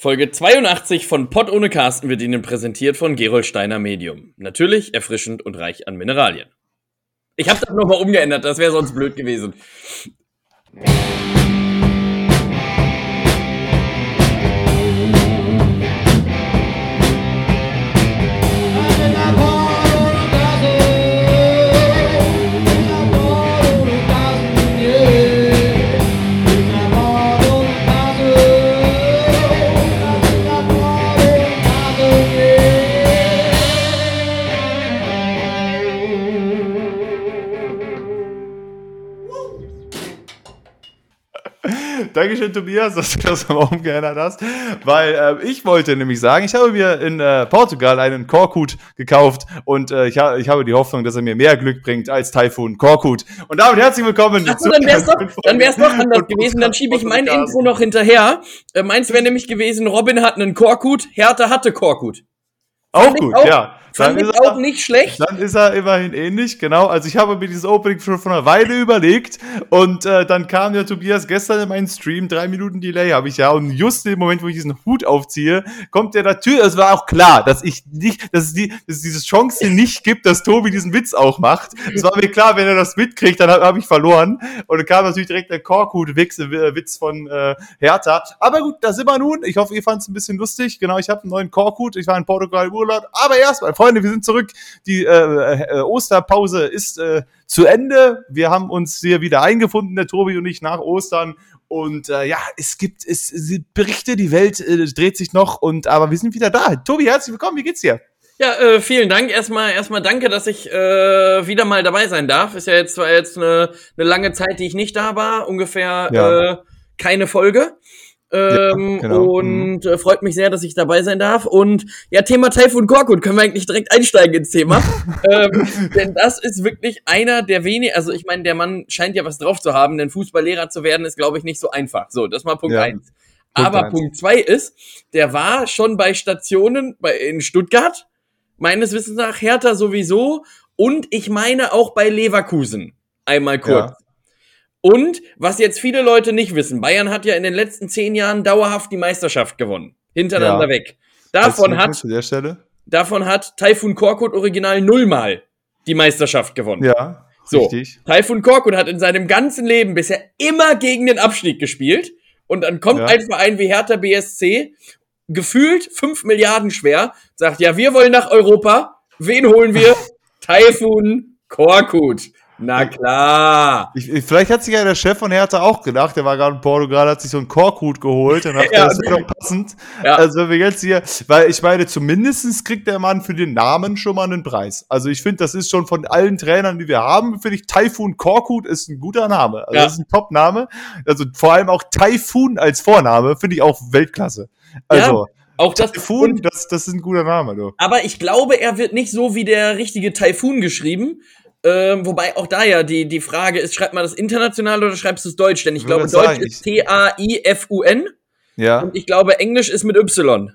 Folge 82 von Pott ohne Carsten wird Ihnen präsentiert von Gerold Steiner Medium. Natürlich, erfrischend und reich an Mineralien. Ich habe das nochmal umgeändert, das wäre sonst blöd gewesen. Dankeschön, Tobias, dass du das mal umgeändert hast. Weil äh, ich wollte nämlich sagen, ich habe mir in äh, Portugal einen Korkut gekauft und äh, ich, ha ich habe die Hoffnung, dass er mir mehr Glück bringt als Typhoon Korkut. Und damit herzlich willkommen. Achso, dann wäre es doch, dann wär's doch anders gewesen. Dann schiebe ich mein Info noch hinterher. Äh, meins wäre nämlich gewesen, Robin hat einen Korkut, Hertha hatte Korkut. Auch gut, auch, ja. Fand ich auch nicht schlecht. Dann ist er immerhin ähnlich, genau. Also ich habe mir dieses Opening schon vor einer Weile überlegt und äh, dann kam der Tobias gestern in meinen Stream, drei Minuten Delay habe ich ja und just im Moment, wo ich diesen Hut aufziehe, kommt der natürlich, es war auch klar, dass ich nicht, dass es, die, dass es diese Chance nicht gibt, dass Tobi diesen Witz auch macht. Es war mir klar, wenn er das mitkriegt, dann habe hab ich verloren und dann kam natürlich direkt der Korkut-Witz äh, von äh, Hertha. Aber gut, da sind wir nun. Ich hoffe, ihr fand es ein bisschen lustig. Genau, ich habe einen neuen Korkut. Ich war in Portugal im Urlaub. Aber erstmal, Freunde, wir sind zurück. Die äh, äh, Osterpause ist äh, zu Ende. Wir haben uns hier wieder eingefunden, der Tobi und ich, nach Ostern. Und äh, ja, es gibt es, es Berichte, die Welt äh, dreht sich noch. Und aber wir sind wieder da. Tobi, herzlich willkommen. Wie geht's dir? Ja, äh, vielen Dank. Erstmal, erstmal danke, dass ich äh, wieder mal dabei sein darf. Ist ja jetzt zwar jetzt eine, eine lange Zeit, die ich nicht da war, ungefähr ja. äh, keine Folge. Ähm, ja, genau. Und mhm. äh, freut mich sehr, dass ich dabei sein darf. Und ja, Thema Taifun Korkut, können wir eigentlich direkt einsteigen ins Thema. ähm, denn das ist wirklich einer der wenigen, also ich meine, der Mann scheint ja was drauf zu haben, denn Fußballlehrer zu werden ist, glaube ich, nicht so einfach. So, das mal Punkt ja. eins. Punkt Aber eins. Punkt zwei ist, der war schon bei Stationen bei, in Stuttgart, meines Wissens nach Hertha sowieso, und ich meine auch bei Leverkusen. Einmal kurz. Ja. Und was jetzt viele Leute nicht wissen, Bayern hat ja in den letzten zehn Jahren dauerhaft die Meisterschaft gewonnen. Hintereinander ja. weg. Davon hat, davon hat Taifun Korkut original nullmal die Meisterschaft gewonnen. Ja. So. Richtig. Taifun Korkut hat in seinem ganzen Leben bisher immer gegen den Abstieg gespielt. Und dann kommt ja. ein Verein wie Hertha BSC, gefühlt fünf Milliarden schwer, sagt, ja, wir wollen nach Europa. Wen holen wir? Taifun Korkut. Na klar. Ich, vielleicht hat sich ja der Chef von Hertha auch gedacht, der war gerade in Portugal, hat sich so einen Korkhut geholt und hat ja, das wäre doch passend. Ja. Also wenn wir jetzt hier, weil ich meine, zumindestens kriegt der Mann für den Namen schon mal einen Preis. Also ich finde, das ist schon von allen Trainern, die wir haben, finde ich, Taifun Korkhut ist ein guter Name. Also ja. das ist ein Top-Name. Also vor allem auch Taifun als Vorname finde ich auch Weltklasse. Also. Ja. Auch das Taifun, das, das ist ein guter Name, du. Aber ich glaube, er wird nicht so wie der richtige Taifun geschrieben, ähm, wobei auch da ja die, die Frage ist, schreibt man das international oder schreibst du es deutsch? Denn ich glaube, Deutsch sagen, ist T-A-I-F-U-N. Ja. Und ich glaube, Englisch ist mit Y.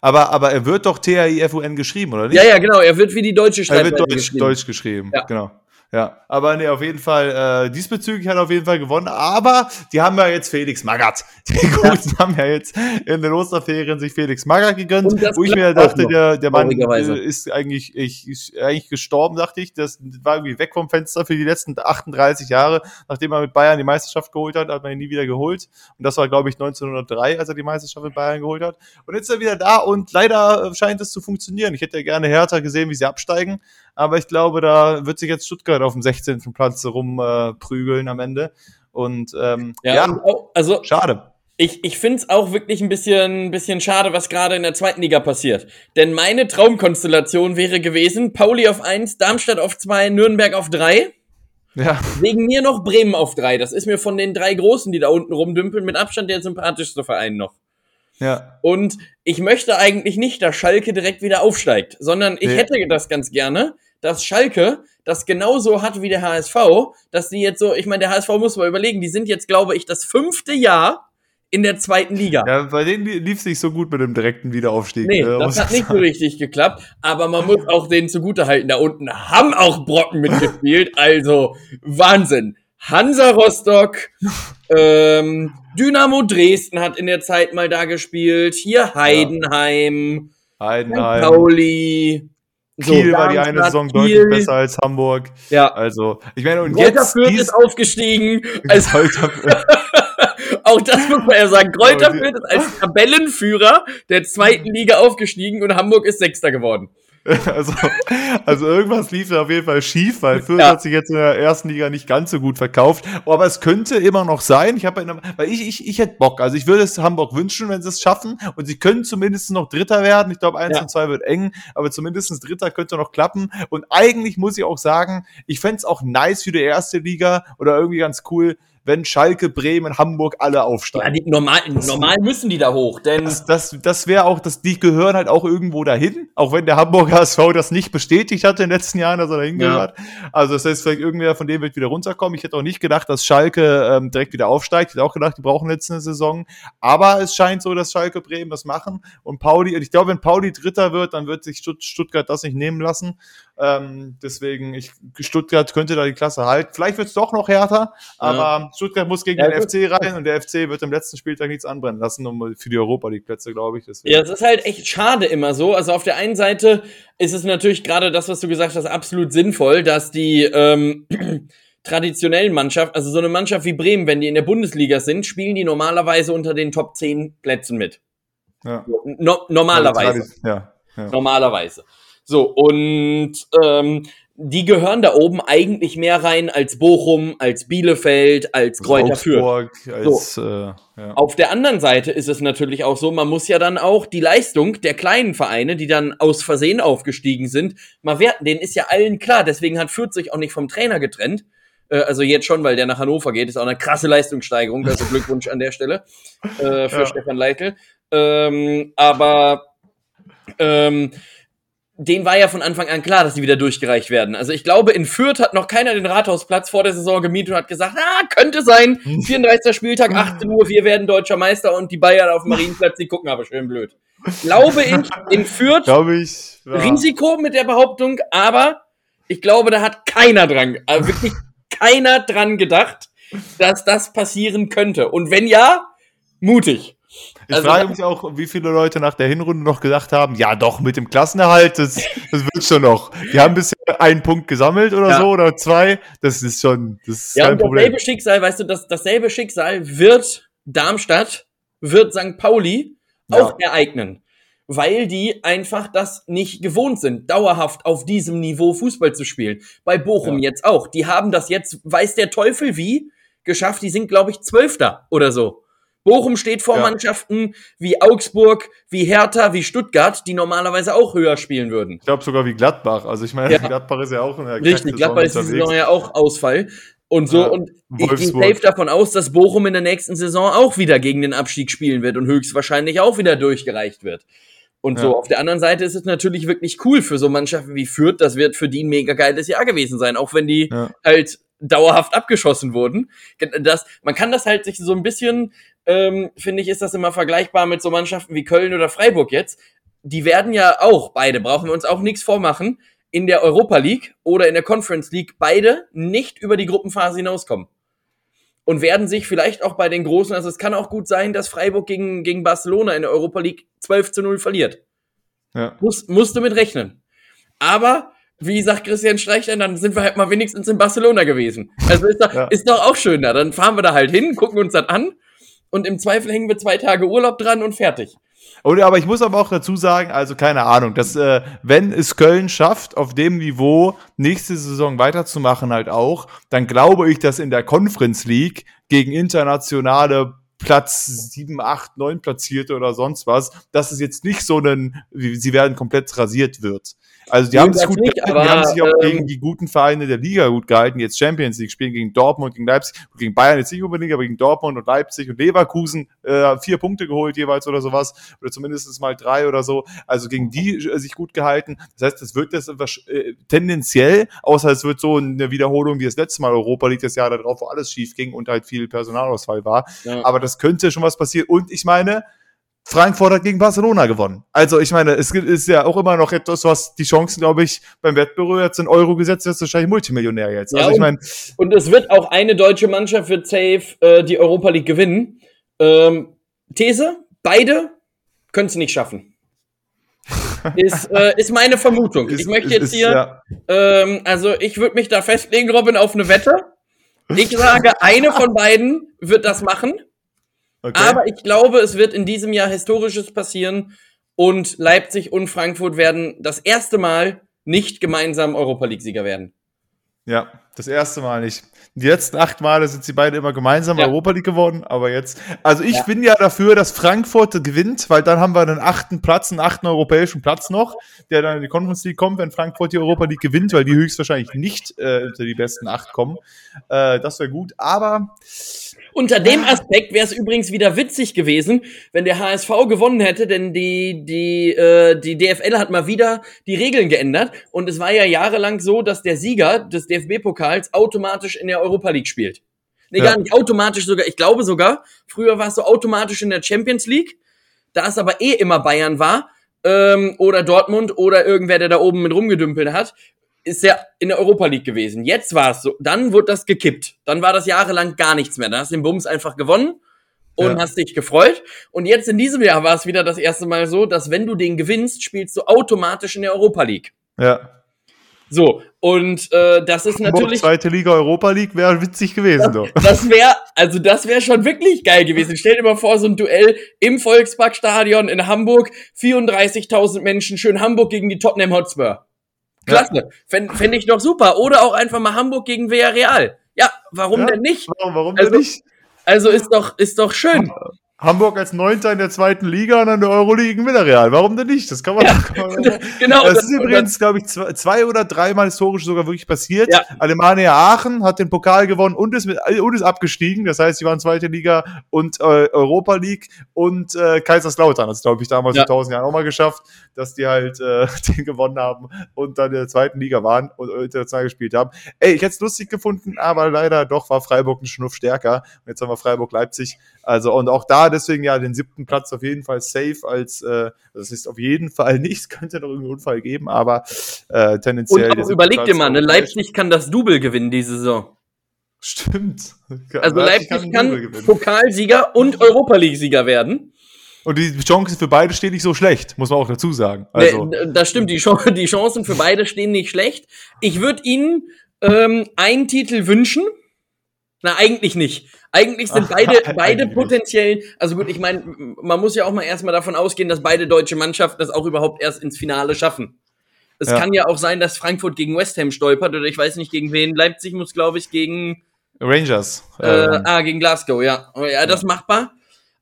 Aber, aber er wird doch T-A-I-F-U-N geschrieben, oder nicht? Ja, ja, genau. Er wird wie die deutsche Schreibweise Er wird deutsch geschrieben. Deutsch geschrieben. Ja. Genau. Ja, aber nee, auf jeden Fall, äh, diesbezüglich hat er auf jeden Fall gewonnen. Aber die haben ja jetzt Felix Magath. Die Guten ja. haben ja jetzt in den Osterferien sich Felix Magath gegönnt, wo ich mir dachte, der, der Mann ist eigentlich, ich, ist eigentlich gestorben, dachte ich. Das war irgendwie weg vom Fenster für die letzten 38 Jahre. Nachdem er mit Bayern die Meisterschaft geholt hat, hat man ihn nie wieder geholt. Und das war, glaube ich, 1903, als er die Meisterschaft mit Bayern geholt hat. Und jetzt ist er wieder da und leider scheint es zu funktionieren. Ich hätte ja gerne härter gesehen, wie sie absteigen aber ich glaube, da wird sich jetzt Stuttgart auf dem 16. Platz rumprügeln äh, am Ende. Und ähm, ja, ja und auch, also schade. Ich, ich finde es auch wirklich ein bisschen, bisschen schade, was gerade in der zweiten Liga passiert. Denn meine Traumkonstellation wäre gewesen, Pauli auf 1, Darmstadt auf 2, Nürnberg auf 3. Ja. Wegen mir noch Bremen auf 3. Das ist mir von den drei Großen, die da unten rumdümpeln, mit Abstand der sympathischste Verein noch. Ja. Und ich möchte eigentlich nicht, dass Schalke direkt wieder aufsteigt, sondern ich nee. hätte das ganz gerne, dass Schalke das genauso hat wie der HSV, dass die jetzt so, ich meine, der HSV muss mal überlegen, die sind jetzt, glaube ich, das fünfte Jahr in der zweiten Liga. Ja, bei denen lief es nicht so gut mit dem direkten Wiederaufstieg. Nee, äh, das hat nicht so richtig geklappt, aber man muss auch denen zugutehalten, da unten haben auch Brocken mitgespielt, also Wahnsinn. Hansa Rostock, ähm, Dynamo Dresden hat in der Zeit mal da gespielt, hier Heidenheim, ja. Heidenheim. Pauli, Kiel so, war die eine Saison Kiel. deutlich besser als Hamburg. Ja. Also, ich meine, und Greuther jetzt. Fürth ist aufgestiegen. Also, auch das muss man ja sagen. Greuther Fürth ist als Tabellenführer der zweiten Liga aufgestiegen und Hamburg ist Sechster geworden. Also, also irgendwas lief da auf jeden Fall schief, weil Fürth ja. hat sich jetzt in der ersten Liga nicht ganz so gut verkauft. Aber es könnte immer noch sein. Ich habe, weil ich, ich, ich hätte Bock. Also ich würde es Hamburg wünschen, wenn sie es schaffen. Und sie können zumindest noch Dritter werden. Ich glaube, eins ja. und zwei wird eng, aber zumindest Dritter könnte noch klappen. Und eigentlich muss ich auch sagen, ich fände es auch nice für die erste Liga oder irgendwie ganz cool, wenn Schalke, Bremen, Hamburg alle aufsteigen. Ja, die, normal, normal müssen die da hoch, denn. Das, das, das wäre auch, das, die gehören halt auch irgendwo dahin, auch wenn der Hamburger SV das nicht bestätigt hat in den letzten Jahren, dass er dahin ja. gehört. Also das heißt, vielleicht irgendwer von dem wird wieder runterkommen. Ich hätte auch nicht gedacht, dass Schalke ähm, direkt wieder aufsteigt. Ich hätte auch gedacht, die brauchen jetzt eine Saison. Aber es scheint so, dass Schalke, Bremen das machen. Und Pauli, ich glaube, wenn Pauli Dritter wird, dann wird sich Stuttgart das nicht nehmen lassen. Ähm, deswegen, ich, Stuttgart könnte da die Klasse halten. Vielleicht wird es doch noch härter, aber ja. Stuttgart muss gegen ja, den FC rein und der FC wird im letzten Spieltag nichts anbrennen lassen, um für die Europa League Plätze, glaube ich. Deswegen. Ja, es ist halt echt schade immer so. Also auf der einen Seite ist es natürlich gerade das, was du gesagt hast, absolut sinnvoll, dass die ähm, traditionellen Mannschaft, also so eine Mannschaft wie Bremen, wenn die in der Bundesliga sind, spielen die normalerweise unter den Top 10 Plätzen mit. Ja. No normalerweise. Ja, ja. Normalerweise. So, und ähm, die gehören da oben eigentlich mehr rein als Bochum, als Bielefeld, als Kräuter Fürth. Als, so. äh, ja. Auf der anderen Seite ist es natürlich auch so, man muss ja dann auch die Leistung der kleinen Vereine, die dann aus Versehen aufgestiegen sind, mal werten. Denen ist ja allen klar, deswegen hat Fürth sich auch nicht vom Trainer getrennt. Äh, also jetzt schon, weil der nach Hannover geht, ist auch eine krasse Leistungssteigerung. Also Glückwunsch an der Stelle äh, für ja. Stefan Leitl. Ähm, aber ähm, denen war ja von Anfang an klar, dass sie wieder durchgereicht werden. Also ich glaube, in Fürth hat noch keiner den Rathausplatz vor der Saison gemietet und hat gesagt, ah, könnte sein, 34. Spieltag, 18 Uhr, wir werden deutscher Meister und die Bayern auf dem Marienplatz, die gucken aber schön blöd. Glaube ich, in Fürth, glaube ich, ja. Risiko mit der Behauptung, aber ich glaube, da hat keiner dran, also wirklich keiner dran gedacht, dass das passieren könnte. Und wenn ja, mutig. Ich also, frage mich auch, wie viele Leute nach der Hinrunde noch gesagt haben, ja doch, mit dem Klassenerhalt, das, das wird schon noch. Die haben bisher einen Punkt gesammelt oder ja. so oder zwei. Das ist schon, das ist ja, kein und Problem. Dasselbe Schicksal, weißt du, das, dasselbe Schicksal wird Darmstadt, wird St. Pauli auch ja. ereignen. Weil die einfach das nicht gewohnt sind, dauerhaft auf diesem Niveau Fußball zu spielen. Bei Bochum ja. jetzt auch. Die haben das jetzt, weiß der Teufel wie, geschafft. Die sind, glaube ich, Zwölfter oder so. Bochum steht vor ja. Mannschaften wie Augsburg, wie Hertha, wie Stuttgart, die normalerweise auch höher spielen würden. Ich glaube sogar wie Gladbach. Also ich meine, ja. Gladbach ist ja auch in der Richtig, Gladbach ist die Saison ja auch Ausfall. Und so, ja, und ich gehe safe davon aus, dass Bochum in der nächsten Saison auch wieder gegen den Abstieg spielen wird und höchstwahrscheinlich auch wieder durchgereicht wird. Und ja. so, auf der anderen Seite ist es natürlich wirklich cool für so Mannschaften wie Fürth. Das wird für die ein mega geiles Jahr gewesen sein, auch wenn die ja. halt dauerhaft abgeschossen wurden. Das, man kann das halt sich so ein bisschen, ähm, finde ich, ist das immer vergleichbar mit so Mannschaften wie Köln oder Freiburg jetzt. Die werden ja auch, beide, brauchen wir uns auch nichts vormachen, in der Europa League oder in der Conference League beide nicht über die Gruppenphase hinauskommen. Und werden sich vielleicht auch bei den Großen, also es kann auch gut sein, dass Freiburg gegen, gegen Barcelona in der Europa League 12 zu 0 verliert. Ja. Muss, musst du mit rechnen. Aber wie sagt Christian Streichler, dann sind wir halt mal wenigstens in Barcelona gewesen. Also ist doch, ja. ist doch auch schön da. Dann fahren wir da halt hin, gucken uns das an und im Zweifel hängen wir zwei Tage Urlaub dran und fertig. Oder, aber ich muss aber auch dazu sagen, also keine Ahnung, dass äh, wenn es Köln schafft, auf dem Niveau nächste Saison weiterzumachen halt auch, dann glaube ich, dass in der Conference League gegen internationale Platz 7, 8, 9 platzierte oder sonst was, dass es jetzt nicht so ein, sie werden komplett rasiert wird. Also die nee, haben sich gut nicht, gehalten, aber, die haben sich auch ähm, gegen die guten Vereine der Liga gut gehalten, jetzt Champions League spielen gegen Dortmund, gegen Leipzig, gegen Bayern jetzt nicht unbedingt, aber gegen Dortmund und Leipzig und Leverkusen äh, vier Punkte geholt jeweils oder sowas oder zumindest mal drei oder so. Also gegen die äh, sich gut gehalten. Das heißt, es wird das äh, tendenziell, außer es wird so eine Wiederholung wie das letzte Mal Europa League das Jahr darauf, wo alles schief ging und halt viel Personalausfall war. Ja. Aber das könnte schon was passieren. Und ich meine, Frankfurt hat gegen Barcelona gewonnen. Also ich meine, es ist ja auch immer noch etwas, was die Chancen, glaube ich, beim Wettbewerb jetzt in Euro gesetzt ist, wahrscheinlich Multimillionär jetzt. Ja, also ich meine, und es wird auch eine deutsche Mannschaft wird safe äh, die Europa League gewinnen. Ähm, These: Beide können es nicht schaffen. ist, äh, ist meine Vermutung. Ist, ich möchte jetzt ist, hier, ja. ähm, also ich würde mich da festlegen, Robin, auf eine Wette. Ich sage, eine von beiden wird das machen. Okay. Aber ich glaube, es wird in diesem Jahr Historisches passieren und Leipzig und Frankfurt werden das erste Mal nicht gemeinsam Europa League-Sieger werden. Ja, das erste Mal nicht. Die letzten acht Male sind sie beide immer gemeinsam ja. Europa League geworden, aber jetzt. Also ich ja. bin ja dafür, dass Frankfurt gewinnt, weil dann haben wir einen achten Platz, einen achten europäischen Platz noch, der dann in die Conference League kommt, wenn Frankfurt die Europa League gewinnt, weil die höchstwahrscheinlich nicht äh, unter die besten acht kommen. Äh, das wäre gut, aber unter dem Aspekt wäre es übrigens wieder witzig gewesen, wenn der HSV gewonnen hätte, denn die, die, äh, die DFL hat mal wieder die Regeln geändert und es war ja jahrelang so, dass der Sieger des DFB-Pokals automatisch in der Europa League spielt. Nee, ja. gar nicht automatisch sogar, ich glaube sogar, früher war es so automatisch in der Champions League, da es aber eh immer Bayern war, ähm, oder Dortmund oder irgendwer, der da oben mit rumgedümpelt hat, ist er in der Europa League gewesen. Jetzt war es so, dann wurde das gekippt. Dann war das jahrelang gar nichts mehr. Dann hast du den Bums einfach gewonnen und ja. hast dich gefreut. Und jetzt in diesem Jahr war es wieder das erste Mal so, dass wenn du den gewinnst, spielst du automatisch in der Europa League. Ja. So, und äh, das ist natürlich. Zweite Liga Europa League wäre witzig gewesen, das, doch. Das wäre, also das wäre schon wirklich geil gewesen. Stell dir mal vor, so ein Duell im Volksparkstadion in Hamburg, 34.000 Menschen, schön Hamburg gegen die Tottenham Hotspur. Klasse. Fände fänd ich doch super. Oder auch einfach mal Hamburg gegen Villarreal. Ja, warum ja, denn nicht? Warum, warum also, denn nicht? Also ist doch, ist doch schön. Hamburg als Neunter in der zweiten Liga und dann der Euroleague in Villarreal. Warum denn nicht? Das kann man. Ja, kann man genau. Das, das ist übrigens, glaube ich, zwei, zwei, oder dreimal historisch sogar wirklich passiert. Ja. Alemannia Aachen hat den Pokal gewonnen und ist, mit, und ist abgestiegen. Das heißt, sie waren zweite Liga und äh, Europa League und äh, Kaiserslautern. Das glaube ich damals ja. vor tausend Jahren auch mal geschafft, dass die halt äh, den gewonnen haben und dann in der zweiten Liga waren und international gespielt haben. Ey, ich hätte es lustig gefunden, aber leider doch war Freiburg ein Schnuff stärker. Und jetzt haben wir Freiburg-Leipzig. Also und auch da deswegen ja den siebten Platz auf jeden Fall safe als, äh, das ist auf jeden Fall nichts, könnte noch irgendeinen Unfall geben, aber äh, tendenziell. Und überleg dir mal, ne, Leipzig kann das Double gewinnen diese Saison. Stimmt. Also Leipzig, Leipzig kann, kann Pokalsieger und Europa League-Sieger werden. Und die Chancen für beide stehen nicht so schlecht, muss man auch dazu sagen. Also. Nee, das stimmt, die, Chancen für beide stehen nicht schlecht. Ich würde Ihnen ähm, einen Titel wünschen. Na, eigentlich nicht. Eigentlich sind beide, Ach, beide potenziell, also gut, ich meine, man muss ja auch mal erstmal davon ausgehen, dass beide deutsche Mannschaften das auch überhaupt erst ins Finale schaffen. Es ja. kann ja auch sein, dass Frankfurt gegen West Ham stolpert oder ich weiß nicht gegen wen. Leipzig muss, glaube ich, gegen Rangers. Äh, ähm. Ah, gegen Glasgow, ja. Ja, das ist machbar.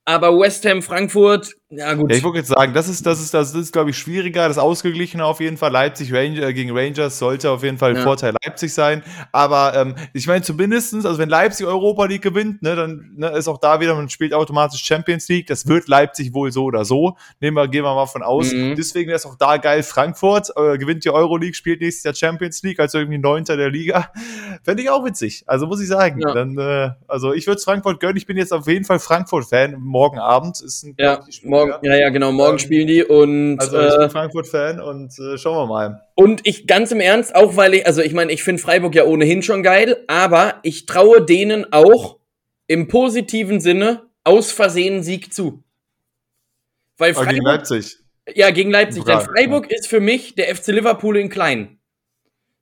Aber West Ham, Frankfurt, ja gut. Ja, ich wollte jetzt sagen, das ist, das ist, das ist, glaube ich, schwieriger, das Ausgeglichene auf jeden Fall. Leipzig Ranger, äh, gegen Rangers sollte auf jeden Fall ja. Vorteil Leipzig sein. Aber ähm, ich meine, zumindestens, also wenn Leipzig Europa League gewinnt, ne, dann ne, ist auch da wieder, man spielt automatisch Champions League. Das wird Leipzig wohl so oder so. Nehmen wir, gehen wir mal von aus. Mhm. Deswegen wäre es auch da geil. Frankfurt äh, gewinnt die Euro League, spielt nächstes Jahr Champions League, also irgendwie Neunter der Liga. Fände ich auch witzig. Also muss ich sagen. Ja. Dann, äh, also ich würde es Frankfurt gönnen. Ich bin jetzt auf jeden Fall Frankfurt-Fan. Morgen Abend ist ein ja, morgen, ja, ja, genau morgen ähm, spielen die und also ich bin äh, Frankfurt-Fan und äh, schauen wir mal. Und ich ganz im Ernst, auch weil ich, also ich meine, ich finde Freiburg ja ohnehin schon geil, aber ich traue denen auch im positiven Sinne aus Versehen Sieg zu. Weil Freiburg, gegen Leipzig. Ja, gegen Leipzig. Denn Freiburg ist für mich der FC Liverpool in klein.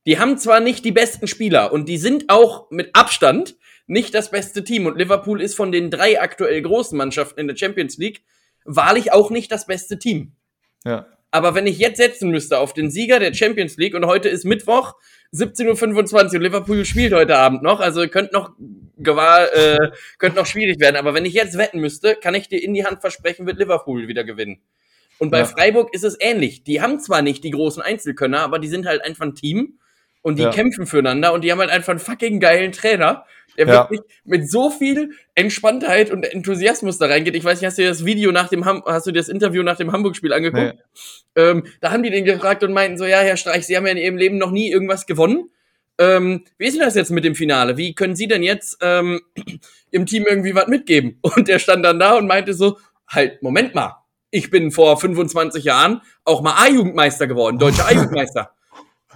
Die haben zwar nicht die besten Spieler und die sind auch mit Abstand nicht das beste Team. Und Liverpool ist von den drei aktuell großen Mannschaften in der Champions League wahrlich auch nicht das beste Team. Ja. Aber wenn ich jetzt setzen müsste auf den Sieger der Champions League und heute ist Mittwoch, 17.25 Uhr und Liverpool spielt heute Abend noch, also könnte noch gewahr, äh, könnte noch schwierig werden. Aber wenn ich jetzt wetten müsste, kann ich dir in die Hand versprechen, wird Liverpool wieder gewinnen. Und bei ja. Freiburg ist es ähnlich. Die haben zwar nicht die großen Einzelkönner, aber die sind halt einfach ein Team und die ja. kämpfen füreinander und die haben halt einfach einen fucking geilen Trainer, der ja. wirklich mit so viel Entspanntheit und Enthusiasmus da reingeht. Ich weiß nicht, hast du dir das Video nach dem Ham hast du dir das Interview nach dem Hamburg-Spiel angeguckt? Nee. Ähm, da haben die den gefragt und meinten so, ja, Herr Streich, Sie haben ja in Ihrem Leben noch nie irgendwas gewonnen. Ähm, wie ist denn das jetzt mit dem Finale? Wie können Sie denn jetzt ähm, im Team irgendwie was mitgeben? Und der stand dann da und meinte so, halt, Moment mal. ich bin vor 25 Jahren auch mal A-Jugendmeister geworden, deutscher A-Jugendmeister.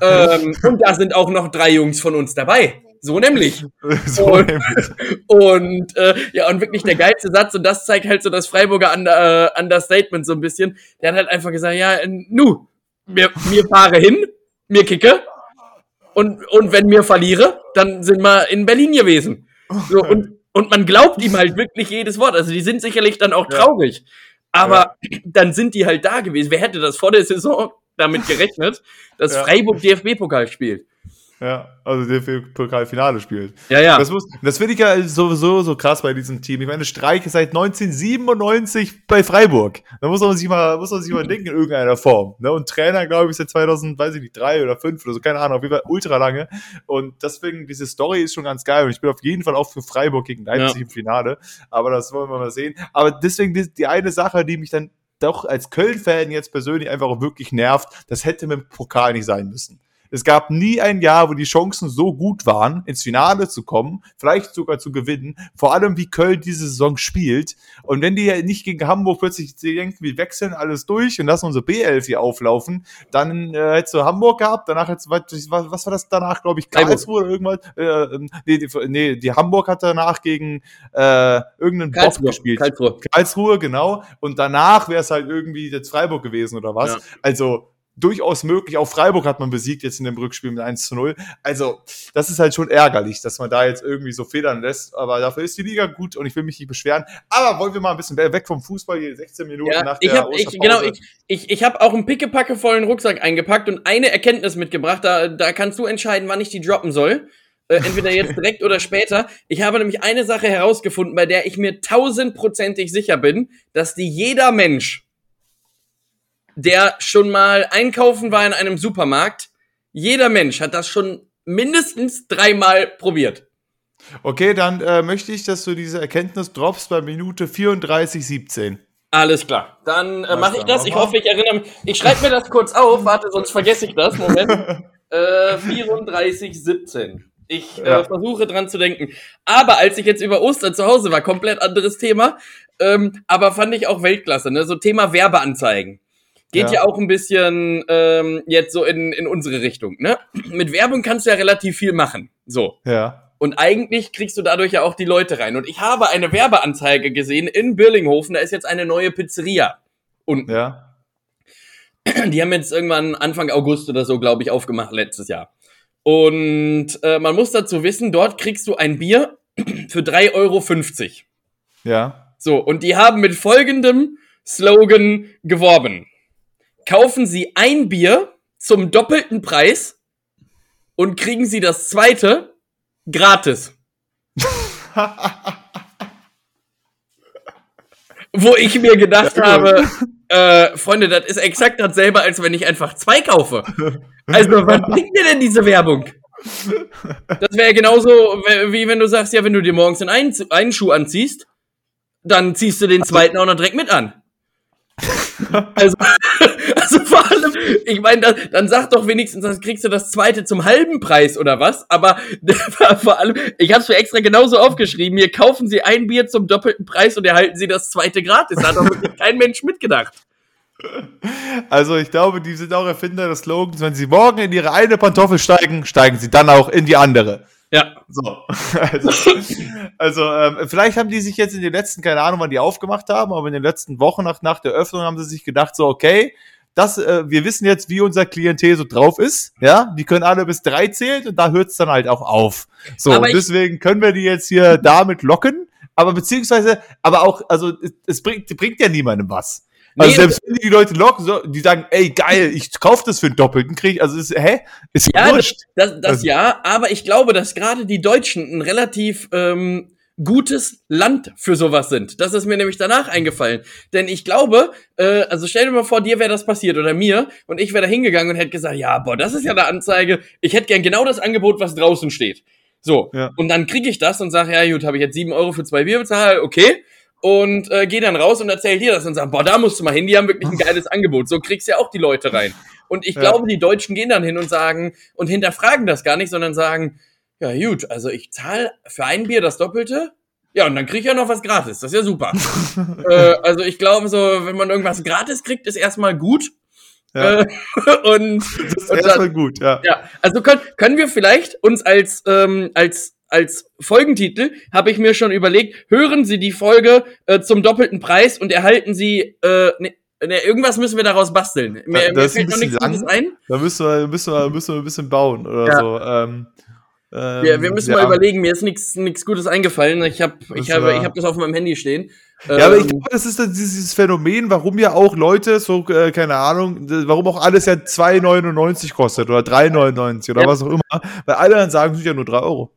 Ähm, und da sind auch noch drei Jungs von uns dabei. So nämlich. So und, nämlich. und äh, ja, und wirklich der geilste Satz, und das zeigt halt so das Freiburger Under, äh, Understatement so ein bisschen. Der hat halt einfach gesagt, ja, nu, mir, mir fahre hin, mir kicke, und, und wenn mir verliere, dann sind wir in Berlin gewesen. So, und, und man glaubt ihm halt wirklich jedes Wort. Also die sind sicherlich dann auch traurig. Ja. Aber ja. dann sind die halt da gewesen. Wer hätte das vor der Saison damit gerechnet, dass ja. Freiburg DFB-Pokal spielt? Ja, also DFB-Pokalfinale spielt. Ja, ja. Das, muss, das finde ich ja sowieso so krass bei diesem Team. Ich meine, Streik ist seit 1997 bei Freiburg. Da muss man sich mal, muss man sich mal denken in irgendeiner Form. Ne? Und Trainer, glaube ich, seit 2000, weiß ich nicht, drei oder fünf oder so, keine Ahnung, auf jeden Fall ultra lange. Und deswegen, diese Story ist schon ganz geil. Und ich bin auf jeden Fall auch für Freiburg gegen Leipzig ja. im Finale. Aber das wollen wir mal sehen. Aber deswegen die, die eine Sache, die mich dann doch als Köln-Fan jetzt persönlich einfach auch wirklich nervt, das hätte mit dem Pokal nicht sein müssen. Es gab nie ein Jahr, wo die Chancen so gut waren, ins Finale zu kommen, vielleicht sogar zu gewinnen. Vor allem, wie Köln diese Saison spielt. Und wenn die ja nicht gegen Hamburg plötzlich denken, wir wechseln alles durch und lassen unsere B11 hier auflaufen, dann äh, hättest du Hamburg gehabt, danach hättest du, was, was war das danach, glaube ich, Karlsruhe oder irgendwas? Äh, ähm, nee, die, nee, die Hamburg hat danach gegen äh, irgendeinen Bock gespielt. Karlsruhe. Karlsruhe, genau. Und danach wäre es halt irgendwie jetzt Freiburg gewesen oder was. Ja. Also durchaus möglich. Auch Freiburg hat man besiegt jetzt in dem Rückspiel mit 1 zu 0. Also, das ist halt schon ärgerlich, dass man da jetzt irgendwie so federn lässt. Aber dafür ist die Liga gut und ich will mich nicht beschweren. Aber wollen wir mal ein bisschen weg vom Fußball hier 16 Minuten ja, nach der ich hab, ich, Genau, ich, ich, ich habe auch einen pickepacke vollen Rucksack eingepackt und eine Erkenntnis mitgebracht. Da, da kannst du entscheiden, wann ich die droppen soll. Äh, entweder jetzt direkt oder später. Ich habe nämlich eine Sache herausgefunden, bei der ich mir tausendprozentig sicher bin, dass die jeder Mensch der schon mal einkaufen war in einem Supermarkt. Jeder Mensch hat das schon mindestens dreimal probiert. Okay, dann äh, möchte ich, dass du diese Erkenntnis droppst bei Minute 34,17. Alles klar. Dann äh, mache ich das. Ich hoffe, ich erinnere mich. Ich schreibe mir das kurz auf. Warte, sonst vergesse ich das. Moment. äh, 34,17. Ich äh, ja. versuche dran zu denken. Aber als ich jetzt über Ostern zu Hause war, komplett anderes Thema. Ähm, aber fand ich auch Weltklasse. Ne? So Thema Werbeanzeigen. Geht ja. ja auch ein bisschen ähm, jetzt so in, in unsere Richtung. Ne? Mit Werbung kannst du ja relativ viel machen. So. Ja. Und eigentlich kriegst du dadurch ja auch die Leute rein. Und ich habe eine Werbeanzeige gesehen in Birlinghofen. Da ist jetzt eine neue Pizzeria. Und ja. die haben jetzt irgendwann Anfang August oder so, glaube ich, aufgemacht letztes Jahr. Und äh, man muss dazu wissen, dort kriegst du ein Bier für 3,50 Euro. Ja. So, und die haben mit folgendem Slogan geworben kaufen Sie ein Bier zum doppelten Preis und kriegen Sie das zweite gratis. Wo ich mir gedacht ja, habe, äh, Freunde, das ist exakt dasselbe, als wenn ich einfach zwei kaufe. Also, was bringt dir denn diese Werbung? Das wäre genauso, wie wenn du sagst, ja, wenn du dir morgens einen, einen Schuh anziehst, dann ziehst du den zweiten auch noch direkt mit an. Also, also vor allem, ich meine, dann, dann sag doch wenigstens, dann kriegst du das zweite zum halben Preis oder was. Aber vor allem, ich habe es mir extra genauso aufgeschrieben. Hier kaufen Sie ein Bier zum doppelten Preis und erhalten Sie das zweite gratis. Da hat doch wirklich kein Mensch mitgedacht. Also ich glaube, die sind auch Erfinder des Slogans, wenn sie morgen in ihre eine Pantoffel steigen, steigen sie dann auch in die andere. Ja. So. Also, also ähm, vielleicht haben die sich jetzt in den letzten, keine Ahnung, wann die aufgemacht haben, aber in den letzten Wochen nach, nach der Öffnung haben sie sich gedacht, so, okay, das, äh, wir wissen jetzt, wie unser Klientel so drauf ist. Ja, die können alle bis drei zählen und da hört es dann halt auch auf. So, und deswegen können wir die jetzt hier damit locken. Aber beziehungsweise, aber auch, also es, es bringt, bringt ja niemandem was. Also nee, selbst wenn die Leute locken, so, die sagen, ey, geil, ich kauf das für einen Doppelten, krieg also ist, hä? Ist ja, wurscht. Das, das, das also, ja, aber ich glaube, dass gerade die Deutschen ein relativ ähm, gutes Land für sowas sind. Das ist mir nämlich danach eingefallen. Denn ich glaube, äh, also stell dir mal vor, dir wäre das passiert oder mir und ich wäre da hingegangen und hätte gesagt, ja, boah, das ist ja eine Anzeige. Ich hätte gern genau das Angebot, was draußen steht. So, ja. und dann kriege ich das und sage, ja gut, habe ich jetzt sieben Euro für zwei Bier bezahlt, okay und äh, geh dann raus und erzähl dir das und sag, boah, da musst du mal hin, die haben wirklich ein geiles Angebot. So kriegst du ja auch die Leute rein. Und ich ja. glaube, die Deutschen gehen dann hin und sagen und hinterfragen das gar nicht, sondern sagen, ja gut, also ich zahle für ein Bier das Doppelte Ja, und dann krieg ich ja noch was gratis. Das ist ja super. äh, also ich glaube so, wenn man irgendwas gratis kriegt, ist erstmal gut. Ja. Äh, und das ist erstmal gut, ja. Ja, also können, können wir vielleicht uns als, ähm, als als Folgentitel habe ich mir schon überlegt, hören Sie die Folge äh, zum doppelten Preis und erhalten Sie äh, ne, ne, irgendwas müssen wir daraus basteln. Mir, mir fällt noch nichts ein. Da müssen wir, müssen wir, müssen wir ein bisschen bauen oder ja. so. Ähm, ähm, ja, wir müssen ja. mal überlegen, mir ist nichts Gutes eingefallen. Ich habe ich habe ich habe das auf meinem Handy stehen. Ja, ähm, aber ich ähm, glaube, das ist dieses Phänomen, warum ja auch Leute so äh, keine Ahnung, warum auch alles ja 2,99 kostet oder 3,99 oder ja. was auch immer, weil alle dann sagen, es sind ja nur 3 Euro.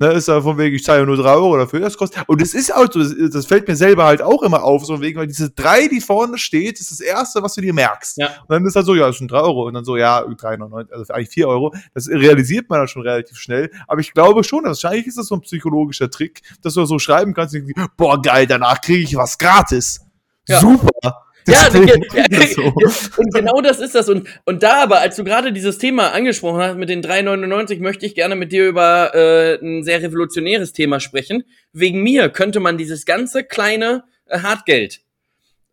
Ne, ist ja von wegen, ich zahle nur drei Euro dafür, das kostet. Und es ist auch so, das, das, fällt mir selber halt auch immer auf, so wegen, weil diese drei, die vorne steht, ist das erste, was du dir merkst. Ja. Und dann ist halt so, ja, das sind drei Euro. Und dann so, ja, 3,99, also eigentlich vier Euro. Das realisiert man dann schon relativ schnell. Aber ich glaube schon, wahrscheinlich ist das so ein psychologischer Trick, dass du so schreiben kannst, boah, geil, danach kriege ich was gratis. Ja. Super. Ja, so. und genau das ist das. Und, und da aber, als du gerade dieses Thema angesprochen hast mit den 3,99, möchte ich gerne mit dir über äh, ein sehr revolutionäres Thema sprechen. Wegen mir könnte man dieses ganze kleine äh, Hartgeld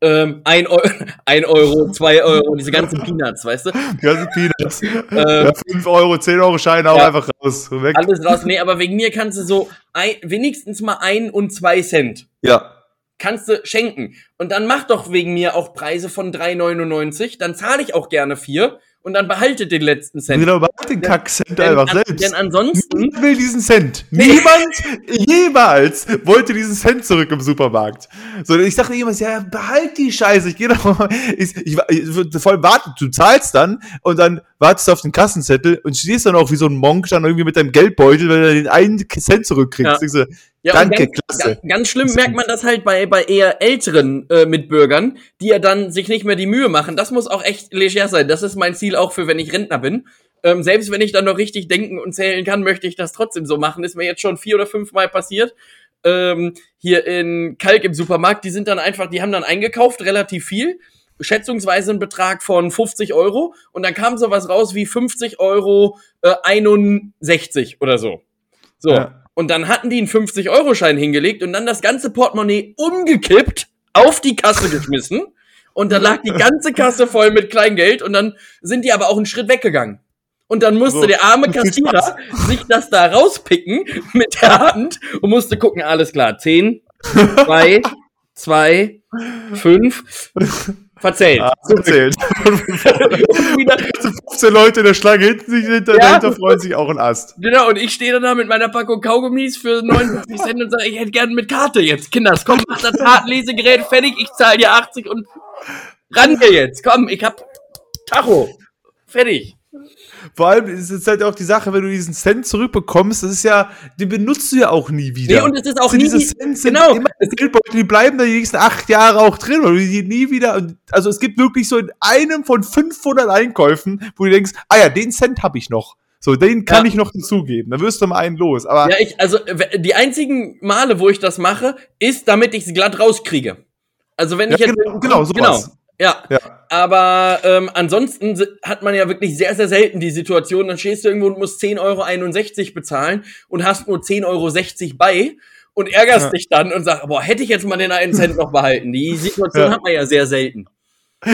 ähm, ein, Euro, ein Euro, zwei Euro, diese ganzen Peanuts, weißt du? Die ganzen Peanuts. Ähm, ja, fünf Euro, zehn Euro Scheine auch ja, einfach raus. Weg. Alles raus. Nee, aber wegen mir kannst du so ein, wenigstens mal ein und zwei Cent. Ja kannst du schenken. Und dann mach doch wegen mir auch Preise von 3,99, dann zahle ich auch gerne vier und dann behaltet den letzten Cent. Genau, behaltet den Kack-Cent einfach an, selbst. Denn ansonsten. Niemand will diesen Cent. Niemand jemals wollte diesen Cent zurück im Supermarkt. So, ich dachte jemals, ja, behalt die Scheiße. Ich gehe doch mal. Ich, ich, ich, voll warten. Du zahlst dann und dann wartest auf den Kassenzettel und stehst dann auch wie so ein Monk dann irgendwie mit deinem Geldbeutel, wenn du den einen Cent zurückkriegst. Ja. So, ja, Danke, ganz, klasse. Ganz, schlimm merkt man das halt bei, bei eher älteren äh, Mitbürgern, die ja dann sich nicht mehr die Mühe machen. Das muss auch echt leger sein. Das ist mein Ziel auch für, wenn ich Rentner bin. Ähm, selbst wenn ich dann noch richtig denken und zählen kann, möchte ich das trotzdem so machen. Ist mir jetzt schon vier oder fünf Mal passiert. Ähm, hier in Kalk im Supermarkt, die sind dann einfach, die haben dann eingekauft, relativ viel schätzungsweise einen Betrag von 50 Euro und dann kam sowas raus wie 50 Euro äh, 61 oder so. So. Ja. Und dann hatten die einen 50-Euro-Schein hingelegt und dann das ganze Portemonnaie umgekippt, auf die Kasse geschmissen. Und dann lag die ganze Kasse voll mit Kleingeld und dann sind die aber auch einen Schritt weggegangen. Und dann musste so, der arme Kassierer sich das da rauspicken mit der Hand und musste gucken, alles klar, 10, 2, 2, 5, Verzählt. Ah, verzählt. 15 Leute in der Schlange hinten sich hinter, ja. dahinter freuen sich auch ein Ast. Genau, und ich stehe dann da mit meiner Packung Kaugummis für 79 Cent und sage, ich hätte gerne mit Karte jetzt. Kinders, komm, mach das Kartenlesegerät fertig, ich zahle dir 80 und ran hier jetzt. Komm, ich hab Tacho. Fertig. Vor allem ist es halt auch die Sache, wenn du diesen Cent zurückbekommst, das ist ja, den benutzt du ja auch nie wieder. Nee, und es ist auch nie, diese Cent genau. Immer Geldbeutel, die bleiben da die nächsten acht Jahre auch drin, weil du die nie wieder, also es gibt wirklich so in einem von 500 Einkäufen, wo du denkst, ah ja, den Cent habe ich noch. So, den kann ja. ich noch dazugeben. Dann wirst du mal einen los. Aber ja, ich, also die einzigen Male, wo ich das mache, ist, damit ich es glatt rauskriege. Also wenn ich ja, jetzt genau, genau sowas. Genau. Ja. ja. Aber ähm, ansonsten hat man ja wirklich sehr, sehr selten die Situation, dann stehst du irgendwo und musst 10,61 Euro bezahlen und hast nur 10,60 Euro bei und ärgerst ja. dich dann und sagst, boah, hätte ich jetzt mal den einen Cent noch behalten. Die Situation ja. hat man ja sehr selten.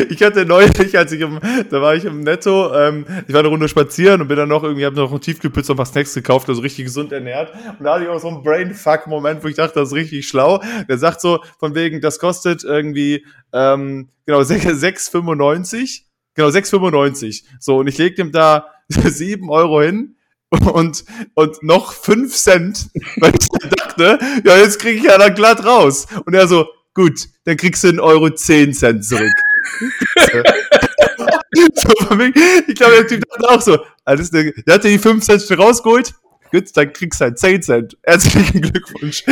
Ich hatte neulich, als ich im, da war ich im Netto, ähm, ich war eine Runde spazieren und bin dann noch irgendwie, hab noch einen Tiefkühlpizza und ein paar Snacks gekauft, also richtig gesund ernährt. Und da hatte ich auch so einen Brainfuck-Moment, wo ich dachte, das ist richtig schlau. Der sagt so, von wegen, das kostet irgendwie, ähm, genau, 6,95. Genau, 6,95. So, und ich leg dem da 7 Euro hin und, und noch 5 Cent, weil ich dachte, ja, jetzt krieg ich ja dann glatt raus. Und er so, gut, dann kriegst du einen Euro 10 Cent zurück so, ich glaube, der Typ dachte auch so, alles, der, hat die 5 Cent rausgeholt. Gut, dann kriegst du halt 10 Cent. Herzlichen Glückwunsch.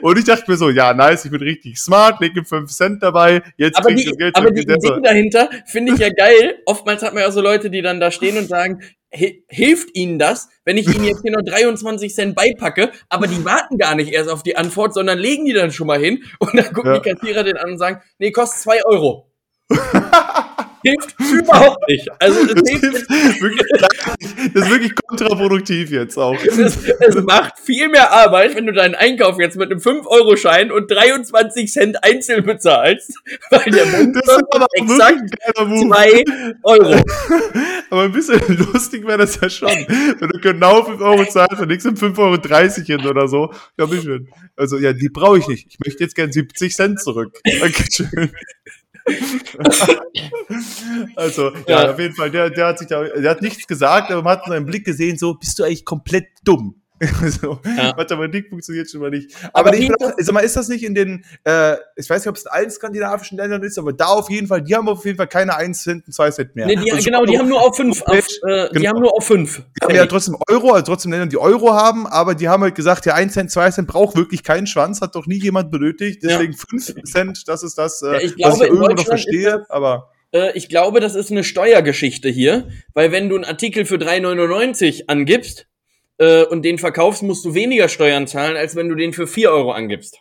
Und ich dachte mir so, ja, nice, ich bin richtig smart, lege 5 Cent dabei, jetzt aber krieg ich das Geld. Aber die Idee dahinter finde ich ja geil. Oftmals hat man ja so Leute, die dann da stehen und sagen, hilft ihnen das, wenn ich ihnen jetzt hier noch 23 Cent beipacke, aber die warten gar nicht erst auf die Antwort, sondern legen die dann schon mal hin und dann gucken ja. die Kassierer den an und sagen, nee, kostet 2 Euro. hilft überhaupt nicht. Also das, das hilft wirklich, das ist wirklich kontraproduktiv jetzt auch. Es, es, macht viel mehr Arbeit, wenn du deinen Einkauf jetzt mit einem 5-Euro-Schein und 23 Cent einzeln bezahlst, weil der Mundstück exakt 2 Euro. Aber ein bisschen lustig wäre das ja schon, wenn du genau 5 Euro zahlst und nichts um 5,30 Euro hin oder so. Ja, bitteschön. Also, ja, die brauche ich nicht. Ich möchte jetzt gern 70 Cent zurück. Dankeschön. also, ja, ja, auf jeden Fall, der, der hat sich da, der hat nichts gesagt, aber man hat in seinem Blick gesehen, so, bist du eigentlich komplett dumm? so, ja. Mathematik funktioniert schon mal nicht. Aber, aber ich auch, sag mal, ist das nicht in den, äh, ich weiß nicht, ob es in allen skandinavischen Ländern ist, aber da auf jeden Fall, die haben auf jeden Fall keine 1 Cent und 2 Cent mehr. Nee, die, also genau, die haben nur auf 5. Äh, genau. Die haben nur auf 5. Die haben ja trotzdem Euro, also trotzdem Länder, die Euro haben, aber die haben halt gesagt, ja, 1 Cent, 2 Cent braucht wirklich keinen Schwanz, hat doch nie jemand benötigt. Deswegen ja. 5 Cent, das ist das, äh, ja, ich glaube, was ich irgendwo noch verstehe, aber äh, ich glaube, das ist eine Steuergeschichte hier, weil wenn du einen Artikel für 3,99 angibst, äh, und den verkaufst, musst du weniger Steuern zahlen, als wenn du den für 4 Euro angibst.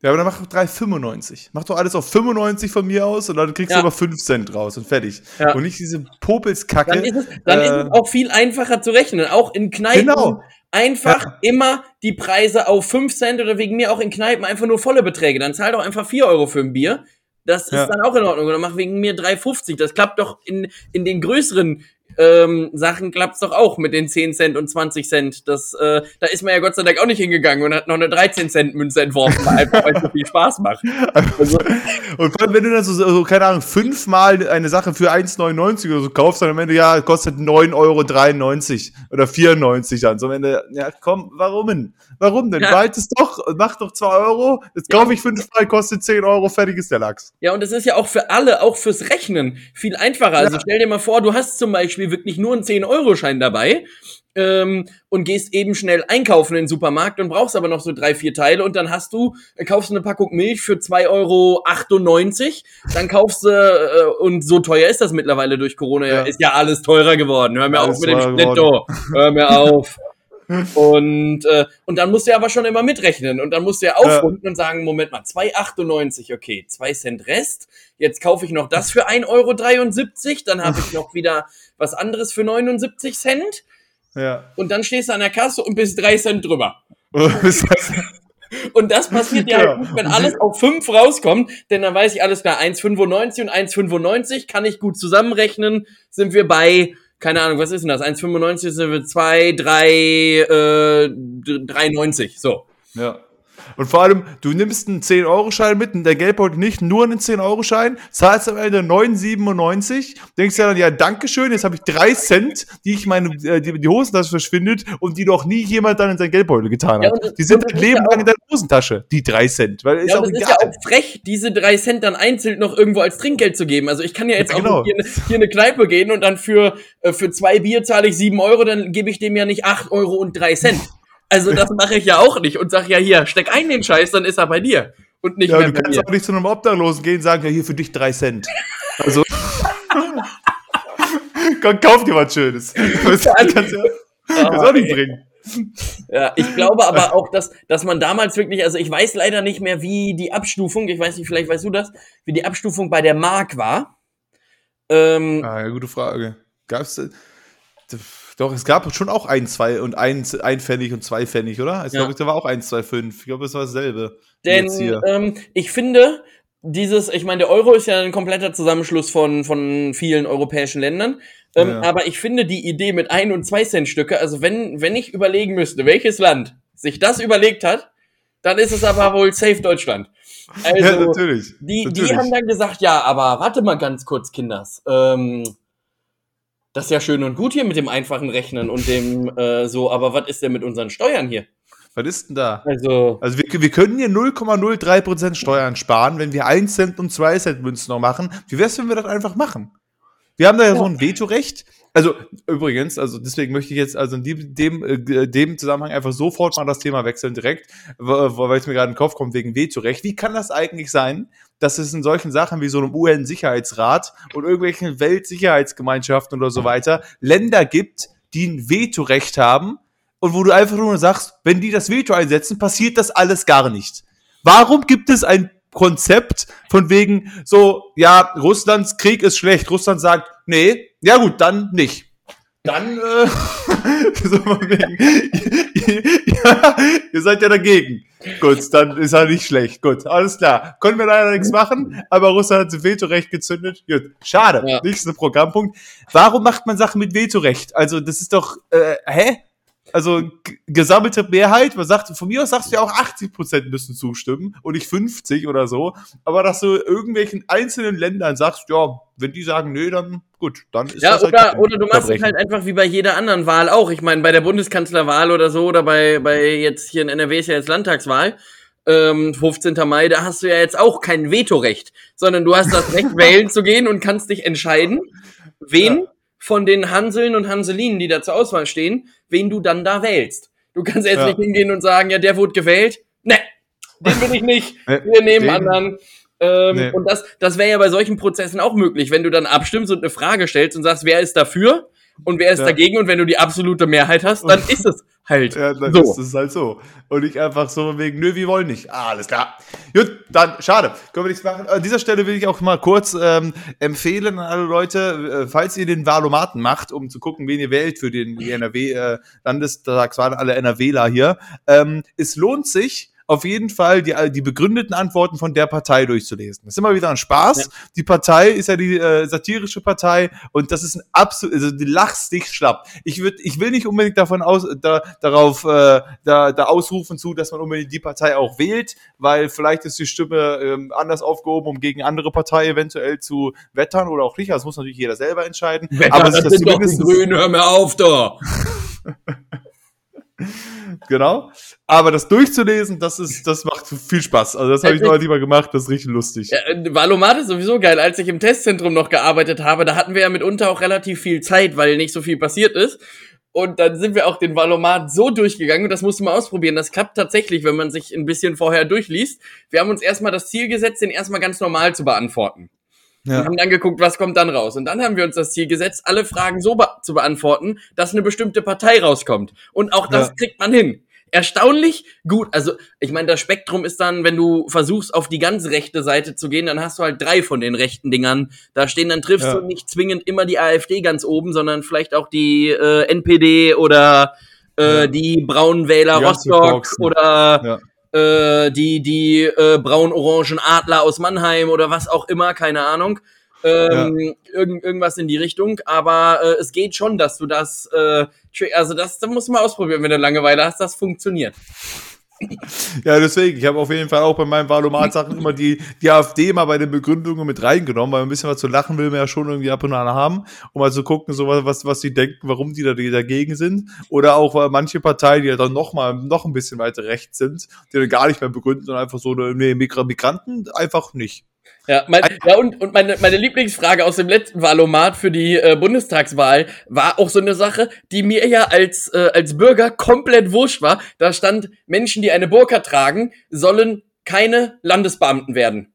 Ja, aber dann mach 3,95. Mach doch alles auf 95 von mir aus und dann kriegst ja. du aber 5 Cent raus und fertig. Ja. Und nicht diese Popelskacke. Dann, ist es, dann äh, ist es auch viel einfacher zu rechnen. Auch in Kneipen. Genau. Einfach ja. immer die Preise auf 5 Cent oder wegen mir auch in Kneipen einfach nur volle Beträge. Dann zahl doch einfach 4 Euro für ein Bier. Das ist dann auch in Ordnung. Oder mach wegen mir 3,50. Das klappt doch in, in den größeren ähm, Sachen klappt's doch auch mit den 10 Cent und 20 Cent. Das, äh, da ist man ja Gott sei Dank auch nicht hingegangen und hat noch eine 13 Cent Münze entworfen, einfach weil es so viel Spaß macht. Also, und vor allem, wenn du dann so, so keine Ahnung, fünfmal eine Sache für 1,99 oder so kaufst, dann am Ende, ja, kostet 9,93 Euro oder 94 dann. So am Ende, ja, komm, warum denn? Warum denn? Ja. Behalt es doch, mach doch 2 Euro, jetzt kaufe ich fünfmal, kostet 10 Euro, fertig ist der Lachs. Ja, und das ist ja auch für alle, auch fürs Rechnen, viel einfacher. Also ja. stell dir mal vor, du hast zum Beispiel wirklich nur einen 10-Euro-Schein dabei ähm, und gehst eben schnell einkaufen in den Supermarkt und brauchst aber noch so drei, vier Teile und dann hast du, äh, kaufst du eine Packung Milch für 2,98 Euro, dann kaufst du, äh, und so teuer ist das mittlerweile durch Corona, ja. ist ja alles teurer geworden. Hör mir alles auf mit dem Schnitto. Hör mir auf. und, äh, und dann musst du aber schon immer mitrechnen und dann musst du ja aufrunden ja. und sagen, Moment mal, 2,98, okay, 2 Cent Rest, jetzt kaufe ich noch das für 1,73 Euro, dann habe ich noch wieder was anderes für 79 Cent. Ja. Und dann stehst du an der Kasse und bist 3 Cent drüber. und das passiert ja, halt, wenn alles auf 5 rauskommt, denn dann weiß ich alles klar, 1,95 und 1,95 kann ich gut zusammenrechnen, sind wir bei keine Ahnung, was ist denn das? 1,95 sind wir 2, 3, äh, 3,90. So. Ja. Und vor allem, du nimmst einen 10-Euro-Schein mit und der Geldbeutel nicht, nur einen 10-Euro-Schein, zahlst am Ende 9,97, denkst ja dann, ja, Dankeschön, jetzt habe ich 3 Cent, die ich meine, äh, die, die Hosentasche verschwindet und die noch nie jemand dann in sein Geldbeutel getan hat. Ja, die sind ein Leben lang in Hosentasche, die 3 Cent. Weil ist ja, auch das egal. ist ja auch frech, diese 3 Cent dann einzeln noch irgendwo als Trinkgeld zu geben. Also ich kann ja jetzt ja, genau. auch hier, hier in eine Kneipe gehen und dann für, äh, für zwei Bier zahle ich 7 Euro, dann gebe ich dem ja nicht 8 Euro und 3 Cent. Also das mache ich ja auch nicht und sag ja hier, steck ein den Scheiß, dann ist er bei dir und nicht ja, mehr bei mir. Du kannst auch nicht zu einem Obdachlosen gehen und sagen, ja hier für dich drei Cent. Also Komm, kauf dir was Schönes. Das kannst du ja, auch nicht bringen. Ja, ich glaube aber auch, dass, dass man damals wirklich, also ich weiß leider nicht mehr, wie die Abstufung, ich weiß nicht, vielleicht weißt du das, wie die Abstufung bei der Mark war. Ähm, ah, ja, gute Frage. Gab's, doch, es gab schon auch ein, zwei und ein, ein Pfennig und zwei Pfennig, oder? Ich ja. glaube, da war auch eins, zwei, fünf. Ich glaube, es war dasselbe. Denn ähm, ich finde, dieses, ich meine, der Euro ist ja ein kompletter Zusammenschluss von, von vielen europäischen Ländern. Ähm, ja. Aber ich finde die Idee mit ein und zwei Cent Stücke, also wenn, wenn ich überlegen müsste, welches Land sich das überlegt hat, dann ist es aber wohl safe Deutschland. Also, ja, natürlich. Die, natürlich. die haben dann gesagt, ja, aber warte mal ganz kurz, Kinders. Ähm, das ist ja schön und gut hier mit dem einfachen Rechnen und dem äh, so, aber was ist denn mit unseren Steuern hier? Was ist denn da? Also, also wir, wir können hier 0,03% Steuern sparen, wenn wir 1 Cent und 2 Cent Münzen noch machen. Wie wär's, wenn wir das einfach machen? Wir haben da ja, ja. so ein Vetorecht. Also übrigens, also deswegen möchte ich jetzt also in dem, dem, äh, dem Zusammenhang einfach sofort mal das Thema wechseln direkt, weil es mir gerade in den Kopf kommt wegen Vetorecht. Wie kann das eigentlich sein, dass es in solchen Sachen wie so einem UN-Sicherheitsrat und irgendwelchen Weltsicherheitsgemeinschaften oder so weiter Länder gibt, die ein Vetorecht haben und wo du einfach nur sagst, wenn die das Veto einsetzen, passiert das alles gar nicht. Warum gibt es ein Konzept von wegen so, ja, Russlands Krieg ist schlecht. Russland sagt, nee, ja gut, dann nicht. Dann, äh, so von wegen, ja, ihr seid ja dagegen. Gut, dann ist er nicht schlecht. Gut, alles klar. Konnten wir leider nichts machen, aber Russland hat Vetorecht gezündet. Gut, schade. Ja. Nächster Programmpunkt. Warum macht man Sachen mit Vetorecht? Also, das ist doch, äh, hä? Also gesammelte Mehrheit, man sagt, von mir aus sagst du ja auch 80 Prozent müssen zustimmen und nicht 50 oder so. Aber dass du irgendwelchen einzelnen Ländern sagst, ja, wenn die sagen, nee, dann gut, dann ist ja, das halt oder, oder du machst es halt einfach wie bei jeder anderen Wahl auch. Ich meine, bei der Bundeskanzlerwahl oder so oder bei, bei jetzt hier in NRW ist ja jetzt Landtagswahl. Ähm, 15. Mai, da hast du ja jetzt auch kein Vetorecht, sondern du hast das Recht, wählen zu gehen und kannst dich entscheiden, wen ja von den Hanseln und Hanselinen, die da zur Auswahl stehen, wen du dann da wählst. Du kannst jetzt ja. nicht hingehen und sagen, ja, der wurde gewählt. Ne, den bin ich nicht. Wir nehmen den, anderen. Ähm, nee. Und das, das wäre ja bei solchen Prozessen auch möglich, wenn du dann abstimmst und eine Frage stellst und sagst, wer ist dafür und wer ist ja. dagegen und wenn du die absolute Mehrheit hast, dann ist es halt ja, dann so. ist es halt so. Und ich einfach so wegen, nö, wir wollen nicht. Ah, alles klar. Gut, dann, schade. Können wir nichts machen. An dieser Stelle will ich auch mal kurz ähm, empfehlen an alle Leute, äh, falls ihr den Wahlomaten macht, um zu gucken, wen ihr wählt für den NRW äh, Landestagswahl, alle NRWler hier, ähm, es lohnt sich, auf jeden Fall die, die begründeten Antworten von der Partei durchzulesen. Das ist immer wieder ein Spaß. Ja. Die Partei ist ja die äh, satirische Partei und das ist ein absolut, also du lachst dich schlapp. Ich würde, ich will nicht unbedingt davon aus, da, darauf, äh, da, da ausrufen zu, dass man unbedingt die Partei auch wählt, weil vielleicht ist die Stimme ähm, anders aufgehoben, um gegen andere Partei eventuell zu wettern oder auch nicht. Das muss natürlich jeder selber entscheiden. Wetter, Aber das, das sind doch die Grünen, hör mir auf da! genau. Aber das durchzulesen, das ist, das macht viel Spaß. Also das habe ich neulich mal gemacht, das ist richtig lustig. Ja, äh, Valomat ist sowieso geil. Als ich im Testzentrum noch gearbeitet habe, da hatten wir ja mitunter auch relativ viel Zeit, weil nicht so viel passiert ist. Und dann sind wir auch den Valomat so durchgegangen und das musste man ausprobieren. Das klappt tatsächlich, wenn man sich ein bisschen vorher durchliest. Wir haben uns erstmal das Ziel gesetzt, den erstmal ganz normal zu beantworten. Ja. Und haben dann geguckt, was kommt dann raus. Und dann haben wir uns das Ziel gesetzt, alle Fragen so be zu beantworten, dass eine bestimmte Partei rauskommt. Und auch das ja. kriegt man hin. Erstaunlich gut. Also, ich meine, das Spektrum ist dann, wenn du versuchst, auf die ganz rechte Seite zu gehen, dann hast du halt drei von den rechten Dingern. Da stehen, dann triffst ja. du nicht zwingend immer die AfD ganz oben, sondern vielleicht auch die äh, NPD oder äh, die braunen Wähler Rostock oder äh, die, die äh, braun-orangen Adler aus Mannheim oder was auch immer, keine Ahnung. Ähm, ja. irgend, irgendwas in die Richtung, aber äh, es geht schon, dass du das, äh, also das, das muss man ausprobieren, wenn du Langeweile hast, das funktioniert. Ja, deswegen, ich habe auf jeden Fall auch bei meinen Valomat-Sachen immer die, die AfD mal bei den Begründungen mit reingenommen, weil ein bisschen was zu lachen will man ja schon irgendwie ab und an haben, um mal zu gucken, so was, was die denken, warum die da dagegen sind. Oder auch weil manche Parteien, die ja dann noch mal noch ein bisschen weiter rechts sind, die dann gar nicht mehr begründen, sondern einfach so, nee, Migranten einfach nicht. Ja, mein, ja und, und meine, meine Lieblingsfrage aus dem letzten Wahlomat für die äh, Bundestagswahl war auch so eine Sache, die mir ja als, äh, als Bürger komplett wurscht war. Da stand, Menschen, die eine Burka tragen, sollen keine Landesbeamten werden.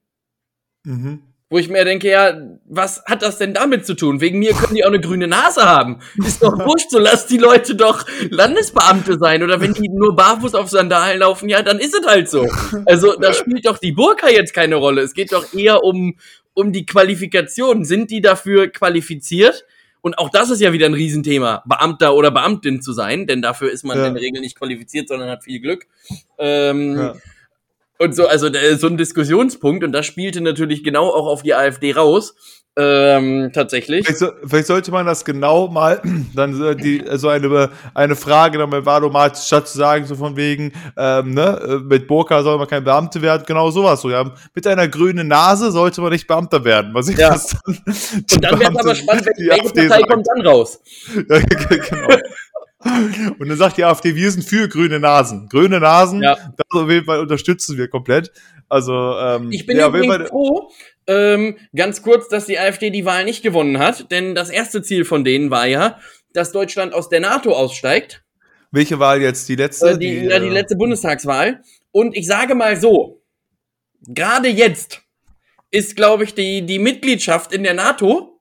Mhm. Wo ich mir denke, ja, was hat das denn damit zu tun? Wegen mir können die auch eine grüne Nase haben. Ist doch wurscht, so lass die Leute doch Landesbeamte sein. Oder wenn die nur barfuß auf Sandalen laufen, ja, dann ist es halt so. Also da spielt doch die Burka jetzt keine Rolle. Es geht doch eher um, um die Qualifikation. Sind die dafür qualifiziert? Und auch das ist ja wieder ein Riesenthema, Beamter oder Beamtin zu sein, denn dafür ist man ja. in der Regel nicht qualifiziert, sondern hat viel Glück. Ähm, ja. Und so, also so ein Diskussionspunkt, und das spielte natürlich genau auch auf die AfD raus. Ähm, tatsächlich. Vielleicht, so, vielleicht, sollte man das genau mal, dann so, die, so eine, eine Frage dann bei Valomat, statt zu sagen, so von wegen, ähm, ne, mit Burka soll man kein Beamte werden, genau sowas so. Ja, mit einer grünen Nase sollte man nicht Beamter werden. Was ich ja. das dann, Und dann wäre es aber spannend, welche Partei sagt. kommt dann raus. ja, genau. Und dann sagt die AfD, wir sind für grüne Nasen. Grüne Nasen, ja. das auf jeden Fall unterstützen wir komplett. Also, ähm, ich bin ja, übrigens froh, ähm, ganz kurz, dass die AfD die Wahl nicht gewonnen hat, denn das erste Ziel von denen war ja, dass Deutschland aus der NATO aussteigt. Welche Wahl jetzt? Die letzte? Äh, die, die, ja, die äh, letzte Bundestagswahl. Und ich sage mal so, gerade jetzt ist, glaube ich, die, die Mitgliedschaft in der NATO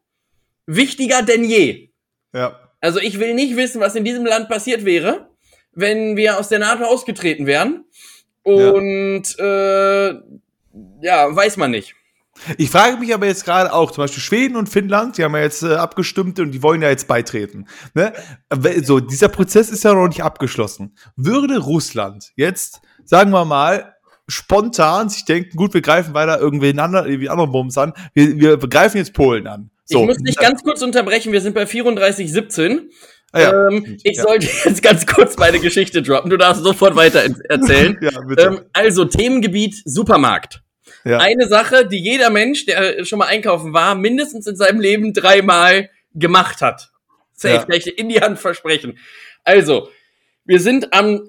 wichtiger denn je. Ja. Also ich will nicht wissen, was in diesem Land passiert wäre, wenn wir aus der NATO ausgetreten wären. Und ja. äh, ja, weiß man nicht. Ich frage mich aber jetzt gerade auch, zum Beispiel Schweden und Finnland, die haben ja jetzt äh, abgestimmt und die wollen ja jetzt beitreten. Ne? So, dieser Prozess ist ja noch nicht abgeschlossen. Würde Russland jetzt, sagen wir mal, spontan sich denken, gut, wir greifen weiter irgendwie anderen, irgendwie anderen Bums an, wir, wir greifen jetzt Polen an. So. Ich muss dich ganz kurz unterbrechen, wir sind bei 3417. Ah, ja. ähm, ich ja. sollte jetzt ganz kurz meine Geschichte droppen. Du darfst sofort weiter erzählen. ja. Ähm, also Themengebiet Supermarkt. Ja. Eine Sache, die jeder Mensch, der schon mal einkaufen war, mindestens in seinem Leben dreimal gemacht hat. Safe, ja. in die Hand versprechen. Also, wir sind am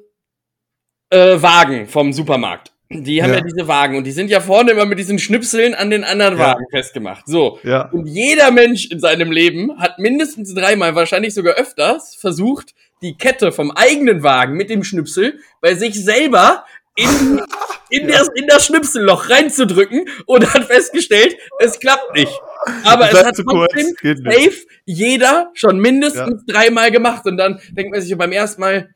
äh, Wagen vom Supermarkt. Die haben ja. ja. diese Wagen und die sind ja vorne immer mit diesen Schnipseln an den anderen ja. Wagen festgemacht. So. Ja. Und jeder Mensch in seinem Leben hat mindestens dreimal, wahrscheinlich sogar öfters, versucht, die Kette vom eigenen Wagen mit dem Schnipsel bei sich selber in, in, ja. das, in das Schnipselloch reinzudrücken und hat festgestellt, es klappt nicht. Aber es hat trotzdem safe jeder schon mindestens dreimal gemacht und dann denkt man sich beim ersten Mal,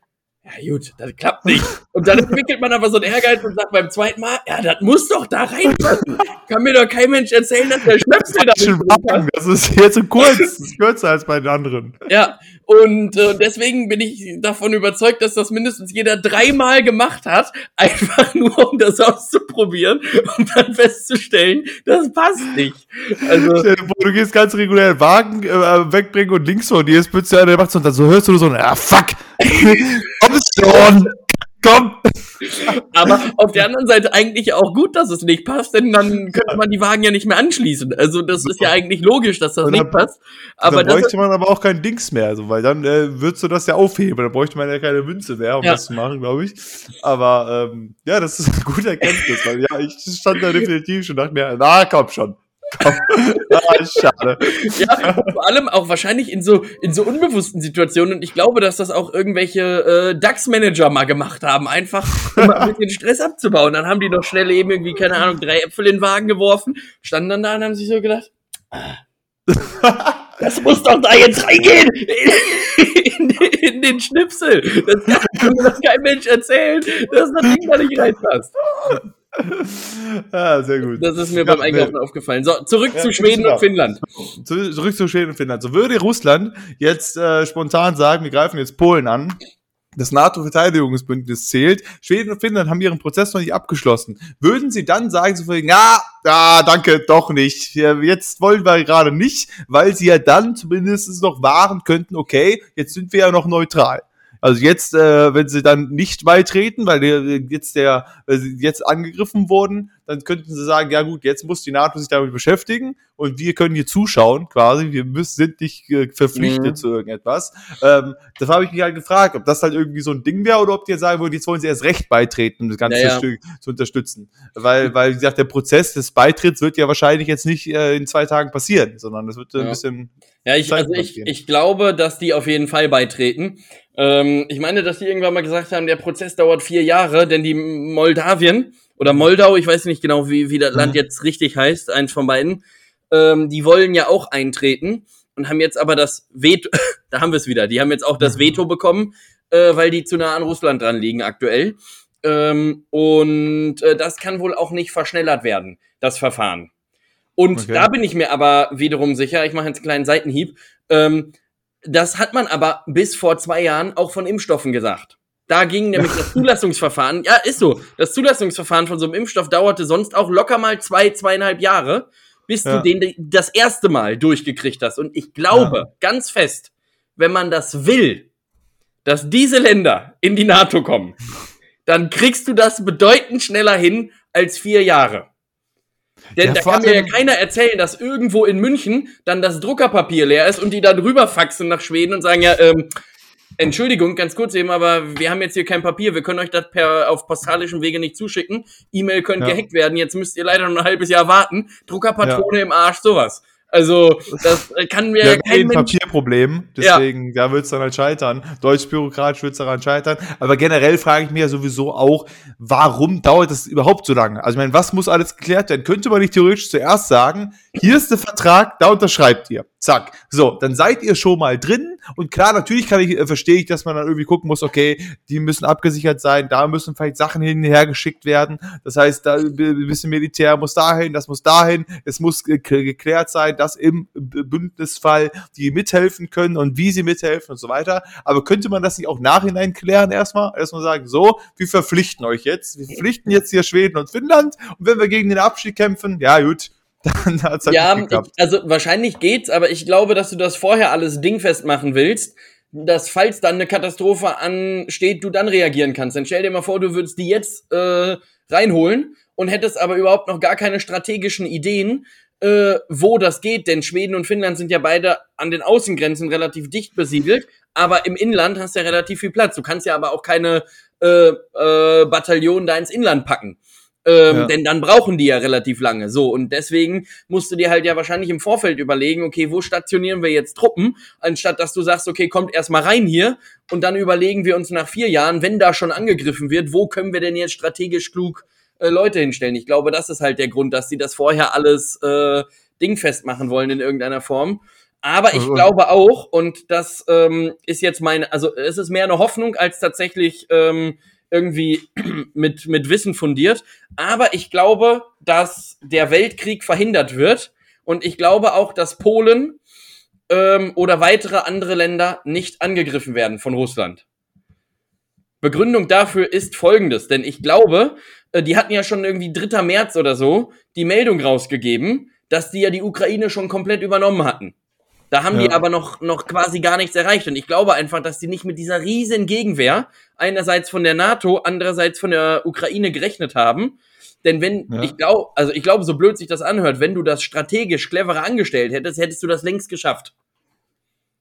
ja gut, das klappt nicht. Und dann entwickelt man aber so einen Ehrgeiz und sagt beim zweiten Mal, ja, das muss doch da reinpassen. Kann mir doch kein Mensch erzählen, dass der Schnöpsel da nicht Das ist hier zu kurz. Das ist kürzer als bei den anderen. Ja, und äh, deswegen bin ich davon überzeugt, dass das mindestens jeder dreimal gemacht hat, einfach nur um das auszuprobieren und dann festzustellen, das passt nicht. Also, du gehst ganz regulär Wagen äh, wegbringen und links von dir ist plötzlich einer, der macht so und dann so hörst du so, ah fuck, schon, komm. Aber auf der anderen Seite eigentlich auch gut, dass es nicht passt, denn dann könnte man die Wagen ja nicht mehr anschließen. Also das ist ja eigentlich logisch, dass das dann, nicht passt. Aber dann bräuchte man aber auch kein Dings mehr, also, weil dann äh, würdest du das ja aufheben. Dann bräuchte man ja keine Münze mehr, um ja. das zu machen, glaube ich. Aber ähm, ja, das ist ein guter Erkenntnis, weil ja, ich stand da definitiv schon nach mir, na komm schon ah, schade. Ja, vor allem auch wahrscheinlich in so, in so unbewussten Situationen. Und ich glaube, dass das auch irgendwelche äh, DAX-Manager mal gemacht haben, einfach um ein bisschen Stress abzubauen. Dann haben die noch schnell eben irgendwie, keine Ahnung, drei Äpfel in den Wagen geworfen, standen dann da und haben sich so gedacht, ah, das muss doch da jetzt reingehen in, in, in den Schnipsel. Das kann mir doch kein Mensch erzählen, dass das Ding da nicht reinpasst ah, sehr gut. Das ist mir ja, beim Einkaufen ja. aufgefallen. So, zurück ja, zu Schweden und Finnland. Zurück zu Schweden und Finnland. So würde Russland jetzt äh, spontan sagen, wir greifen jetzt Polen an. Das NATO-Verteidigungsbündnis zählt. Schweden und Finnland haben ihren Prozess noch nicht abgeschlossen. Würden sie dann sagen, so ja, ja, ah, danke, doch nicht. Jetzt wollen wir gerade nicht, weil sie ja dann zumindest noch wahren könnten, okay, jetzt sind wir ja noch neutral. Also jetzt, äh, wenn sie dann nicht beitreten, weil jetzt der äh, jetzt angegriffen wurden, dann könnten sie sagen, ja gut, jetzt muss die NATO sich damit beschäftigen und wir können hier zuschauen, quasi. Wir müssen, sind nicht äh, verpflichtet mhm. zu irgendetwas. Ähm, das habe ich mich halt gefragt, ob das halt irgendwie so ein Ding wäre oder ob die jetzt sagen würden, jetzt wollen sie erst recht beitreten, um das ganze ja, ja. Stück zu unterstützen. Weil, weil, wie gesagt, der Prozess des Beitritts wird ja wahrscheinlich jetzt nicht äh, in zwei Tagen passieren, sondern das wird ja. ein bisschen. Ja, ich, also ich, ich glaube, dass die auf jeden Fall beitreten. Ähm, ich meine, dass die irgendwann mal gesagt haben, der Prozess dauert vier Jahre, denn die Moldawien oder Moldau, ich weiß nicht genau, wie, wie das Land jetzt richtig heißt, eins von beiden, ähm, die wollen ja auch eintreten und haben jetzt aber das Veto, da haben wir es wieder, die haben jetzt auch das mhm. Veto bekommen, äh, weil die zu nah an Russland dran liegen aktuell. Ähm, und äh, das kann wohl auch nicht verschnellert werden, das Verfahren. Und okay. da bin ich mir aber wiederum sicher, ich mache jetzt einen kleinen Seitenhieb, ähm, das hat man aber bis vor zwei Jahren auch von Impfstoffen gesagt. Da ging nämlich das Zulassungsverfahren, ja, ist so. Das Zulassungsverfahren von so einem Impfstoff dauerte sonst auch locker mal zwei, zweieinhalb Jahre, bis ja. du den das erste Mal durchgekriegt hast. Und ich glaube ja. ganz fest, wenn man das will, dass diese Länder in die NATO kommen, dann kriegst du das bedeutend schneller hin als vier Jahre. Denn ja, da kann mir ja keiner erzählen, dass irgendwo in München dann das Druckerpapier leer ist und die dann rüberfaxen nach Schweden und sagen, ja, ähm, Entschuldigung, ganz kurz eben, aber wir haben jetzt hier kein Papier, wir können euch das per auf postalischem Wege nicht zuschicken. E-Mail könnte ja. gehackt werden, jetzt müsst ihr leider noch ein halbes Jahr warten. Druckerpatrone ja. im Arsch, sowas. Also, das kann mir ja, kein ein Papierproblem, deswegen, ja. da wird's dann halt scheitern. Deutschbürokratisch wird's daran scheitern. Aber generell frage ich mich ja sowieso auch, warum dauert das überhaupt so lange? Also, ich meine, was muss alles geklärt werden? Könnte man nicht theoretisch zuerst sagen, hier ist der Vertrag, da unterschreibt ihr. Zack. So, dann seid ihr schon mal drin Und klar, natürlich kann ich, äh, verstehe ich, dass man dann irgendwie gucken muss, okay, die müssen abgesichert sein, da müssen vielleicht Sachen hinher geschickt werden. Das heißt, da ein bisschen Militär muss dahin, das muss dahin, es muss geklärt sein, dass im Bündnisfall die mithelfen können und wie sie mithelfen und so weiter. Aber könnte man das nicht auch nachhinein klären erstmal? Erstmal sagen, so, wir verpflichten euch jetzt. Wir verpflichten jetzt hier Schweden und Finnland und wenn wir gegen den Abstieg kämpfen, ja gut, dann hat's halt ja, nicht geklappt. Ich, also wahrscheinlich geht's, aber ich glaube, dass du das vorher alles dingfest machen willst, dass falls dann eine Katastrophe ansteht, du dann reagieren kannst. Dann stell dir mal vor, du würdest die jetzt äh, reinholen und hättest aber überhaupt noch gar keine strategischen Ideen, äh, wo das geht, denn Schweden und Finnland sind ja beide an den Außengrenzen relativ dicht besiedelt, aber im Inland hast du ja relativ viel Platz. Du kannst ja aber auch keine äh, äh, Bataillon da ins Inland packen. Ähm, ja. Denn dann brauchen die ja relativ lange. So, und deswegen musst du dir halt ja wahrscheinlich im Vorfeld überlegen, okay, wo stationieren wir jetzt Truppen, anstatt dass du sagst, okay, kommt erstmal rein hier und dann überlegen wir uns nach vier Jahren, wenn da schon angegriffen wird, wo können wir denn jetzt strategisch klug äh, Leute hinstellen? Ich glaube, das ist halt der Grund, dass sie das vorher alles äh, dingfest machen wollen in irgendeiner Form. Aber ich glaube auch, und das ähm, ist jetzt meine, also es ist mehr eine Hoffnung als tatsächlich ähm, irgendwie mit, mit Wissen fundiert. Aber ich glaube, dass der Weltkrieg verhindert wird. Und ich glaube auch, dass Polen ähm, oder weitere andere Länder nicht angegriffen werden von Russland. Begründung dafür ist folgendes, denn ich glaube, äh, die hatten ja schon irgendwie 3. März oder so die Meldung rausgegeben, dass die ja die Ukraine schon komplett übernommen hatten. Da haben ja. die aber noch, noch quasi gar nichts erreicht. Und ich glaube einfach, dass die nicht mit dieser riesen Gegenwehr, einerseits von der NATO, andererseits von der Ukraine gerechnet haben. Denn wenn, ja. ich glaube, also ich glaube, so blöd sich das anhört, wenn du das strategisch cleverer angestellt hättest, hättest du das längst geschafft.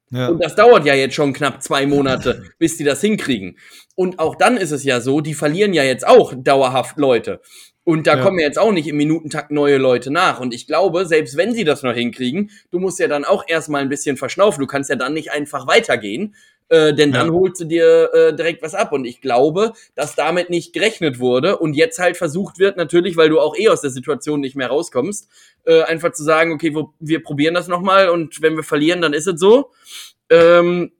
Ja. Und das dauert ja jetzt schon knapp zwei Monate, bis die das hinkriegen. Und auch dann ist es ja so, die verlieren ja jetzt auch dauerhaft Leute. Und da ja. kommen jetzt auch nicht im Minutentakt neue Leute nach. Und ich glaube, selbst wenn sie das noch hinkriegen, du musst ja dann auch erstmal ein bisschen verschnaufen. Du kannst ja dann nicht einfach weitergehen, äh, denn dann ja. holst du dir äh, direkt was ab. Und ich glaube, dass damit nicht gerechnet wurde und jetzt halt versucht wird, natürlich, weil du auch eh aus der Situation nicht mehr rauskommst, äh, einfach zu sagen, okay, wo, wir probieren das nochmal und wenn wir verlieren, dann ist es so. Ähm,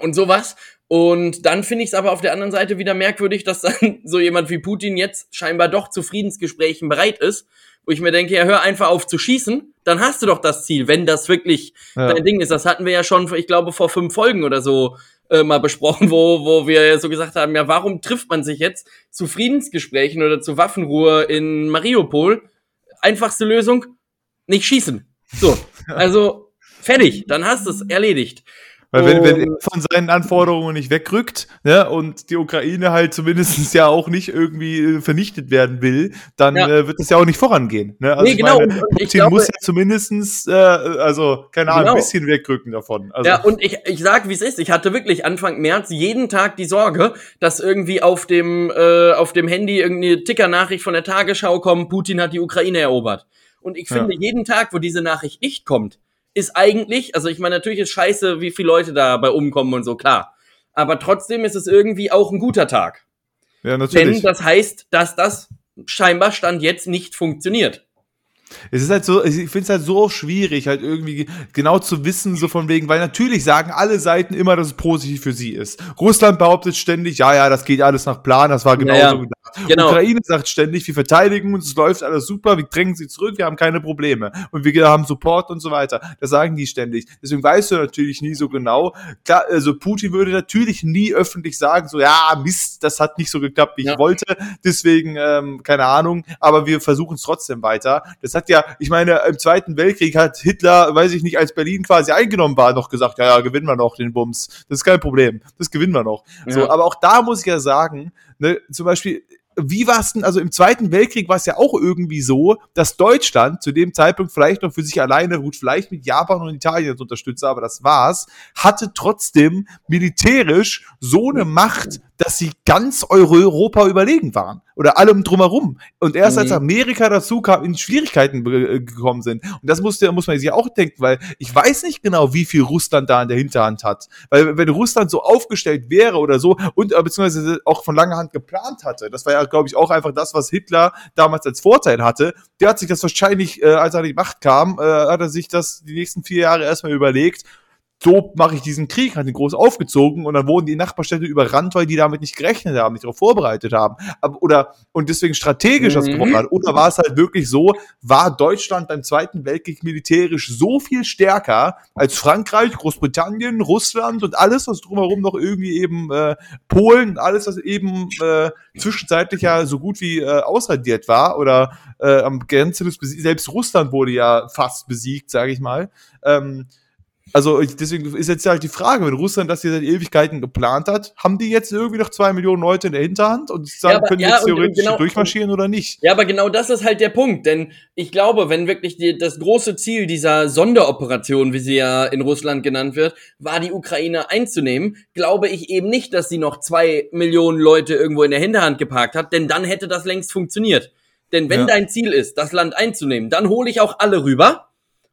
und sowas. Und dann finde ich es aber auf der anderen Seite wieder merkwürdig, dass dann so jemand wie Putin jetzt scheinbar doch zu Friedensgesprächen bereit ist, wo ich mir denke, ja, hör einfach auf zu schießen, dann hast du doch das Ziel, wenn das wirklich ja. dein Ding ist. Das hatten wir ja schon, ich glaube, vor fünf Folgen oder so äh, mal besprochen, wo, wo wir so gesagt haben, ja, warum trifft man sich jetzt zu Friedensgesprächen oder zu Waffenruhe in Mariupol? Einfachste Lösung, nicht schießen. So, also fertig, dann hast du es erledigt. Weil wenn, wenn er von seinen Anforderungen nicht wegrückt ne, und die Ukraine halt zumindest ja auch nicht irgendwie äh, vernichtet werden will, dann ja. äh, wird es ja auch nicht vorangehen. Ne? Also nee, genau. Meine, Putin glaube, muss ja zumindestens, äh, also keine Ahnung, genau. ein bisschen wegrücken davon. Also. Ja, und ich, ich sag, wie es ist. Ich hatte wirklich Anfang März jeden Tag die Sorge, dass irgendwie auf dem, äh, auf dem Handy irgendeine Tickernachricht von der Tagesschau kommt, Putin hat die Ukraine erobert. Und ich finde, ja. jeden Tag, wo diese Nachricht nicht kommt, ist eigentlich, also ich meine, natürlich ist scheiße, wie viele Leute dabei umkommen und so, klar. Aber trotzdem ist es irgendwie auch ein guter Tag. Ja, natürlich. Denn das heißt, dass das scheinbar Stand jetzt nicht funktioniert. Es ist halt so, ich finde es halt so schwierig, halt irgendwie genau zu wissen, so von wegen, weil natürlich sagen alle Seiten immer, dass es positiv für sie ist. Russland behauptet ständig, ja, ja, das geht alles nach Plan, das war genauso ja, ja. gedacht. Genau. Ukraine sagt ständig, wir verteidigen uns, es läuft alles super, wir drängen sie zurück, wir haben keine Probleme und wir haben Support und so weiter. Das sagen die ständig. Deswegen weißt du natürlich nie so genau. Klar, also Putin würde natürlich nie öffentlich sagen, so, ja, Mist, das hat nicht so geklappt, wie ja. ich wollte, deswegen, ähm, keine Ahnung, aber wir versuchen es trotzdem weiter. Das hat ja, ich meine, im Zweiten Weltkrieg hat Hitler, weiß ich nicht, als Berlin quasi eingenommen war, noch gesagt, ja, ja, gewinnen wir noch den Bums. Das ist kein Problem. Das gewinnen wir noch. Ja. So, aber auch da muss ich ja sagen, ne, zum Beispiel, wie war es denn, also im Zweiten Weltkrieg war es ja auch irgendwie so, dass Deutschland zu dem Zeitpunkt vielleicht noch für sich alleine, gut, vielleicht mit Japan und Italien als Unterstützer, aber das war's, hatte trotzdem militärisch so eine Macht, dass sie ganz Europa überlegen waren. Oder allem drumherum. Und erst mhm. als Amerika dazu kam, in Schwierigkeiten äh, gekommen sind. Und das musste, muss man sich auch denken, weil ich weiß nicht genau, wie viel Russland da in der Hinterhand hat. Weil wenn Russland so aufgestellt wäre oder so und äh, beziehungsweise auch von langer Hand geplant hatte, das war ja, glaube ich, auch einfach das, was Hitler damals als Vorteil hatte. Der hat sich das wahrscheinlich, äh, als er an die Macht kam, äh, hat er sich das die nächsten vier Jahre erstmal überlegt so mache ich diesen Krieg, hat ihn groß aufgezogen und dann wurden die Nachbarstädte überrannt, weil die damit nicht gerechnet haben, nicht darauf vorbereitet haben. Aber, oder, und deswegen strategisch mhm. das gewonnen hat. Oder war es halt wirklich so, war Deutschland beim Zweiten Weltkrieg militärisch so viel stärker als Frankreich, Großbritannien, Russland und alles, was drumherum noch irgendwie eben äh, Polen, alles, was eben äh, zwischenzeitlich ja so gut wie äh, ausradiert war oder äh, am Grenze des Besieg selbst Russland wurde ja fast besiegt, sage ich mal. Ähm, also deswegen ist jetzt halt die Frage, wenn Russland das hier seit Ewigkeiten geplant hat, haben die jetzt irgendwie noch zwei Millionen Leute in der Hinterhand und sagen, ja, aber, können ja, jetzt theoretisch genau, durchmarschieren oder nicht? Ja, aber genau das ist halt der Punkt, denn ich glaube, wenn wirklich die, das große Ziel dieser Sonderoperation, wie sie ja in Russland genannt wird, war die Ukraine einzunehmen, glaube ich eben nicht, dass sie noch zwei Millionen Leute irgendwo in der Hinterhand geparkt hat, denn dann hätte das längst funktioniert. Denn wenn ja. dein Ziel ist, das Land einzunehmen, dann hole ich auch alle rüber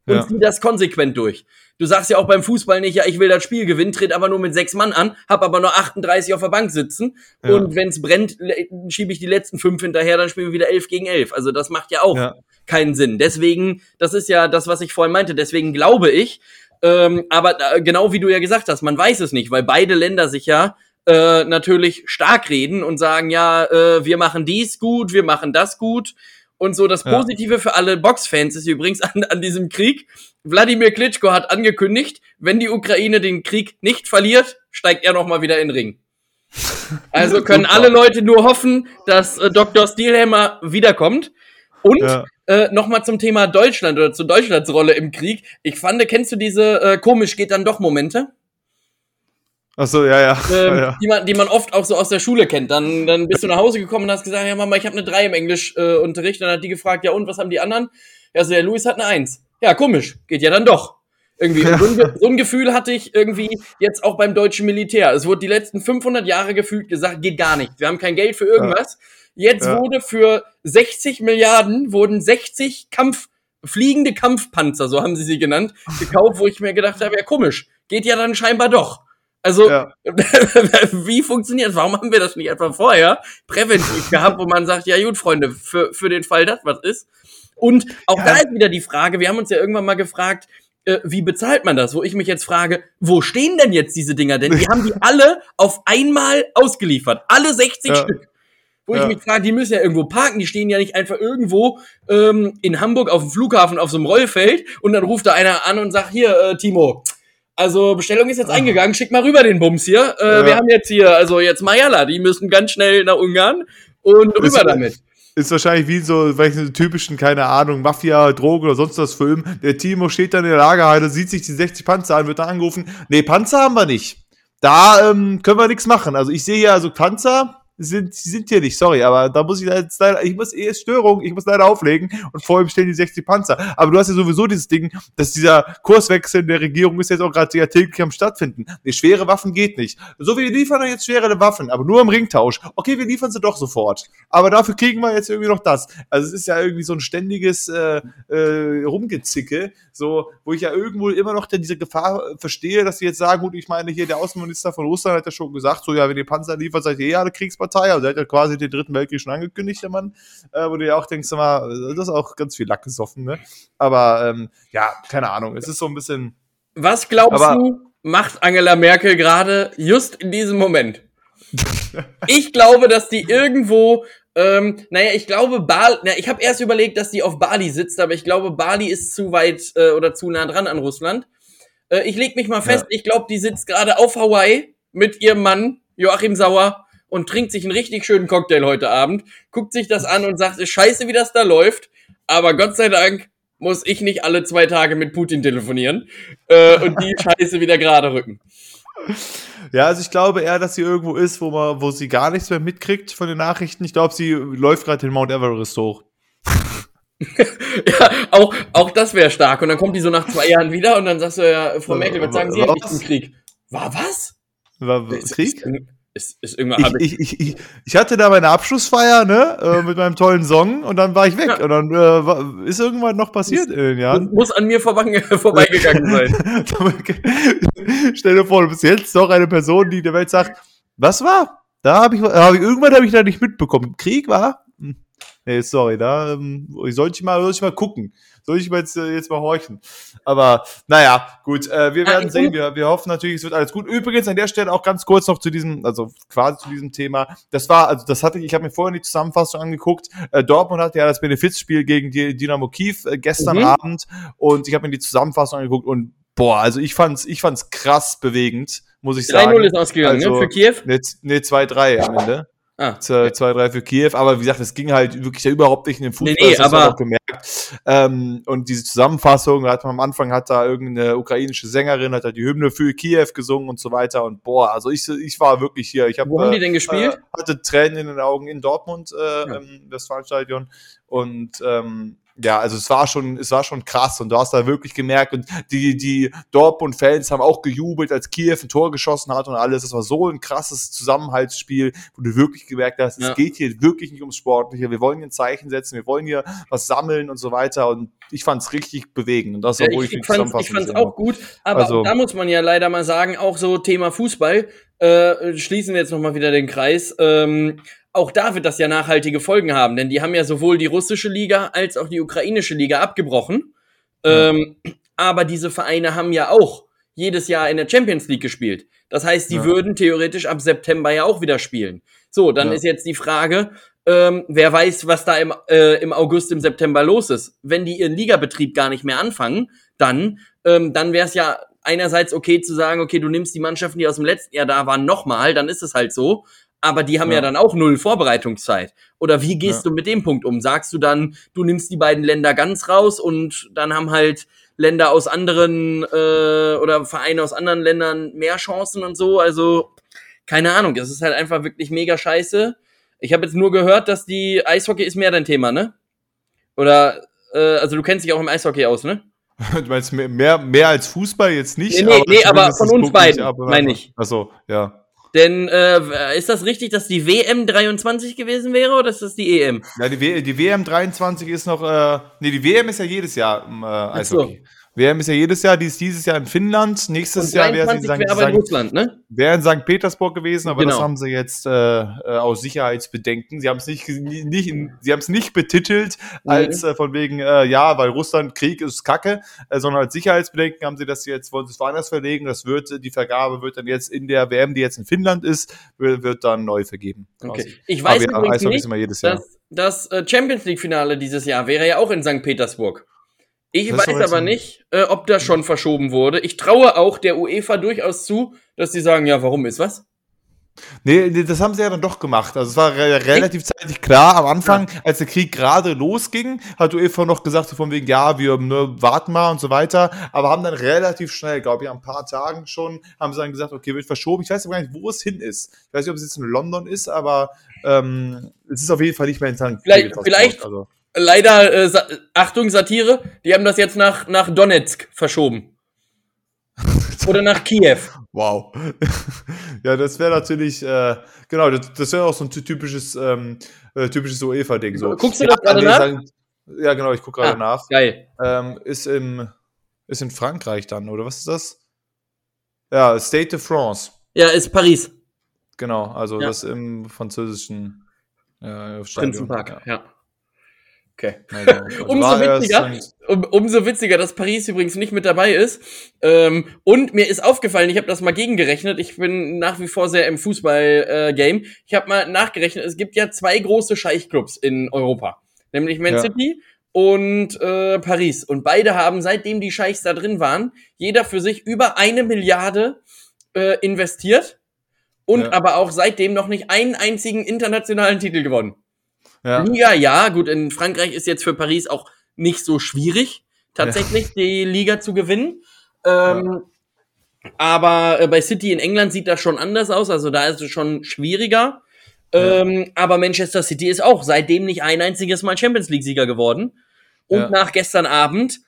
und ja. zieh das konsequent durch. Du sagst ja auch beim Fußball nicht, ja, ich will das Spiel gewinnen, tritt aber nur mit sechs Mann an, hab aber nur 38 auf der Bank sitzen ja. und wenn's brennt, schiebe ich die letzten fünf hinterher, dann spielen wir wieder elf gegen elf. Also das macht ja auch ja. keinen Sinn. Deswegen, das ist ja das, was ich vorhin meinte, deswegen glaube ich, ähm, aber äh, genau wie du ja gesagt hast, man weiß es nicht, weil beide Länder sich ja äh, natürlich stark reden und sagen, ja, äh, wir machen dies gut, wir machen das gut. Und so das Positive ja. für alle Boxfans ist übrigens an, an diesem Krieg. Wladimir Klitschko hat angekündigt, wenn die Ukraine den Krieg nicht verliert, steigt er nochmal wieder in den Ring. Also können alle Leute nur hoffen, dass äh, Dr. Steelhammer wiederkommt. Und ja. äh, nochmal zum Thema Deutschland oder zu Deutschlands Rolle im Krieg. Ich fand, kennst du diese äh, komisch geht dann doch Momente? Ach so, ja, ja. Ähm, ja. Die, man, die man oft auch so aus der Schule kennt. Dann, dann bist du nach Hause gekommen und hast gesagt, ja Mama, ich habe eine 3 im Englischunterricht. Äh, dann hat die gefragt, ja und, was haben die anderen? Ja, so, der Luis hat eine 1. Ja, komisch. Geht ja dann doch. Irgendwie. Ja. So, ein, so, ein, Gefühl hatte ich irgendwie jetzt auch beim deutschen Militär. Es wurde die letzten 500 Jahre gefühlt gesagt, geht gar nicht. Wir haben kein Geld für irgendwas. Ja. Jetzt wurde für 60 Milliarden wurden 60 Kampf, fliegende Kampfpanzer, so haben sie sie genannt, gekauft, wo ich mir gedacht habe, ja komisch. Geht ja dann scheinbar doch. Also, ja. wie funktioniert das? Warum haben wir das nicht einfach vorher präventiv gehabt, wo man sagt, ja gut, Freunde, für, für den Fall das was ist. Und auch ja. da ist wieder die Frage, wir haben uns ja irgendwann mal gefragt, äh, wie bezahlt man das? Wo ich mich jetzt frage, wo stehen denn jetzt diese Dinger denn? Die haben die alle auf einmal ausgeliefert. Alle 60 ja. Stück. Wo ich mich frage, die müssen ja irgendwo parken, die stehen ja nicht einfach irgendwo ähm, in Hamburg auf dem Flughafen auf so einem Rollfeld und dann ruft da einer an und sagt, hier, äh, Timo, also Bestellung ist jetzt eingegangen, schick mal rüber den Bums hier. Äh, ja. Wir haben jetzt hier, also jetzt Mayala, die müssen ganz schnell nach Ungarn und rüber ist, damit. Ist wahrscheinlich wie so welche typischen, keine Ahnung, Mafia, Drogen oder sonst was Film. Der Timo steht dann in der Lagerhalle, sieht sich die 60 Panzer an, wird dann angerufen, nee, Panzer haben wir nicht. Da ähm, können wir nichts machen. Also ich sehe hier also Panzer, sind, sind hier nicht, sorry, aber da muss ich jetzt leider, ich muss eh Störung, ich muss leider auflegen und vor ihm stehen die 60 Panzer. Aber du hast ja sowieso dieses Ding, dass dieser Kurswechsel in der Regierung ist jetzt auch gerade sehr täglich am stattfinden. Nee, schwere Waffen geht nicht. So, wir liefern jetzt schwere Waffen, aber nur im Ringtausch. Okay, wir liefern sie doch sofort. Aber dafür kriegen wir jetzt irgendwie noch das. Also es ist ja irgendwie so ein ständiges äh, äh, Rumgezicke, so, wo ich ja irgendwo immer noch diese Gefahr verstehe, dass sie jetzt sagen, gut, ich meine, hier der Außenminister von Russland hat ja schon gesagt, so, ja, wenn ihr Panzer liefert, seid ihr eh alle Kriegspartei Partei, also er hat ja quasi den dritten Weltkrieg schon angekündigt, der Mann, äh, wo du ja auch denkst, mal, das ist auch ganz viel Lack gesoffen, ne? Aber ähm, ja, keine Ahnung, es ist so ein bisschen. Was glaubst aber, du, macht Angela Merkel gerade just in diesem Moment? ich glaube, dass die irgendwo ähm, naja, ich glaube, Bali, na, ich habe erst überlegt, dass die auf Bali sitzt, aber ich glaube, Bali ist zu weit äh, oder zu nah dran an Russland. Äh, ich leg mich mal fest, ja. ich glaube, die sitzt gerade auf Hawaii mit ihrem Mann Joachim Sauer und trinkt sich einen richtig schönen Cocktail heute Abend, guckt sich das an und sagt, ist scheiße, wie das da läuft, aber Gott sei Dank muss ich nicht alle zwei Tage mit Putin telefonieren äh, und die Scheiße wieder gerade rücken. Ja, also ich glaube eher, dass sie irgendwo ist, wo man, wo sie gar nichts mehr mitkriegt von den Nachrichten. Ich glaube, sie läuft gerade den Mount Everest hoch. ja, auch, auch das wäre stark. Und dann kommt die so nach zwei Jahren wieder und dann sagst du ja, Frau Merkel, was sagen Sie eigentlich zum Krieg? War was? War, Krieg? Ist, ist irgendwann ich, ich, ich, ich, hatte da meine Abschlussfeier, ne, äh, mit meinem tollen Song und dann war ich weg. Ja. Und dann äh, ist irgendwann noch passiert muss, in den Jahren. Muss an mir vorbeigegangen sein. Stell dir vor, du bist jetzt doch eine Person, die der Welt sagt, was war? Da habe ich, hab ich irgendwann habe ich da nicht mitbekommen. Krieg war? Hm. Nee, sorry, da ähm, sollte ich mal, sollte ich mal gucken. Soll ich jetzt, äh, jetzt mal horchen. Aber naja, gut, äh, wir werden sehen. Wir, wir hoffen natürlich, es wird alles gut. Übrigens an der Stelle auch ganz kurz noch zu diesem, also quasi zu diesem Thema. Das war, also das hatte ich, ich habe mir vorhin die Zusammenfassung angeguckt. Äh, Dortmund hatte ja das Benefizspiel gegen die Dynamo Kiew äh, gestern mhm. Abend und ich habe mir die Zusammenfassung angeguckt und boah, also ich fand's, ich fand's krass bewegend, muss ich sagen. 3-0 ist ausgegangen, also, ne, für Kiew? Ne, ne 2-3 am Ende. Ah. 2-3 für Kiew, aber wie gesagt, es ging halt wirklich ja überhaupt nicht in den Fußball, nee, nee, das aber auch gemerkt. Ähm, und diese Zusammenfassung, hat man am Anfang hat da irgendeine ukrainische Sängerin, hat da die Hymne für Kiew gesungen und so weiter und boah, also ich, ich war wirklich hier. Ich hab, Wo haben die denn gespielt? Äh, hatte Tränen in den Augen in Dortmund, äh, ja. im Westfalenstadion und ähm, ja, also es war schon, es war schon krass und du hast da wirklich gemerkt und die, die Dortmund-Fans haben auch gejubelt, als Kiew ein Tor geschossen hat und alles. Das war so ein krasses Zusammenhaltsspiel, wo du wirklich gemerkt hast, ja. es geht hier wirklich nicht ums Sportliche. Wir wollen hier ein Zeichen setzen, wir wollen hier was sammeln und so weiter und ich fand es richtig bewegend und das, obwohl ja, ich, ich, ich fand ich fand's auch gut, aber also, da muss man ja leider mal sagen, auch so Thema Fußball, äh, schließen wir jetzt nochmal wieder den Kreis. Ähm, auch da wird das ja nachhaltige Folgen haben, denn die haben ja sowohl die russische Liga als auch die ukrainische Liga abgebrochen. Ja. Ähm, aber diese Vereine haben ja auch jedes Jahr in der Champions League gespielt. Das heißt, die ja. würden theoretisch ab September ja auch wieder spielen. So, dann ja. ist jetzt die Frage, ähm, wer weiß, was da im, äh, im August, im September los ist. Wenn die ihren Ligabetrieb gar nicht mehr anfangen, dann, ähm, dann wäre es ja einerseits okay zu sagen, okay, du nimmst die Mannschaften, die aus dem letzten Jahr da waren, nochmal, dann ist es halt so aber die haben ja. ja, dann auch null Vorbereitungszeit. Oder wie gehst ja. du mit dem Punkt um? Sagst du dann, du nimmst die beiden Länder ganz raus und dann haben halt Länder aus anderen äh, oder Vereine aus anderen Ländern mehr Chancen und so? Also, keine Ahnung, das ist halt einfach wirklich mega scheiße. Ich habe jetzt nur gehört, dass die Eishockey ist mehr dein Thema, ne? Oder, äh, also du kennst dich auch im Eishockey aus, ne? Du meinst mehr, mehr als Fußball jetzt nicht? Nee, nee, aber, nee, aber von uns beiden, meine ich. Achso, ja. Denn äh, ist das richtig, dass die WM 23 gewesen wäre oder ist das die EM? Ja, die, w die WM 23 ist noch, äh, nee, die WM ist ja jedes Jahr im äh, Eishockey. WM ist ja jedes Jahr, die ist dieses Jahr in Finnland, nächstes Jahr wäre sie in St. Wär in Russland, ne? Wäre in St. Petersburg gewesen, aber genau. das haben sie jetzt äh, äh aus Sicherheitsbedenken. Sie haben es nicht, nicht, sie haben es nicht betitelt als äh, von wegen, äh, ja, weil Russland Krieg ist Kacke, äh, sondern als Sicherheitsbedenken haben sie das jetzt, wollen sie es woanders verlegen. Das wird, die Vergabe wird dann jetzt in der WM, die jetzt in Finnland ist, wird, wird dann neu vergeben. Okay. Ich weiß aber, übrigens ja, nicht, dass das äh, Champions League Finale dieses Jahr wäre ja auch in St. Petersburg. Ich das weiß aber nicht, äh, ob das schon verschoben wurde. Ich traue auch der UEFA durchaus zu, dass sie sagen, ja, warum ist was? Nee, nee, das haben sie ja dann doch gemacht. Also es war re relativ zeitig klar. Am Anfang, ja. als der Krieg gerade losging, hat UEFA noch gesagt, so von wegen, ja, wir ne, warten mal und so weiter. Aber haben dann relativ schnell, glaube ich, ein paar Tagen schon, haben sie dann gesagt, okay, wird verschoben. Ich weiß aber gar nicht, wo es hin ist. Ich weiß nicht, ob es jetzt in London ist, aber ähm, es ist auf jeden Fall nicht mehr in St. Vielleicht, vielleicht, also leider, äh, Sa Achtung, Satire, die haben das jetzt nach, nach Donetsk verschoben. Oder nach Kiew. Wow. ja, das wäre natürlich, äh, genau, das, das wäre auch so ein typisches, ähm, äh, typisches UEFA-Ding. So. Guckst du das gerade nach? Sagen, ja, genau, ich gucke gerade ah, nach. Geil. Ähm, ist, im, ist in Frankreich dann, oder was ist das? Ja, State de France. Ja, ist Paris. Genau, also ja. das im französischen äh, Prinzenpark, ja. ja. Okay. Also, umso, witziger, um, umso witziger, dass Paris übrigens nicht mit dabei ist. Ähm, und mir ist aufgefallen, ich habe das mal gegengerechnet. Ich bin nach wie vor sehr im Fußball-Game. Äh, ich habe mal nachgerechnet, es gibt ja zwei große Scheichclubs in Europa. Nämlich Man ja. City und äh, Paris. Und beide haben, seitdem die Scheichs da drin waren, jeder für sich über eine Milliarde äh, investiert. Und ja. aber auch seitdem noch nicht einen einzigen internationalen Titel gewonnen. Ja. Liga, ja, gut, in Frankreich ist jetzt für Paris auch nicht so schwierig, tatsächlich ja. die Liga zu gewinnen. Ähm, ja. Aber äh, bei City in England sieht das schon anders aus, also da ist es schon schwieriger. Ähm, aber Manchester City ist auch seitdem nicht ein einziges Mal Champions League-Sieger geworden. Und nach gestern Abend,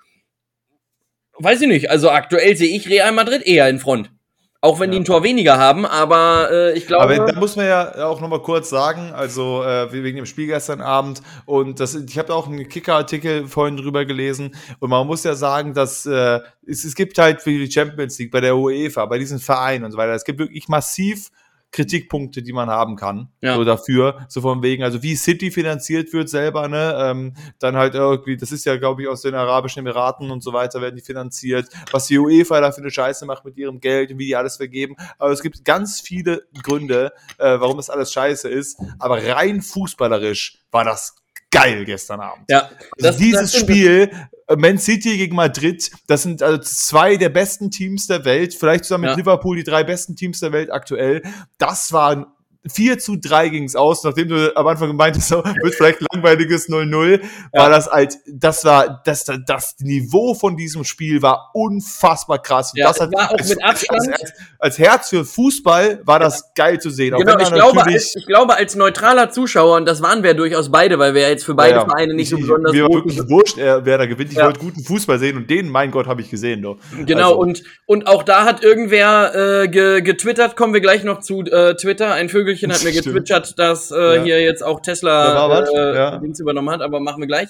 weiß ich nicht, also aktuell sehe ich Real Madrid eher in Front. Auch wenn ja. die ein Tor weniger haben, aber äh, ich glaube. Aber da muss man ja auch nochmal kurz sagen, also äh, wegen dem Spiel gestern Abend und das, ich habe auch einen Kicker-Artikel vorhin drüber gelesen und man muss ja sagen, dass äh, es, es gibt halt für die Champions League bei der UEFA, bei diesen Vereinen und so weiter, es gibt wirklich massiv Kritikpunkte, die man haben kann. Ja. So dafür. So von wegen, also wie City finanziert wird selber, ne? Ähm, dann halt irgendwie, das ist ja, glaube ich, aus den Arabischen Emiraten und so weiter werden die finanziert. Was die UEFA da für eine Scheiße macht mit ihrem Geld und wie die alles vergeben. Aber es gibt ganz viele Gründe, äh, warum das alles scheiße ist. Aber rein fußballerisch war das geil gestern Abend. Ja, also dieses das Spiel, Man City gegen Madrid, das sind also zwei der besten Teams der Welt, vielleicht zusammen mit ja. Liverpool die drei besten Teams der Welt aktuell. Das war ein 4 zu 3 ging es aus, nachdem du am Anfang gemeint hast, wird vielleicht langweiliges 0-0, war ja. das halt, das war, das, das Niveau von diesem Spiel war unfassbar krass. Ja, das hat, war auch als, mit Abstand. Als, als, Herz für Fußball war das ja. geil zu sehen. Genau, ich glaube, als, ich glaube, als neutraler Zuschauer, und das waren wir durchaus beide, weil wir ja jetzt für beide Vereine nicht so besonders Mir war wirklich wurscht, wer da gewinnt. Ich wollte guten Fußball sehen und den, mein Gott, habe ich gesehen. Doch. Genau, also. und, und auch da hat irgendwer äh, getwittert, kommen wir gleich noch zu äh, Twitter, ein Vögelchen Vögelchen hat mir getwitchert, dass äh, ja. hier jetzt auch Tesla äh, ja. Dings übernommen hat, aber machen wir gleich.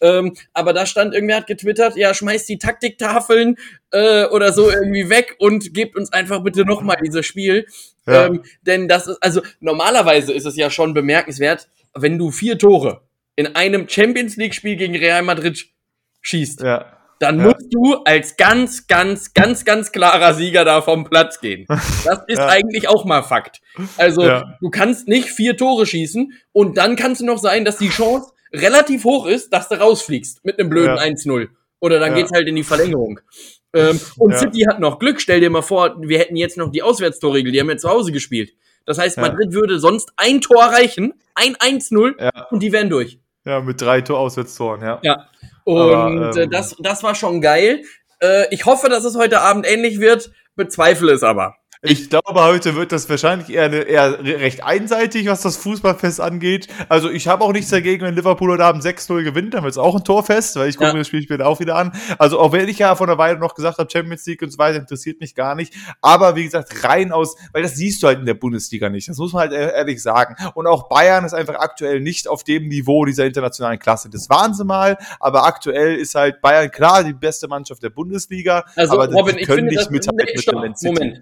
Ähm, aber da stand, irgendwer hat getwittert, ja, schmeißt die Taktiktafeln äh, oder so irgendwie weg und gebt uns einfach bitte nochmal dieses Spiel. Ja. Ähm, denn das ist, also normalerweise ist es ja schon bemerkenswert, wenn du vier Tore in einem Champions League-Spiel gegen Real Madrid schießt. Ja dann ja. musst du als ganz, ganz, ganz, ganz klarer Sieger da vom Platz gehen. Das ist ja. eigentlich auch mal Fakt. Also ja. du kannst nicht vier Tore schießen und dann kann es noch sein, dass die Chance relativ hoch ist, dass du rausfliegst mit einem blöden 1-0. Oder dann geht's halt in die Verlängerung. Ähm, und City hat noch Glück. Stell dir mal vor, wir hätten jetzt noch die Auswärtstorregel. Die haben ja zu Hause gespielt. Das heißt, Madrid würde sonst ein Tor reichen, ein 1-0 und die wären durch. Ja, mit drei Tor Auswärtstoren, ja. Ja, und Aber, äh, ähm, das, das war schon geil. Äh, ich hoffe, dass es heute Abend ähnlich wird, bezweifle es aber. Ich glaube, heute wird das wahrscheinlich eher, eine, eher recht einseitig, was das Fußballfest angeht. Also ich habe auch nichts dagegen, wenn Liverpool heute Abend 6-0 gewinnt, dann wird es auch ein Torfest, weil ich gucke ja. mir das Spiel später auch wieder an. Also auch wenn ich ja vor einer Weile noch gesagt habe, Champions League und so weiter, interessiert mich gar nicht. Aber wie gesagt, rein aus, weil das siehst du halt in der Bundesliga nicht. Das muss man halt ehrlich sagen. Und auch Bayern ist einfach aktuell nicht auf dem Niveau dieser internationalen Klasse. Das waren sie mal, aber aktuell ist halt Bayern klar die beste Mannschaft der Bundesliga. Also aber Robin, die können nicht mithalten mit dem. Moment.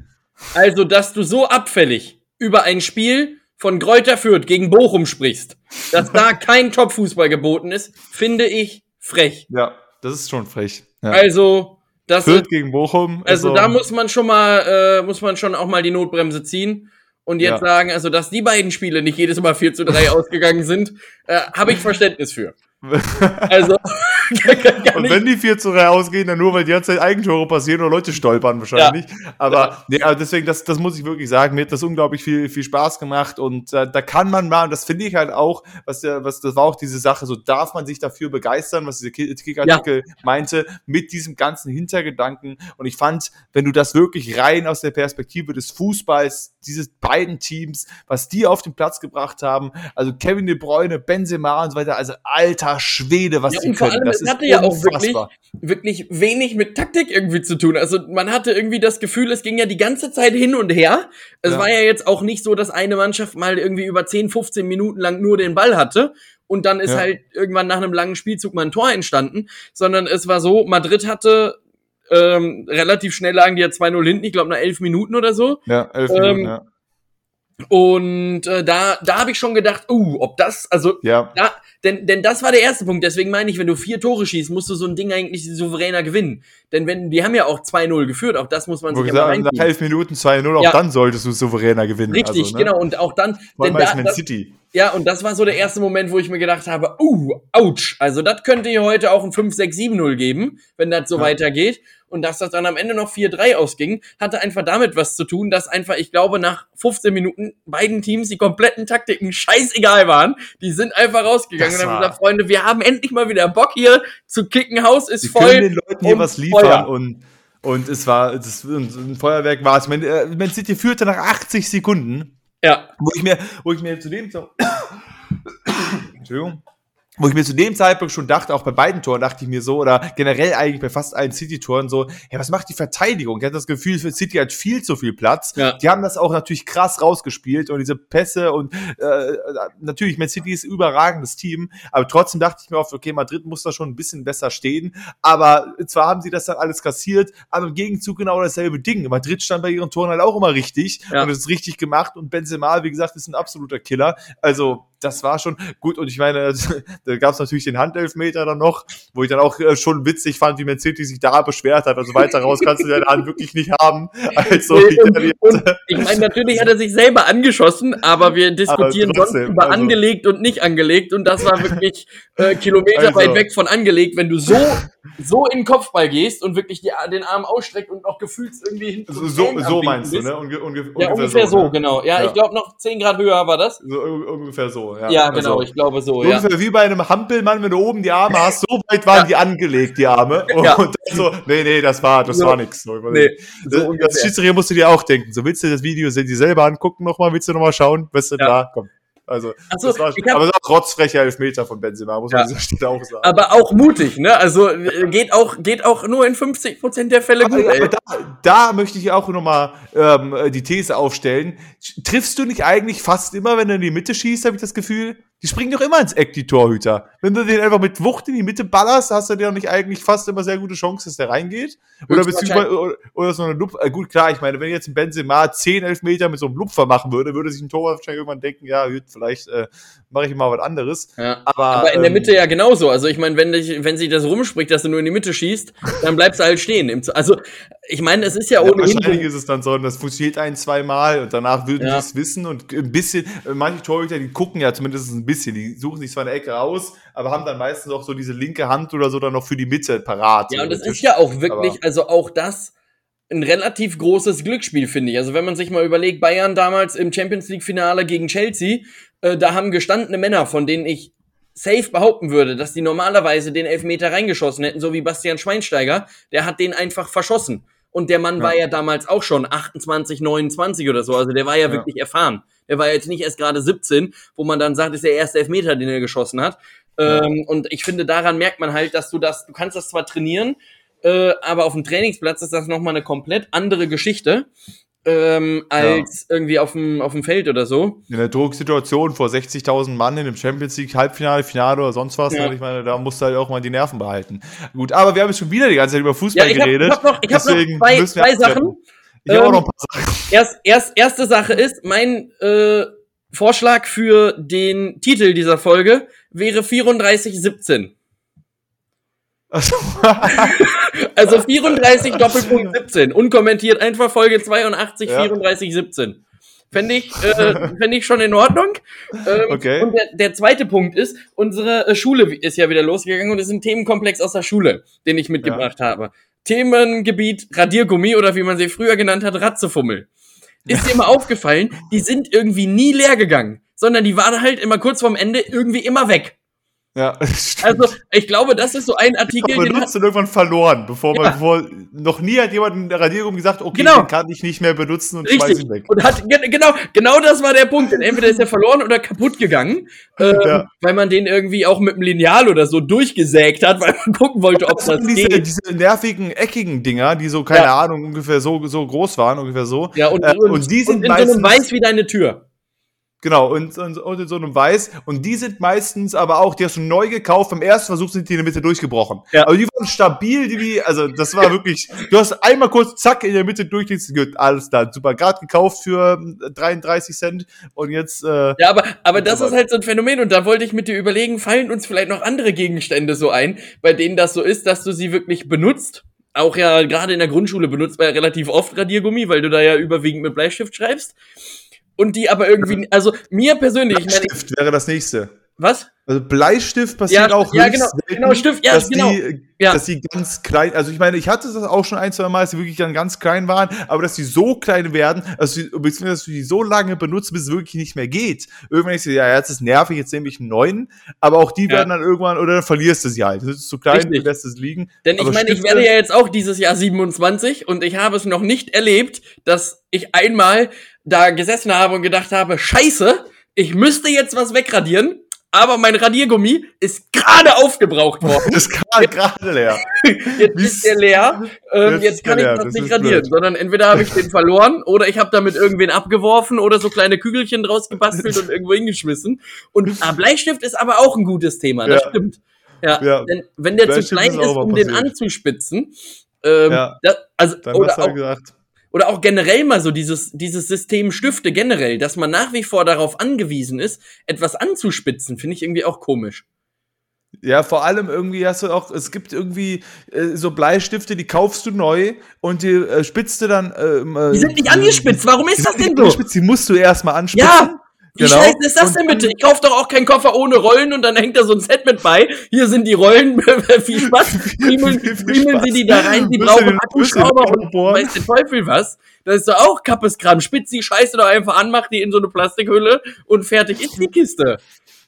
Also, dass du so abfällig über ein Spiel von Gräuter Fürth gegen Bochum sprichst, dass da kein Top-Fußball geboten ist, finde ich frech. Ja, das ist schon frech. Ja. Also, das Fürth ist, gegen Bochum. Also, da muss man schon mal, äh, muss man schon auch mal die Notbremse ziehen. Und jetzt ja. sagen, also, dass die beiden Spiele nicht jedes Mal 4 zu 3 ausgegangen sind, äh, habe ich Verständnis für. also, und wenn die 4 zu 3 ausgehen, dann nur, weil die ganze Zeit Eigentore passieren oder Leute stolpern wahrscheinlich. Ja. Aber ja. Nee, also deswegen, das, das muss ich wirklich sagen, mir hat das unglaublich viel, viel Spaß gemacht und äh, da kann man mal, und das finde ich halt auch, was der, was, das war auch diese Sache, so darf man sich dafür begeistern, was dieser Kickartikel ja. meinte, mit diesem ganzen Hintergedanken. Und ich fand, wenn du das wirklich rein aus der Perspektive des Fußballs, dieses beiden Teams, was die auf den Platz gebracht haben, also Kevin De Bruyne, Benzema und so weiter, also alter Schwede, was ja, die können. das hatte ja auch wirklich, wirklich wenig mit Taktik irgendwie zu tun. Also man hatte irgendwie das Gefühl, es ging ja die ganze Zeit hin und her. Es ja. war ja jetzt auch nicht so, dass eine Mannschaft mal irgendwie über 10, 15 Minuten lang nur den Ball hatte und dann ist ja. halt irgendwann nach einem langen Spielzug mal ein Tor entstanden, sondern es war so, Madrid hatte ähm, relativ schnell lagen die ja 2-0 hinten, ich glaube nach elf Minuten oder so. Ja, elf Minuten, ähm, ja. Und äh, da, da habe ich schon gedacht, uh, ob das, also, ja. da, denn, denn das war der erste Punkt. Deswegen meine ich, wenn du vier Tore schießt, musst du so ein Ding eigentlich souveräner gewinnen. Denn wenn, die haben ja auch 2-0 geführt, auch das muss man Wo sich gesagt, ja Nach elf Minuten 2-0, auch ja. dann solltest du souveräner gewinnen. Richtig, also, ne? genau. Und auch dann, denn da, das, City. Ja, und das war so der erste Moment, wo ich mir gedacht habe, uh, ouch. Also das könnte hier heute auch ein 5-6-7-0 geben, wenn das so ja. weitergeht und dass das dann am Ende noch 4-3 ausging, hatte einfach damit was zu tun, dass einfach, ich glaube, nach 15 Minuten beiden Teams die kompletten Taktiken scheißegal waren. Die sind einfach rausgegangen das und haben gesagt, Freunde, wir haben endlich mal wieder Bock hier zu kicken. Haus ist wir voll. Wir können den Leuten hier was liefern Feuer. und und es war, das, ein Feuerwerk war es. Man, äh, Man City führte nach 80 Sekunden. Ja. Wo ich mir, wo ich mir zu dem so, Entschuldigung, wo ich mir zu dem Zeitpunkt schon dachte, auch bei beiden Toren dachte ich mir so, oder generell eigentlich bei fast allen City-Toren so, ja, was macht die Verteidigung? Ich hatte das Gefühl, für City hat viel zu viel Platz. Ja. Die haben das auch natürlich krass rausgespielt und diese Pässe und äh, natürlich, Man City ist ein überragendes Team, aber trotzdem dachte ich mir oft, okay, Madrid muss da schon ein bisschen besser stehen, aber zwar haben sie das dann alles kassiert, aber im Gegenzug genau dasselbe Ding. Madrid stand bei ihren Toren halt auch immer richtig ja. und es ist richtig gemacht und Benzema, wie gesagt, ist ein absoluter Killer. Also das war schon gut. Und ich meine, da gab es natürlich den Handelfmeter dann noch, wo ich dann auch äh, schon witzig fand, wie Man City sich da beschwert hat. Also weiter raus kannst du deine Hand wirklich nicht haben. Also, und, und, ich meine, natürlich hat er sich selber angeschossen, aber wir diskutieren aber trotzdem, sonst über also, angelegt und nicht angelegt. Und das war wirklich äh, Kilometer also, weit weg von angelegt, wenn du so, so in den Kopfball gehst und wirklich die, den Arm ausstreckt und noch gefühlt irgendwie hinten. So, so, so meinst bist. du, ne? Unge ungefähr ja, ungefähr so, so ne? genau. Ja, ja. ich glaube noch 10 Grad höher war das. So, ungefähr so ja. Ja, genau, also, ich glaube so. Ja. Ungefähr wie bei einem Hampelmann, wenn du oben die Arme hast, so weit waren ja. die angelegt, die Arme. Ja. Und dann so, nee, nee, das war, das so, war nix. So, nee, so das, das Schiedsrichter musst du dir auch denken. So willst du das Video die selber angucken nochmal, willst du nochmal schauen, bist du ja. da? Komm. Also, so, das war, hab, aber es ist auch rotzfrecher Elfmeter von Benzema, muss man ja. dieser auch sagen. Aber auch mutig, ne? Also geht auch, geht auch nur in 50 Prozent der Fälle aber, gut. Aber da, da möchte ich auch nochmal ähm, die These aufstellen. Triffst du nicht eigentlich fast immer, wenn du in die Mitte schießt, habe ich das Gefühl? Die springen doch immer ins Eck, die Torhüter. Wenn du den einfach mit Wucht in die Mitte ballerst, hast du dir doch nicht eigentlich fast immer sehr gute Chance, dass der reingeht. Oder beziehungsweise, oder, oder so eine Lupfer. Äh, gut, klar, ich meine, wenn jetzt ein Benzema 10, 11 Meter mit so einem Lupfer machen würde, würde sich ein Torwart wahrscheinlich irgendwann denken, ja, vielleicht äh, mache ich mal was anderes. Ja. Aber, Aber in der ähm, Mitte ja genauso. Also ich meine, wenn, dich, wenn sich das rumspricht, dass du nur in die Mitte schießt, dann bleibst du halt stehen. Also ich meine, es ist ja ohnehin. Ja, wahrscheinlich ist es dann so, das funktioniert ein, zwei Mal und danach würden ja. die es wissen und ein bisschen, manche Torhüter, die gucken ja zumindest ein bisschen, die suchen sich zwar eine Ecke aus, aber haben dann meistens auch so diese linke Hand oder so dann noch für die Mitte parat. Ja, und das ist ja auch wirklich, aber also auch das ein relativ großes Glücksspiel, finde ich. Also wenn man sich mal überlegt, Bayern damals im Champions League Finale gegen Chelsea, äh, da haben gestandene Männer, von denen ich safe behaupten würde, dass die normalerweise den Elfmeter reingeschossen hätten, so wie Bastian Schweinsteiger, der hat den einfach verschossen. Und der Mann ja. war ja damals auch schon 28, 29 oder so. Also der war ja, ja. wirklich erfahren. Der war jetzt nicht erst gerade 17, wo man dann sagt, ist der erste Elfmeter, den er geschossen hat. Ja. Ähm, und ich finde, daran merkt man halt, dass du das, du kannst das zwar trainieren, äh, aber auf dem Trainingsplatz ist das nochmal eine komplett andere Geschichte ähm, als ja. irgendwie auf dem, auf dem Feld oder so. In der Drucksituation vor 60.000 Mann in dem Champions League Halbfinale, Finale oder sonst was, ja. Ich meine, da musst du halt auch mal die Nerven behalten. Gut, aber wir haben jetzt schon wieder die ganze Zeit über Fußball ja, ich geredet. Hab, ich habe noch, ich hab noch zwei, zwei Sachen. Ich ähm, auch noch ein paar Sachen. Erst, erst, erste Sache ist, mein äh, Vorschlag für den Titel dieser Folge wäre 3417. Also, also 34 Doppelpunkt 17. Unkommentiert einfach Folge 82, ja. 34, 17. Fände ich, äh, fänd ich schon in Ordnung. Ähm, okay. Und der, der zweite Punkt ist, unsere äh, Schule ist ja wieder losgegangen und es ist ein Themenkomplex aus der Schule, den ich mitgebracht ja. habe. Themengebiet Radiergummi oder wie man sie früher genannt hat, Ratzefummel. Ist dir mal aufgefallen, die sind irgendwie nie leer gegangen, sondern die waren halt immer kurz vorm Ende irgendwie immer weg. Ja, stimmt. Also, ich glaube, das ist so ein Artikel. Den benutzt und irgendwann verloren, bevor man, ja. bevor, noch nie hat jemand in der Radierung gesagt, okay, genau. den kann ich nicht mehr benutzen und Richtig. schmeiß ihn weg. Und hat, genau, genau das war der Punkt. Denn entweder ist er verloren oder kaputt gegangen, ähm, ja. weil man den irgendwie auch mit einem Lineal oder so durchgesägt hat, weil man gucken wollte, ob das, das diese, geht. Diese nervigen, eckigen Dinger, die so, keine ja. Ahnung, ungefähr so, so groß waren, ungefähr so. Ja, und, äh, und, und die sind und in meistens, so einem Weiß wie deine Tür. Genau, und, und, und in so einem Weiß. Und die sind meistens aber auch, die hast du neu gekauft, beim ersten Versuch sind die in der Mitte durchgebrochen. Ja. Aber die waren stabil, die, also das war wirklich, du hast einmal kurz zack in der Mitte durch, alles da, super, gerade gekauft für 33 Cent und jetzt. Äh, ja, aber, aber das ist halt so ein Phänomen und da wollte ich mit dir überlegen, fallen uns vielleicht noch andere Gegenstände so ein, bei denen das so ist, dass du sie wirklich benutzt auch ja gerade in der Grundschule benutzt man ja relativ oft Radiergummi, weil du da ja überwiegend mit Bleistift schreibst und die aber irgendwie, also mir persönlich, ich meine, Stift wäre das nächste. Was? Also Bleistift passiert ja, auch ja, genau, selten, genau, Stift, ja, dass genau. Die, ja. Dass die ganz klein, also ich meine, ich hatte das auch schon ein, zwei Mal, dass die wirklich dann ganz klein waren, aber dass die so klein werden, also beziehungsweise dass du die so lange benutzt, bis es wirklich nicht mehr geht. Irgendwann ich so, ja, jetzt ist nervig, jetzt nehme ich einen neuen, aber auch die ja. werden dann irgendwann, oder dann verlierst du sie halt. Das ist zu klein, Richtig. du lässt es liegen. Denn ich meine, ich werde ja jetzt auch dieses Jahr 27 und ich habe es noch nicht erlebt, dass ich einmal da gesessen habe und gedacht habe, scheiße, ich müsste jetzt was wegradieren aber mein Radiergummi ist gerade aufgebraucht worden. ist gerade leer. Jetzt ist der leer. Ähm, jetzt, jetzt kann ich das, das nicht radieren, blöd. sondern entweder habe ich den verloren oder ich habe damit irgendwen abgeworfen oder so kleine Kügelchen draus gebastelt und irgendwo hingeschmissen. Und ah, Bleistift ist aber auch ein gutes Thema, das ja. stimmt. Ja, ja. Denn wenn der zu klein ist, um passiert. den anzuspitzen, ähm, ja. das, also, Dann oder auch, gesagt oder auch generell mal so dieses, dieses System Stifte generell, dass man nach wie vor darauf angewiesen ist, etwas anzuspitzen, finde ich irgendwie auch komisch. Ja, vor allem irgendwie hast du auch, es gibt irgendwie äh, so Bleistifte, die kaufst du neu und die äh, spitzt du dann. Ähm, äh, die sind nicht angespitzt, warum ist das denn so? Die musst du erstmal anspitzen. Ja, wie genau. scheiße ist das denn bitte? Ich kauf doch auch keinen Koffer ohne Rollen und dann hängt da so ein Set mit bei. Hier sind die Rollen. Viel Spaß. Friemeln, friemeln Sie die da rein. Die brauchen Akkuschrauber und weiß der Teufel was. Das ist doch auch Kappeskram. Spitz die Scheiße doch einfach an, mach die in so eine Plastikhülle und fertig ist die Kiste.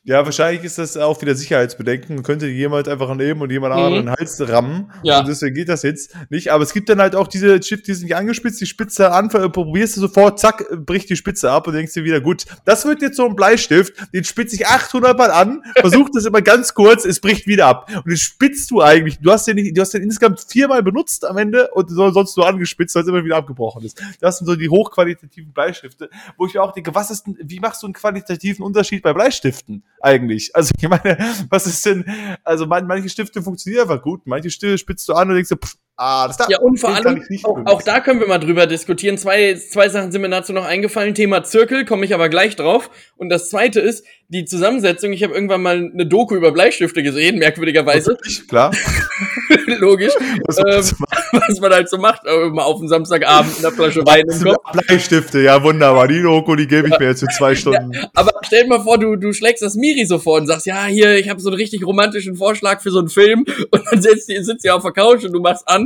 Ja, wahrscheinlich ist das auch wieder Sicherheitsbedenken. Könnte jemand einfach nehmen und jemand anderen mhm. den Hals rammen. Ja. Und deswegen geht das jetzt nicht. Aber es gibt dann halt auch diese Chips, die sind nicht angespitzt, die Spitze an, probierst du sofort, zack, bricht die Spitze ab und denkst dir wieder, gut, das wird jetzt so ein Bleistift, den spitze ich 800 Mal an, versucht das immer ganz kurz, es bricht wieder ab. Und den spitzt du eigentlich, du hast den, nicht, du hast den insgesamt viermal benutzt am Ende und sonst nur angespitzt, weil es immer wieder abgebrochen ist. Das sind so die hochqualitativen Bleistifte, wo ich mir auch denke, was ist denn, wie machst du einen qualitativen Unterschied bei Bleistiften? Eigentlich? Also ich meine, was ist denn, also manche Stifte funktionieren einfach gut, manche Stifte spitzt du an und denkst so, pff, ah, das da, Ja, und vor allem, auch, auch, da können wir mal drüber diskutieren. Zwei, zwei Sachen sind mir dazu noch eingefallen. Thema Zirkel, komme ich aber gleich drauf. Und das zweite ist, die Zusammensetzung. Ich habe irgendwann mal eine Doku über Bleistifte gesehen, merkwürdigerweise. Ich, klar. Logisch. Was, ähm, was, man halt so macht, mal auf dem Samstagabend in der Flasche Wein im Kopf. Bleistifte, ja wunderbar. Die Doku, die gebe ich mir jetzt für zwei Stunden. Ja, aber stell dir mal vor, du, du schlägst das Miri so vor und sagst, ja, hier, ich habe so einen richtig romantischen Vorschlag für so einen Film. Und dann sitzt sitzt sie auf der Couch und du machst an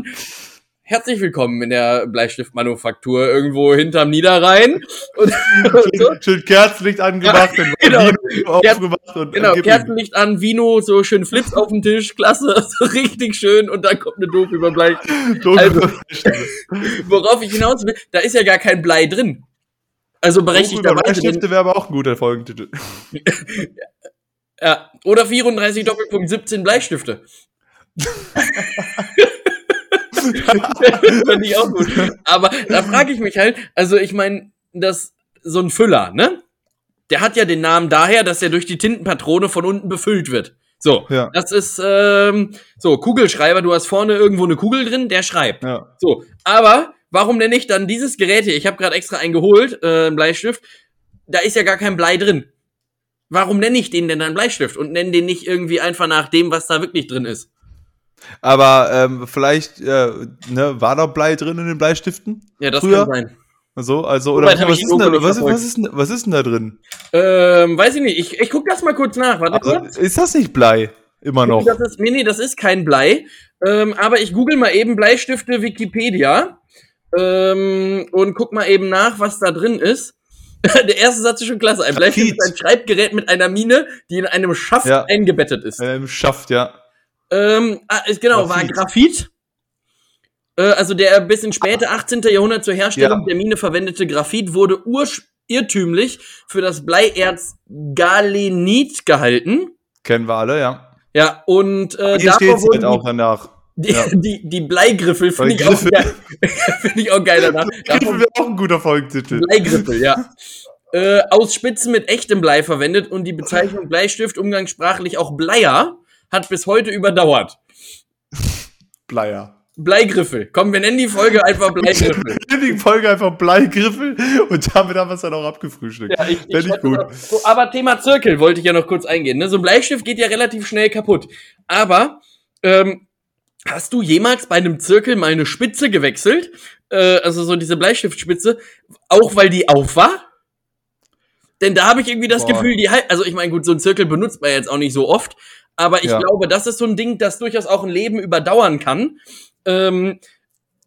Herzlich willkommen in der Bleistiftmanufaktur irgendwo hinterm Niederrhein. Und, schön, so. schön Kerzenlicht angemacht, ja, genau, aufgemacht und genau Kerzenlicht an, Vino, so schön Flips auf dem Tisch, klasse, so richtig schön und dann kommt eine Dope über Bleistift. Also, worauf ich hinaus will, da ist ja gar kein Blei drin. Also berechtigterweise. Bleistifte wäre aber auch ein guter Folgentitel. ja, oder 34 Doppelpunkt 17 Bleistifte. Finde ich auch gut. Aber da frage ich mich halt, also ich meine, dass so ein Füller, ne? Der hat ja den Namen daher, dass er durch die Tintenpatrone von unten befüllt wird. So, ja. das ist ähm, so Kugelschreiber. Du hast vorne irgendwo eine Kugel drin, der schreibt. Ja. So, aber warum denn nicht dann dieses Gerät hier? Ich habe gerade extra einen geholt, äh, einen Bleistift. Da ist ja gar kein Blei drin. Warum nenne ich den denn dann Bleistift und nenne den nicht irgendwie einfach nach dem, was da wirklich drin ist? Aber ähm, vielleicht äh, ne, war da Blei drin in den Bleistiften? Ja, das früher? kann sein. So, also, oder was, was, ist da, was, was, ist, was, ist denn da drin? Ähm, weiß ich nicht. Ich, ich guck das mal kurz nach. Warte also, kurz. Ist das nicht Blei? Immer noch? Das ist, nee, nee, das ist kein Blei. Ähm, aber ich google mal eben Bleistifte Wikipedia ähm, und guck mal eben nach, was da drin ist. Der erste Satz ist schon klasse. Ein Bleistift ist ein Schreibgerät mit einer Mine, die in einem Schaft ja. eingebettet ist. In einem Schaft, ja. Ähm, ah, genau, Graphit. war Graphit. Äh, also der bis in späte 18. Jahrhundert zur Herstellung ja. der Mine verwendete Graphit wurde irrtümlich für das Bleierz Galenit gehalten. Kennen wir alle, ja. Ja, und äh, Hier steht halt auch danach. Die, ja. die, die Bleigriffel finde ich, auch geil. find ich auch geil danach. Griffel wäre auch ein guter Folgentitel. Bleigriffel, ja. Äh, aus Spitzen mit echtem Blei verwendet und die Bezeichnung Bleistift umgangssprachlich auch Bleier hat bis heute überdauert. Bleier. Bleigriffel. Komm, wir nennen die Folge einfach Bleigriffel. wir nennen die Folge einfach Bleigriffel und damit haben wir es dann auch abgefrühstückt. Ja, ich, ich ich gut. So, aber Thema Zirkel wollte ich ja noch kurz eingehen. Ne? So ein Bleistift geht ja relativ schnell kaputt. Aber ähm, hast du jemals bei einem Zirkel mal eine Spitze gewechselt? Äh, also so diese Bleistiftspitze, auch weil die auf war? Denn da habe ich irgendwie das Boah. Gefühl, die halt, also ich meine, gut, so ein Zirkel benutzt man jetzt auch nicht so oft, aber ich ja. glaube, das ist so ein Ding, das durchaus auch ein Leben überdauern kann. Ähm,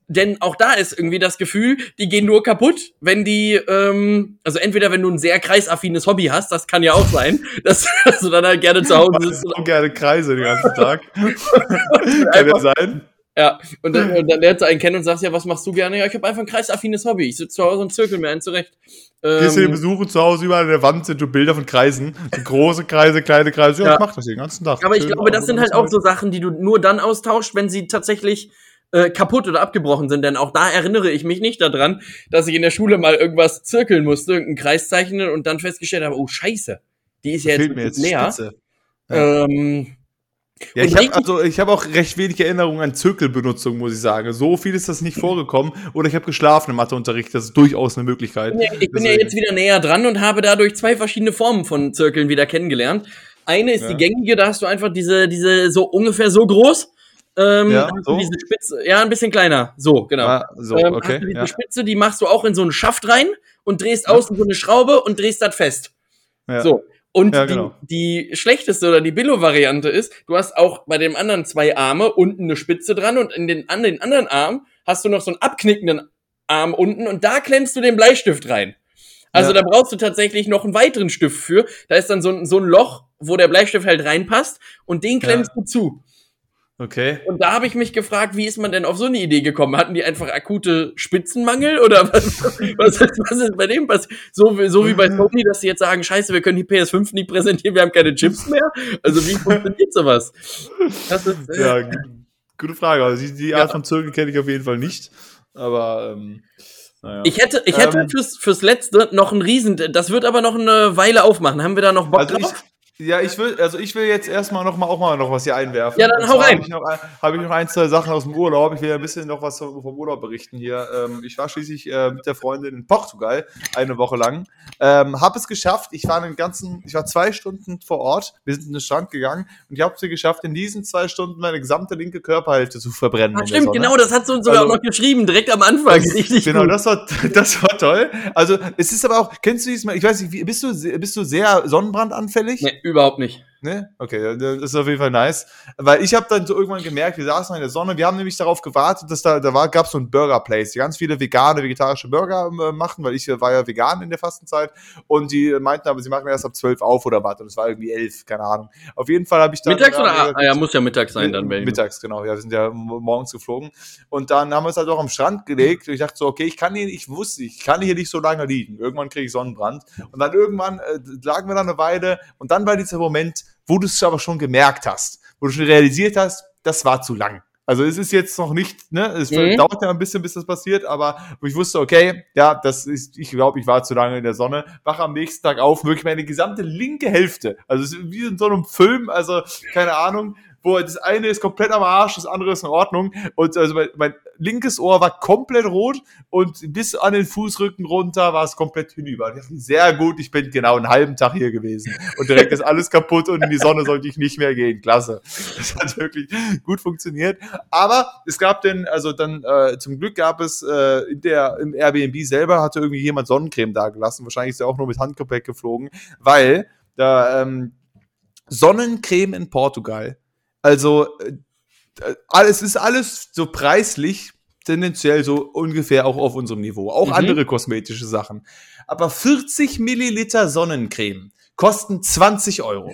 denn auch da ist irgendwie das Gefühl, die gehen nur kaputt, wenn die, ähm, also entweder wenn du ein sehr kreisaffines Hobby hast, das kann ja auch sein, dass, du dann halt gerne zu Hause sitzt. Ich auch gerne Kreise den ganzen Tag. kann ja sein. Ja, und dann, und dann lernst du einen kennen und sagst, ja, was machst du gerne? Ja, ich habe einfach ein kreisaffines Hobby. Ich sitze zu Hause und zirkel mir einen zurecht. Ähm, Gehst du den besuchen zu Hause, überall an der Wand sind so Bilder von Kreisen. So große Kreise, kleine Kreise. Ja, ja. ich mach das den ganzen Tag. Aber ich glaube, das sind halt auch so Sachen, die du nur dann austauscht, wenn sie tatsächlich äh, kaputt oder abgebrochen sind. Denn auch da erinnere ich mich nicht daran, dass ich in der Schule mal irgendwas zirkeln musste, irgendeinen Kreis zeichnen und dann fehlt habe, oh scheiße, die ist ja jetzt, mir jetzt. Ja. Ähm, ja, ich habe also ich habe auch recht wenig Erinnerungen an Zirkelbenutzung, muss ich sagen. So viel ist das nicht vorgekommen. Oder ich habe geschlafen im Matheunterricht. Das ist durchaus eine Möglichkeit. Ja, ich bin Deswegen. ja jetzt wieder näher dran und habe dadurch zwei verschiedene Formen von Zirkeln wieder kennengelernt. Eine ist ja. die gängige, da hast du einfach diese diese so ungefähr so groß ähm, ja, so. diese Spitze, ja, ein bisschen kleiner. So, genau. Ah, so, ähm, okay, diese ja. Spitze, die machst du auch in so einen Schaft rein und drehst außen so eine Schraube und drehst das fest. So. Und ja, genau. die, die schlechteste oder die Billo-Variante ist, du hast auch bei dem anderen zwei Arme unten eine Spitze dran und in den, an den anderen Arm hast du noch so einen abknickenden Arm unten und da klemmst du den Bleistift rein. Also ja. da brauchst du tatsächlich noch einen weiteren Stift für. Da ist dann so ein, so ein Loch, wo der Bleistift halt reinpasst und den klemmst ja. du zu. Okay. Und da habe ich mich gefragt, wie ist man denn auf so eine Idee gekommen? Hatten die einfach akute Spitzenmangel oder was, was, ist, was ist bei dem passiert? So, so wie bei Sony, dass sie jetzt sagen, scheiße, wir können die PS5 nicht präsentieren, wir haben keine Chips mehr. Also wie funktioniert sowas? Das ist, äh, ja, gute Frage. Also die, die Art ja. von Zirkel kenne ich auf jeden Fall nicht. Aber ähm, naja. Ich hätte, ich hätte ähm, fürs, fürs letzte noch ein Riesen, das wird aber noch eine Weile aufmachen. Haben wir da noch Bock also drauf? Ich, ja, ich will, also ich will jetzt erstmal noch mal auch mal noch was hier einwerfen. Ja, dann hau rein. Habe ich, noch, hab ich noch ein, zwei Sachen aus dem Urlaub. Ich will ja ein bisschen noch was vom Urlaub berichten hier. Ähm, ich war schließlich äh, mit der Freundin in Portugal eine Woche lang. Ähm, habe es geschafft. Ich war den ganzen, ich war zwei Stunden vor Ort. Wir sind in den Strand gegangen und ich habe es geschafft, in diesen zwei Stunden meine gesamte linke Körperhälfte zu verbrennen. Ach, stimmt, genau, das hat sie uns sogar also, noch geschrieben, direkt am Anfang. Das, Richtig genau, gut. das war, das war toll. Also es ist aber auch, kennst du diesmal, ich weiß nicht, bist du, bist du sehr sonnenbrandanfällig? Nee, überhaupt nicht. Ne? Okay, das ist auf jeden Fall nice. Weil ich habe dann so irgendwann gemerkt, wir saßen in der Sonne, wir haben nämlich darauf gewartet, dass da, da war, gab so ein Burger Place, die ganz viele vegane, vegetarische Burger äh, machen, weil ich äh, war ja vegan in der Fastenzeit und die meinten aber, sie machen erst ab 12 auf oder was und es war irgendwie 11, keine Ahnung. Auf jeden Fall habe ich dann... Mittags oder? Ja, ah, ja, muss ja mittags sein dann. Mittags, genau. Ja, wir sind ja morgens geflogen und dann haben wir es halt auch am Strand gelegt und ich dachte so, okay, ich kann hier, ich wusste, ich kann hier nicht so lange liegen. Irgendwann kriege ich Sonnenbrand und dann irgendwann äh, lagen wir da eine Weile und dann war dieser Moment, wo du es aber schon gemerkt hast, wo du schon realisiert hast, das war zu lang. Also es ist jetzt noch nicht, ne, es mhm. dauert ja ein bisschen, bis das passiert, aber wo ich wusste, okay, ja, das ist, ich glaube, ich war zu lange in der Sonne, wache am nächsten Tag auf, wirklich meine gesamte linke Hälfte, also es ist wie in so einem Film, also keine Ahnung, wo das eine ist komplett am Arsch, das andere ist in Ordnung. Und also mein, mein linkes Ohr war komplett rot und bis an den Fußrücken runter war es komplett hinüber. Sehr gut, ich bin genau einen halben Tag hier gewesen. Und direkt ist alles kaputt und in die Sonne sollte ich nicht mehr gehen. Klasse. Das hat wirklich gut funktioniert. Aber es gab denn, also dann äh, zum Glück gab es äh, in der, im Airbnb selber hatte irgendwie jemand Sonnencreme da gelassen. Wahrscheinlich ist er auch nur mit Handgepäck geflogen, weil da ähm, Sonnencreme in Portugal also, äh, es ist alles so preislich tendenziell so ungefähr auch auf unserem Niveau. Auch mhm. andere kosmetische Sachen. Aber 40 Milliliter Sonnencreme kosten 20 Euro.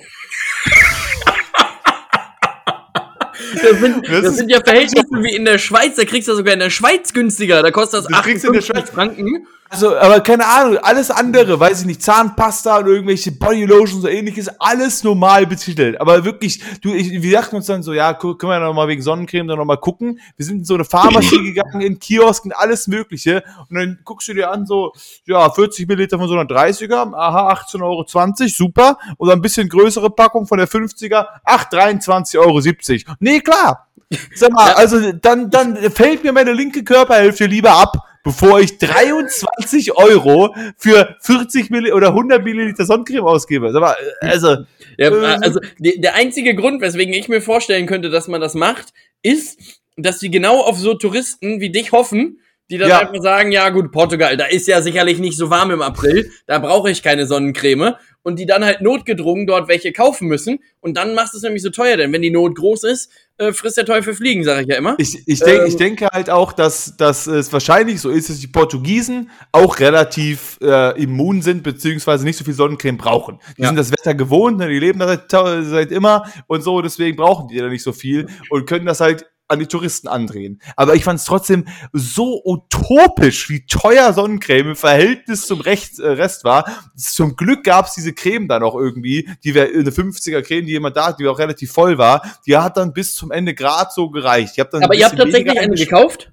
Das sind, das sind ja Verhältnisse wie in der Schweiz. Da kriegst du sogar in der Schweiz günstiger. Da kostet das 58 Franken. Also, aber keine Ahnung, alles andere, weiß ich nicht, Zahnpasta und irgendwelche Bodylotions oder ähnliches, alles normal betitelt. Aber wirklich, du, ich, wir dachten uns dann so, ja, können wir noch mal wegen Sonnencreme dann noch mal gucken. Wir sind in so eine Pharmacie gegangen, in Kiosken, alles Mögliche. Und dann guckst du dir an, so, ja, 40 Milliliter von so einer 30er, aha, 18,20 Euro, super. Oder ein bisschen größere Packung von der 50er, ach, 23,70 Euro. Nee, klar. Sag mal, also dann, dann fällt mir meine linke Körperhälfte lieber ab, bevor ich 23 Euro für 40 Mill oder 100 Milliliter Sonnencreme ausgebe. Aber, also, ja, äh, also der einzige Grund, weswegen ich mir vorstellen könnte, dass man das macht, ist, dass sie genau auf so Touristen wie dich hoffen, die dann ja. einfach sagen, ja gut, Portugal, da ist ja sicherlich nicht so warm im April, da brauche ich keine Sonnencreme und die dann halt notgedrungen dort welche kaufen müssen und dann machst du es nämlich so teuer, denn wenn die Not groß ist, äh, frisst der Teufel Fliegen, sage ich ja immer. Ich, ich, denk, ähm, ich denke halt auch, dass, dass es wahrscheinlich so ist, dass die Portugiesen auch relativ äh, immun sind, beziehungsweise nicht so viel Sonnencreme brauchen. Die ja. sind das Wetter gewohnt, ne? die leben da seit, seit immer und so, deswegen brauchen die da nicht so viel und können das halt an die Touristen andrehen. Aber ich fand es trotzdem so utopisch, wie teuer Sonnencreme im Verhältnis zum Recht, äh, Rest war. Zum Glück gab es diese Creme dann auch irgendwie, die wäre eine 50er Creme, die jemand da hat, die auch relativ voll war. Die hat dann bis zum Ende grad so gereicht. Aber ihr habt tatsächlich eine gekauft?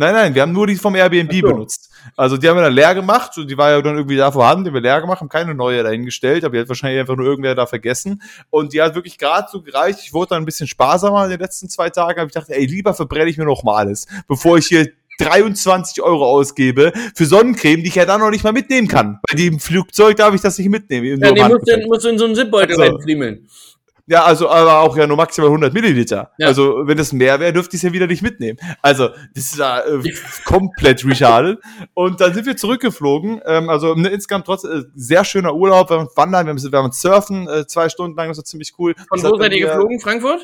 Nein, nein, wir haben nur die vom Airbnb so. benutzt. Also die haben wir dann leer gemacht und die war ja dann irgendwie da vorhanden, die haben wir leer gemacht, haben keine neue dahingestellt, aber die hat wahrscheinlich einfach nur irgendwer da vergessen. Und die hat wirklich gerade so gereicht. Ich wurde dann ein bisschen sparsamer in den letzten zwei Tagen, habe ich gedacht, ey, lieber verbrenne ich mir noch mal alles, bevor ich hier 23 Euro ausgebe für Sonnencreme, die ich ja dann noch nicht mal mitnehmen kann. Weil die im Flugzeug darf ich das nicht mitnehmen. Ja, die musst du, musst du in so einen Zipbeutel also, reinfriemeln. Ja, also aber auch ja nur maximal 100 Milliliter. Ja. Also wenn das mehr wäre, dürfte ich es ja wieder nicht mitnehmen. Also das ist ja äh, komplett retarded. Und dann sind wir zurückgeflogen. Ähm, also ne, insgesamt trotzdem äh, sehr schöner Urlaub. Wir haben wandern, wir haben, wir haben surfen äh, zwei Stunden lang, das war ziemlich cool. Von das wo seid ihr geflogen? Frankfurt?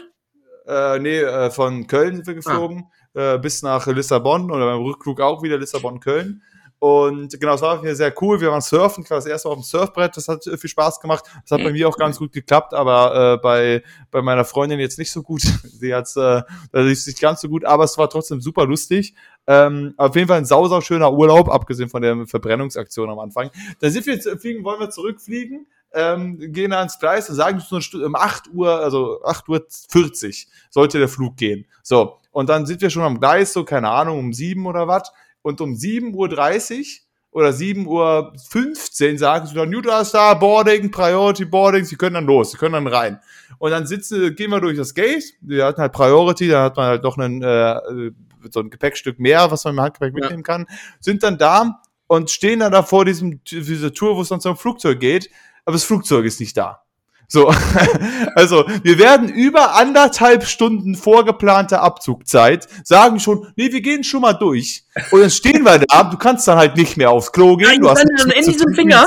Äh, nee, äh, von Köln sind wir geflogen. Ah. Äh, bis nach Lissabon oder beim Rückflug auch wieder Lissabon-Köln. Und genau, es war mir sehr cool. Wir waren surfen, ich war das erste Mal auf dem Surfbrett, das hat viel Spaß gemacht. Das hat bei mir auch ganz gut geklappt, aber äh, bei, bei meiner Freundin jetzt nicht so gut. Sie hat äh, das nicht ganz so gut, aber es war trotzdem super lustig. Ähm, auf jeden Fall ein sausau schöner Urlaub, abgesehen von der Verbrennungsaktion am Anfang. Da sind wir jetzt fliegen, wollen wir zurückfliegen. Ähm, gehen da ins Gleis und sagen um 8 Uhr, also 8 Uhr 40 sollte der Flug gehen. So. Und dann sind wir schon am Gleis, so, keine Ahnung, um 7 oder was und um 7.30 Uhr oder 7.15 Uhr sagen sie dann, Utah Star, Boarding, Priority Boarding, sie können dann los, sie können dann rein. Und dann sitzen, gehen wir durch das Gate, wir hatten halt Priority, da hat man halt noch einen, äh, so ein Gepäckstück mehr, was man im Handgepäck mitnehmen ja. kann, sind dann da und stehen dann da vor diesem, dieser Tour, wo es dann zum Flugzeug geht, aber das Flugzeug ist nicht da. So, also wir werden über anderthalb Stunden vorgeplante Abzugzeit sagen schon, nee, wir gehen schon mal durch. Und dann stehen wir da, du kannst dann halt nicht mehr aufs Klo gehen. Nein, du hast dann in diesem Finger.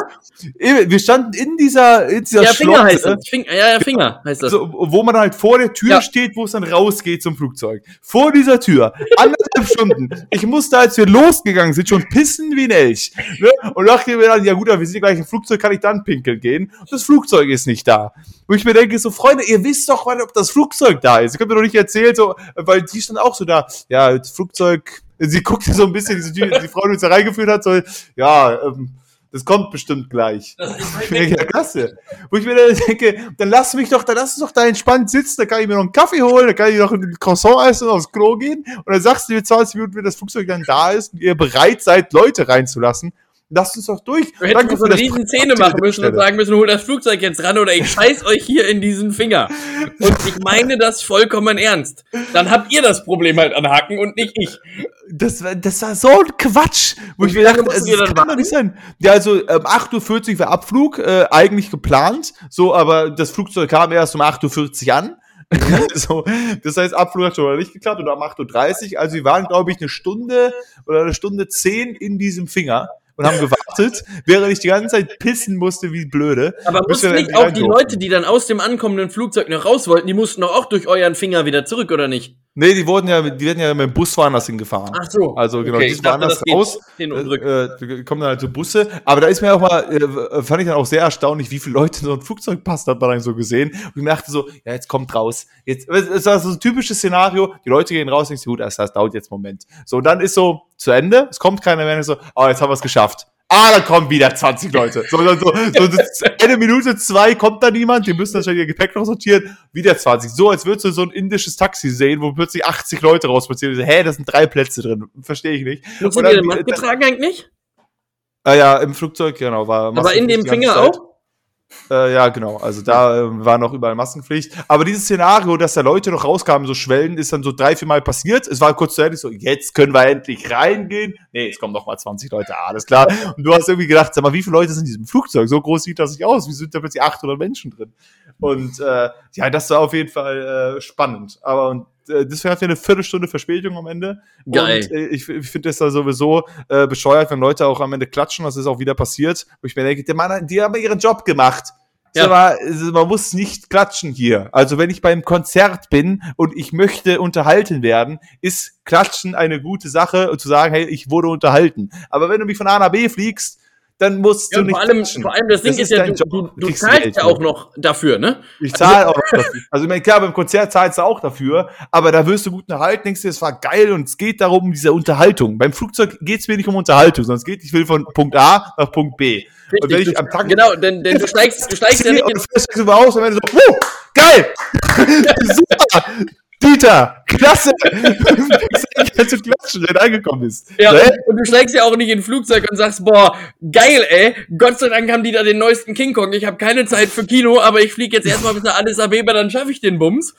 Wir standen in dieser, in dieser ja, Finger heißt das. Finger, ja, ja, Finger heißt das. So, wo man halt vor der Tür ja. steht, wo es dann rausgeht zum Flugzeug. Vor dieser Tür. Anderthalb Stunden. Ich musste, als wir losgegangen sind, schon pissen wie ein Elch. Ne? Und dachte mir dann, ja gut, aber wir sind gleich im Flugzeug, kann ich dann pinkeln gehen. Das Flugzeug ist nicht da. Wo ich mir denke, so, Freunde, ihr wisst doch, ob das Flugzeug da ist. Ihr könnt mir doch nicht erzählen, so, weil die stand auch so da. Ja, das Flugzeug, sie guckte so ein bisschen, diese, die Frau, die uns da reingeführt hat, so, ja, ähm, das kommt bestimmt gleich. Ist halt ja, klasse. Wo ich mir dann denke, dann lass mich doch, dann lass uns doch da entspannt sitzen, dann kann ich mir noch einen Kaffee holen, dann kann ich noch ein Croissant essen und aufs Klo gehen. Und dann sagst du mir 20 Minuten, wenn das Flugzeug dann da ist und ihr bereit seid, Leute reinzulassen. Lasst uns doch durch. Du hättest so eine riesen Zähne machen müssen und sagen müssen, hol das Flugzeug jetzt ran oder ich scheiß euch hier in diesen Finger. Und ich meine das vollkommen ernst. Dann habt ihr das Problem halt an Haken und nicht ich. Das, war, das war so ein Quatsch, wo und ich mir dachte, also, das kann doch nicht sein. Ja, also ähm, 8.40 Uhr war Abflug, äh, eigentlich geplant, so, aber das Flugzeug kam erst um 8.40 Uhr an. so, das heißt, Abflug hat schon mal nicht geklappt oder um 8.30 Uhr. Also wir waren, glaube ich, eine Stunde oder eine Stunde zehn in diesem Finger und haben gewartet, während ich die ganze Zeit pissen musste wie blöde. Aber mussten nicht auch die Leute, die dann aus dem ankommenden Flugzeug noch raus wollten, die mussten doch auch durch euren Finger wieder zurück, oder nicht? Nee, die wurden ja, die werden ja mit dem Bus woanders hingefahren. Ach so. Also genau, okay, die waren das raus. Hin und Äh, äh, kommen dann halt so Busse. Aber da ist mir auch mal, äh, fand ich dann auch sehr erstaunlich, wie viele Leute in so ein Flugzeug passt, hat man dann so gesehen. Und ich dachte so, ja, jetzt kommt raus. Jetzt, es war so ein typisches Szenario, die Leute gehen raus, denkst du, gut, das, das dauert jetzt einen Moment. So, und dann ist so zu Ende, es kommt keiner mehr, und so, oh, jetzt haben wir es geschafft. Ah, da kommen wieder 20 Leute. So, so, so, so eine Minute, zwei kommt da niemand, die müssen dann ihr Gepäck noch sortieren, wieder 20. So, als würdest du so ein indisches Taxi sehen, wo plötzlich 80 Leute rauspassieren. Hä, da sind drei Plätze drin. Verstehe ich nicht. Hast du dir Maske getragen eigentlich? Ah ja, im Flugzeug, genau. War Aber in dem Finger auch? Äh, ja, genau. Also da äh, war noch überall Maskenpflicht. Aber dieses Szenario, dass da Leute noch rauskamen, so Schwellen, ist dann so drei, vier Mal passiert. Es war kurz zu Ende so, jetzt können wir endlich reingehen. Nee, es kommen noch mal 20 Leute, alles klar. Und du hast irgendwie gedacht, sag mal, wie viele Leute sind in diesem Flugzeug? So groß sieht das nicht aus. Wie sind da plötzlich 800 Menschen drin? Und äh, ja, das war auf jeden Fall äh, spannend. Aber und äh, deswegen hat wir eine Viertelstunde Verspätung am Ende. Geil. Und äh, ich, ich finde das da sowieso äh, bescheuert, wenn Leute auch am Ende klatschen. Das ist auch wieder passiert. Wo ich mir denke, der Mann, die haben ihren Job gemacht. Ja. Aber man muss nicht klatschen hier. Also wenn ich beim Konzert bin und ich möchte unterhalten werden, ist Klatschen eine gute Sache und zu sagen, hey, ich wurde unterhalten. Aber wenn du mich von A nach B fliegst, dann musst ja, du nicht vor allem, vor allem das Ding das ist, ist ja, du, du, du zahlst ja auch noch dafür, ne? Ich zahle also, auch noch dafür. Also ich meine, klar, beim Konzert zahlst du auch dafür, aber da wirst du gut unterhalten, denkst du, es war geil und es geht darum, um diese Unterhaltung. Beim Flugzeug geht es mir nicht um Unterhaltung, sondern es geht, ich will von Punkt A nach Punkt B. Richtig, und wenn ich am Tag genau, denn, denn du steigst, du steigst ja nicht und fährst du aus und wenn du so, uh, geil, super, Dieter, klasse! Kannst du klatschen, wenn angekommen bist. Ja, ne? und du steigst ja auch nicht in ein Flugzeug und sagst, boah, geil, ey, Gott sei Dank haben die da den neuesten King Kong. Ich habe keine Zeit für Kino, aber ich fliege jetzt erstmal bis nach Addis Abeba, dann schaffe ich den Bums.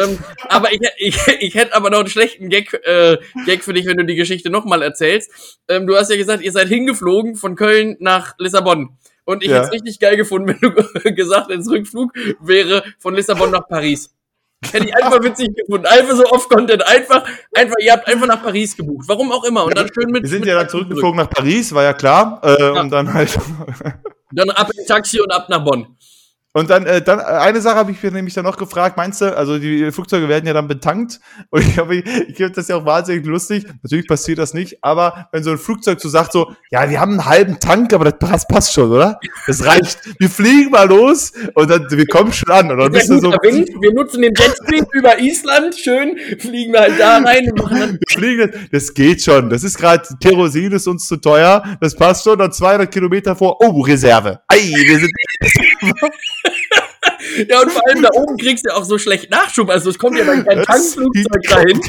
Ähm, aber ich, ich, ich hätte aber noch einen schlechten Gag, äh, Gag für dich, wenn du die Geschichte nochmal erzählst. Ähm, du hast ja gesagt, ihr seid hingeflogen von Köln nach Lissabon. Und ich ja. hätte es richtig geil gefunden, wenn du gesagt hättest, Rückflug wäre von Lissabon nach Paris. Hätte ich einfach witzig gefunden. Einfach so Off-Content. Einfach, einfach, ihr habt einfach nach Paris gebucht. Warum auch immer. Und dann schön mit. Wir sind ja dann zurückgeflogen zurück. nach Paris, war ja klar. Äh, ja. Und dann halt. dann ab ins Taxi und ab nach Bonn. Und dann, äh, dann eine Sache habe ich mir nämlich dann noch gefragt, meinst du, also die Flugzeuge werden ja dann betankt und ich ich, ich finde das ja auch wahnsinnig lustig. Natürlich passiert das nicht, aber wenn so ein Flugzeug so sagt so, ja, wir haben einen halben Tank, aber das passt, schon, oder? Das reicht. Wir fliegen mal los und dann wir kommen schon an. Und dann bist du so, Wind. Wir nutzen den Jetstream über Island, schön, fliegen wir halt da rein. Und machen dann wir fliegen, das geht schon. Das ist gerade Kerosin ist uns zu teuer. Das passt schon. Dann 200 Kilometer vor. Oh, Reserve. Ei, wir sind ja, und vor allem da oben kriegst du auch so schlecht Nachschub. Also es kommt ja dann kein Tankflugzeug dahin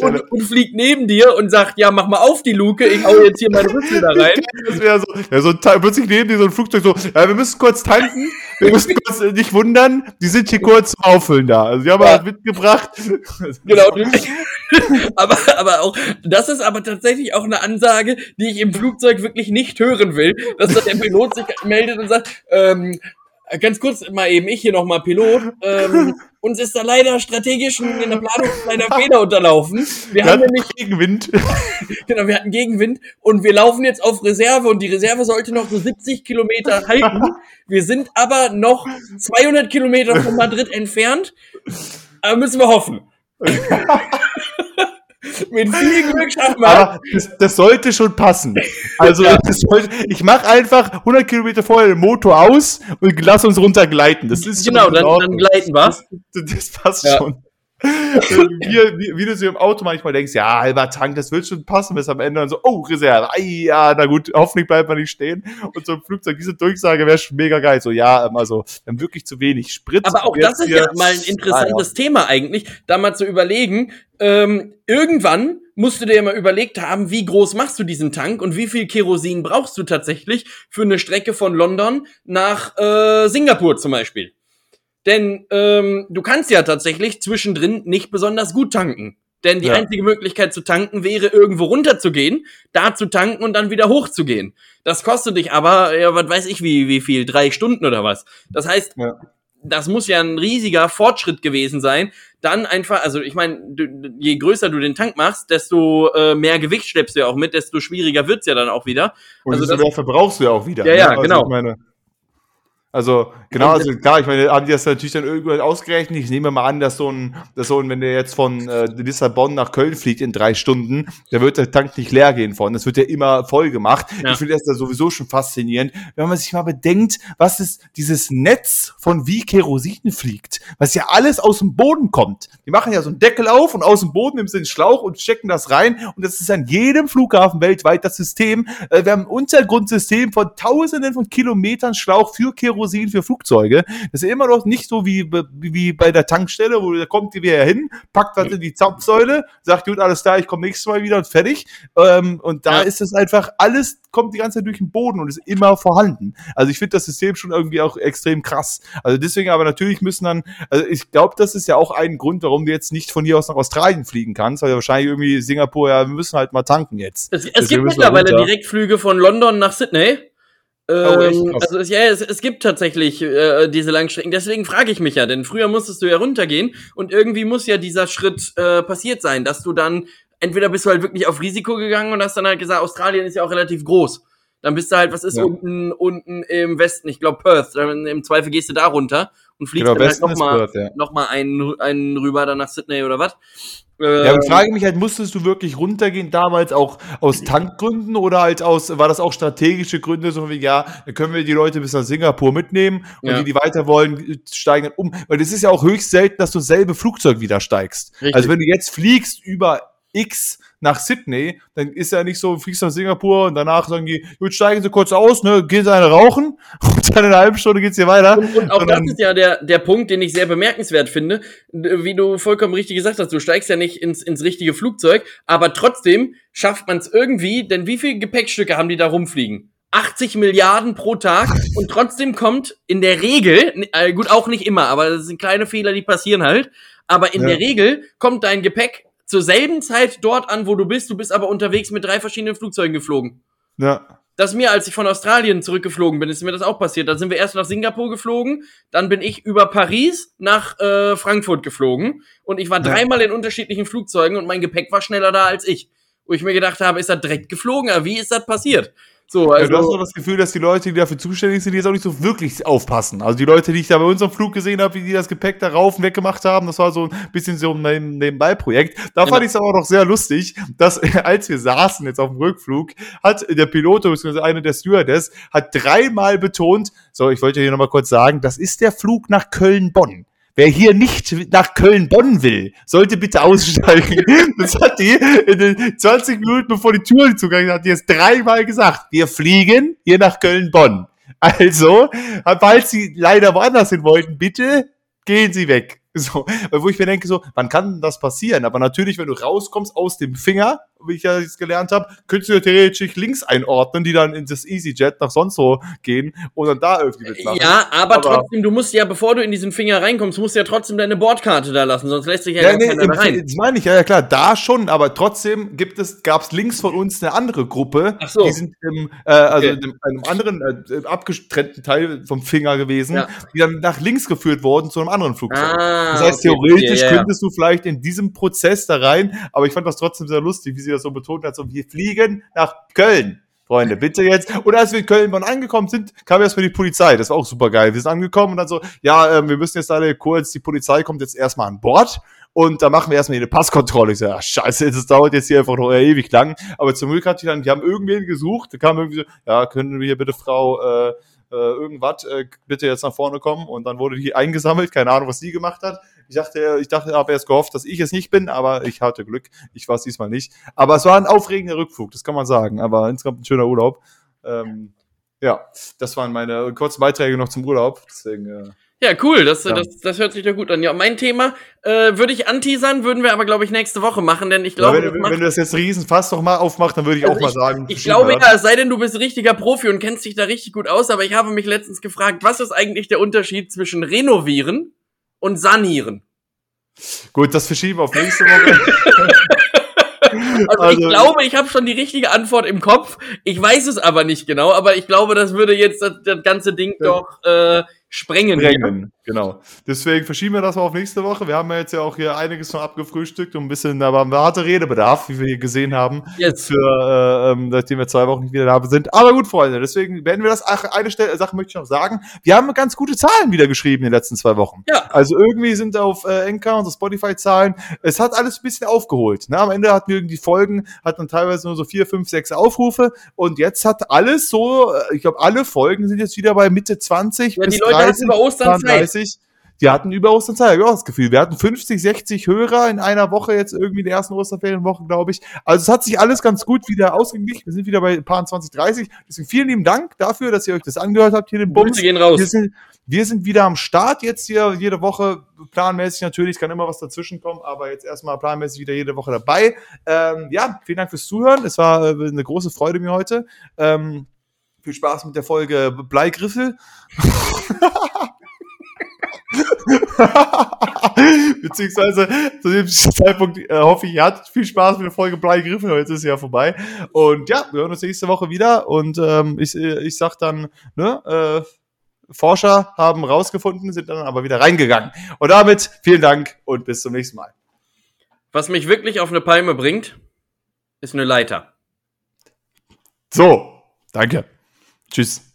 und, und, fliegt neben dir und sagt, ja, mach mal auf die Luke, ich hau jetzt hier meine Rüssel da rein. Das wäre so, ja, so plötzlich neben dir so ein Flugzeug so, ja, wir müssen kurz tanken, wir müssen kurz äh, nicht wundern, die sind hier kurz zum Auffüllen da. Also die haben ja. was mitgebracht. Genau. aber, aber auch, das ist aber tatsächlich auch eine Ansage, die ich im Flugzeug wirklich nicht hören will, dass da der Pilot sich meldet und sagt, ähm, äh, ganz kurz mal eben, ich hier nochmal Pilot. Ähm, uns ist da leider strategisch in der Planung leider Fehler unterlaufen. Wir, wir haben nämlich Gegenwind. genau, wir hatten Gegenwind und wir laufen jetzt auf Reserve und die Reserve sollte noch so 70 Kilometer halten. Wir sind aber noch 200 Kilometer von Madrid entfernt. Aber müssen wir hoffen. Mit viel Glück wir. Aber das, das, sollte schon passen. Also ja. sollte, ich mache einfach 100 Kilometer vorher den Motor aus und lass uns runtergleiten. Das ist genau, dann, dann gleiten wir. Das, das passt ja. schon wie, wie, wie, du so im Auto manchmal denkst, ja, halber Tank, das wird schon passen, bis am Ende dann so, oh, Reserve, ai, ja, na gut, hoffentlich bleibt man nicht stehen. Und so ein Flugzeug, diese Durchsage wäre schon mega geil. So, ja, ähm, also, dann wirklich zu wenig Sprit. Aber auch das ist ja mal ein interessantes ah, ja. Thema eigentlich, da mal zu überlegen, ähm, irgendwann musst du dir mal überlegt haben, wie groß machst du diesen Tank und wie viel Kerosin brauchst du tatsächlich für eine Strecke von London nach äh, Singapur zum Beispiel. Denn ähm, du kannst ja tatsächlich zwischendrin nicht besonders gut tanken. Denn die ja. einzige Möglichkeit zu tanken wäre, irgendwo runterzugehen, da zu tanken und dann wieder hochzugehen. Das kostet dich aber, ja, was weiß ich, wie, wie viel, drei Stunden oder was. Das heißt, ja. das muss ja ein riesiger Fortschritt gewesen sein. Dann einfach, also ich meine, je größer du den Tank machst, desto äh, mehr Gewicht schleppst du ja auch mit, desto schwieriger wird's ja dann auch wieder. Und also desto mehr verbrauchst du ja auch wieder. Ja, ja, ne? also genau. Also, genau, also klar, ich meine, haben die das natürlich dann irgendwann ausgerechnet. Ich nehme mal an, dass so ein, dass so ein, wenn der jetzt von äh, Lissabon nach Köln fliegt in drei Stunden, da wird der Tank nicht leer gehen von. Das wird ja immer voll gemacht. Ja. Ich finde das da sowieso schon faszinierend, wenn man sich mal bedenkt, was ist dieses Netz von wie Kerosin fliegt, was ja alles aus dem Boden kommt. Die machen ja so einen Deckel auf und aus dem Boden nehmen sie den Schlauch und stecken das rein. Und das ist an jedem Flughafen weltweit das System. Äh, wir haben ein Untergrundsystem von tausenden von Kilometern Schlauch für Kerosin Kerosin für Flugzeuge. Das ist immer noch nicht so wie, wie bei der Tankstelle, wo da kommt die wieder hin, packt was in die Zapfsäule, sagt, gut, alles da, ich komme nächstes Mal wieder und fertig. Ähm, und da ja. ist es einfach, alles kommt die ganze Zeit durch den Boden und ist immer vorhanden. Also ich finde das System schon irgendwie auch extrem krass. Also deswegen aber natürlich müssen dann, also ich glaube, das ist ja auch ein Grund, warum du jetzt nicht von hier aus nach Australien fliegen kannst, weil wahrscheinlich irgendwie Singapur, ja, wir müssen halt mal tanken jetzt. Es, es gibt mittlerweile Direktflüge von London nach Sydney. Ähm, oh, also es, ja, es, es gibt tatsächlich äh, diese Langstrecken. Deswegen frage ich mich ja, denn früher musstest du ja runtergehen und irgendwie muss ja dieser Schritt äh, passiert sein, dass du dann entweder bist du halt wirklich auf Risiko gegangen und hast dann halt gesagt, Australien ist ja auch relativ groß. Dann bist du halt, was ist ja. unten unten im Westen? Ich glaube Perth. Dann, Im Zweifel gehst du da runter und fliegst genau, dann halt noch mal, ja. noch mal einen, einen rüber dann nach Sydney oder was. Ja, ich frage mich halt, musstest du wirklich runtergehen damals auch aus Tankgründen oder halt aus, war das auch strategische Gründe, so wie, ja, dann können wir die Leute bis nach Singapur mitnehmen und ja. die, die weiter wollen, steigen dann um. Weil das ist ja auch höchst selten, dass du selbe Flugzeug wieder steigst. Richtig. Also wenn du jetzt fliegst über X nach Sydney, dann ist ja nicht so, fliegst nach Singapur und danach sagen die, gut, steigen Sie kurz aus, ne, gehen Sie eine rauchen und dann in einer halben Stunde geht's hier weiter. Und, und auch und das ist ja der, der Punkt, den ich sehr bemerkenswert finde, wie du vollkommen richtig gesagt hast, du steigst ja nicht ins, ins richtige Flugzeug, aber trotzdem schafft man es irgendwie, denn wie viele Gepäckstücke haben die da rumfliegen? 80 Milliarden pro Tag und trotzdem kommt in der Regel, äh, gut, auch nicht immer, aber das sind kleine Fehler, die passieren halt, aber in ja. der Regel kommt dein Gepäck zur selben Zeit dort an, wo du bist. Du bist aber unterwegs mit drei verschiedenen Flugzeugen geflogen. Ja. Das mir, als ich von Australien zurückgeflogen bin, ist mir das auch passiert. Da sind wir erst nach Singapur geflogen, dann bin ich über Paris nach äh, Frankfurt geflogen und ich war ja. dreimal in unterschiedlichen Flugzeugen und mein Gepäck war schneller da als ich. Wo ich mir gedacht habe, ist er direkt geflogen? Aber wie ist das passiert? So, also, ja, du hast doch das Gefühl, dass die Leute, die dafür zuständig sind, jetzt auch nicht so wirklich aufpassen. Also die Leute, die ich da bei unserem Flug gesehen habe, wie die das Gepäck da rauf und weggemacht haben, das war so ein bisschen so ein Nebenbei-Projekt. Da genau. fand ich es aber noch sehr lustig, dass als wir saßen jetzt auf dem Rückflug, hat der Pilot, beziehungsweise eine der Stewardess, hat dreimal betont, so, ich wollte hier nochmal kurz sagen, das ist der Flug nach Köln-Bonn. Wer hier nicht nach Köln-Bonn will, sollte bitte aussteigen. Das hat die in den 20 Minuten, bevor die Tür zugegangen hat, die jetzt dreimal gesagt. Wir fliegen hier nach Köln-Bonn. Also, falls Sie leider woanders hin wollten, bitte gehen Sie weg. So, wo ich mir denke, so, wann kann das passieren? Aber natürlich, wenn du rauskommst aus dem Finger, wie ich ja jetzt gelernt habe, könntest du ja theoretisch links einordnen, die dann in das EasyJet nach sonst wo gehen und dann da irgendwie mitmachen. Ja, aber, aber, trotzdem, du musst ja, bevor du in diesen Finger reinkommst, musst du ja trotzdem deine Bordkarte da lassen, sonst lässt sich ja, ja nee, keiner rein. Das meine ich, ja, ja klar, da schon, aber trotzdem gibt es, gab es links von uns eine andere Gruppe, so. die sind im, äh, also okay. in einem anderen, äh, abgetrennten Teil vom Finger gewesen, ja. die dann nach links geführt wurden zu einem anderen Flugzeug. Ah, das heißt, okay, theoretisch okay, ja, könntest du vielleicht in diesem Prozess da rein, aber ich fand das trotzdem sehr lustig, wie sie das so betont hat, so wir fliegen nach Köln. Freunde, bitte jetzt. Und als wir in Köln angekommen sind, kam erstmal die Polizei. Das war auch super geil. Wir sind angekommen und dann so, ja, äh, wir müssen jetzt alle kurz, die Polizei kommt jetzt erstmal an Bord und da machen wir erstmal eine Passkontrolle. Ich so, ach, scheiße, das dauert jetzt hier einfach noch ewig lang. Aber zum Glück hat die dann, die haben irgendwen gesucht, da kam irgendwie so, ja, können wir hier bitte Frau, äh, äh, irgendwas, äh, bitte jetzt nach vorne kommen. Und dann wurde die eingesammelt, keine Ahnung, was sie gemacht hat. Ich dachte, ich dachte, habe erst gehofft, dass ich es nicht bin, aber ich hatte Glück. Ich war es diesmal nicht. Aber es war ein aufregender Rückflug, das kann man sagen. Aber insgesamt ein schöner Urlaub. Ähm, ja, das waren meine kurzen Beiträge noch zum Urlaub. Deswegen, äh, ja, cool, das, ja. Das, das hört sich doch gut an. Ja, mein Thema äh, würde ich anteasern, würden wir aber, glaube ich, nächste Woche machen, denn ich glaube. Ja, wenn, wenn, du das jetzt riesen fast noch mal aufmachst, dann würde ich also auch mal sagen. Ich glaube ja, es sei denn, du bist richtiger Profi und kennst dich da richtig gut aus, aber ich habe mich letztens gefragt, was ist eigentlich der Unterschied zwischen renovieren und sanieren? Gut, das verschieben wir auf nächste Woche. Also, also, ich glaube, ich habe schon die richtige Antwort im Kopf. Ich weiß es aber nicht genau, aber ich glaube, das würde jetzt das, das ganze Ding doch äh, sprengen. Sprengen, genau. Deswegen verschieben wir das mal auf nächste Woche. Wir haben ja jetzt ja auch hier einiges noch abgefrühstückt und ein bisschen, da war harter Redebedarf, wie wir hier gesehen haben, yes. für, äh, ähm, seitdem wir zwei Wochen nicht wieder da sind. Aber gut, Freunde, deswegen werden wir das. Ach, eine Stelle, Sache möchte ich noch sagen. Wir haben ganz gute Zahlen wieder geschrieben in den letzten zwei Wochen. Ja. Also irgendwie sind auf äh, Enka unsere Spotify-Zahlen, es hat alles ein bisschen aufgeholt. Ne? Am Ende hatten wir irgendwie Folgen, hatten teilweise nur so vier, fünf, sechs Aufrufe und jetzt hat alles so, äh, ich glaube, alle Folgen sind jetzt wieder bei Mitte 20 ja, bis 30 hatten über Ostern 30. Die hatten über Ostern Zeit, habe ich auch das Gefühl. Wir hatten 50, 60 Hörer in einer Woche, jetzt irgendwie in der ersten Osterferienwoche, glaube ich. Also es hat sich alles ganz gut wieder ausgeglichen. Wir sind wieder bei paar 20, 30. Deswegen vielen lieben Dank dafür, dass ihr euch das angehört habt, hier den Bums. gehen raus. Wir sind, wir sind wieder am Start jetzt hier jede Woche, planmäßig natürlich, kann immer was dazwischen kommen, aber jetzt erstmal planmäßig wieder jede Woche dabei. Ähm, ja, vielen Dank fürs Zuhören. Es war äh, eine große Freude mir heute. Ähm, viel Spaß mit der Folge Bleigriffel. Beziehungsweise zu dem Zeitpunkt äh, hoffe ich, ihr hattet viel Spaß mit der Folge Bleigriffel. Jetzt ist sie ja vorbei. Und ja, wir hören uns nächste Woche wieder. Und ähm, ich, ich sag dann, ne, äh, Forscher haben rausgefunden, sind dann aber wieder reingegangen. Und damit vielen Dank und bis zum nächsten Mal. Was mich wirklich auf eine Palme bringt, ist eine Leiter. So, danke. Tschüss.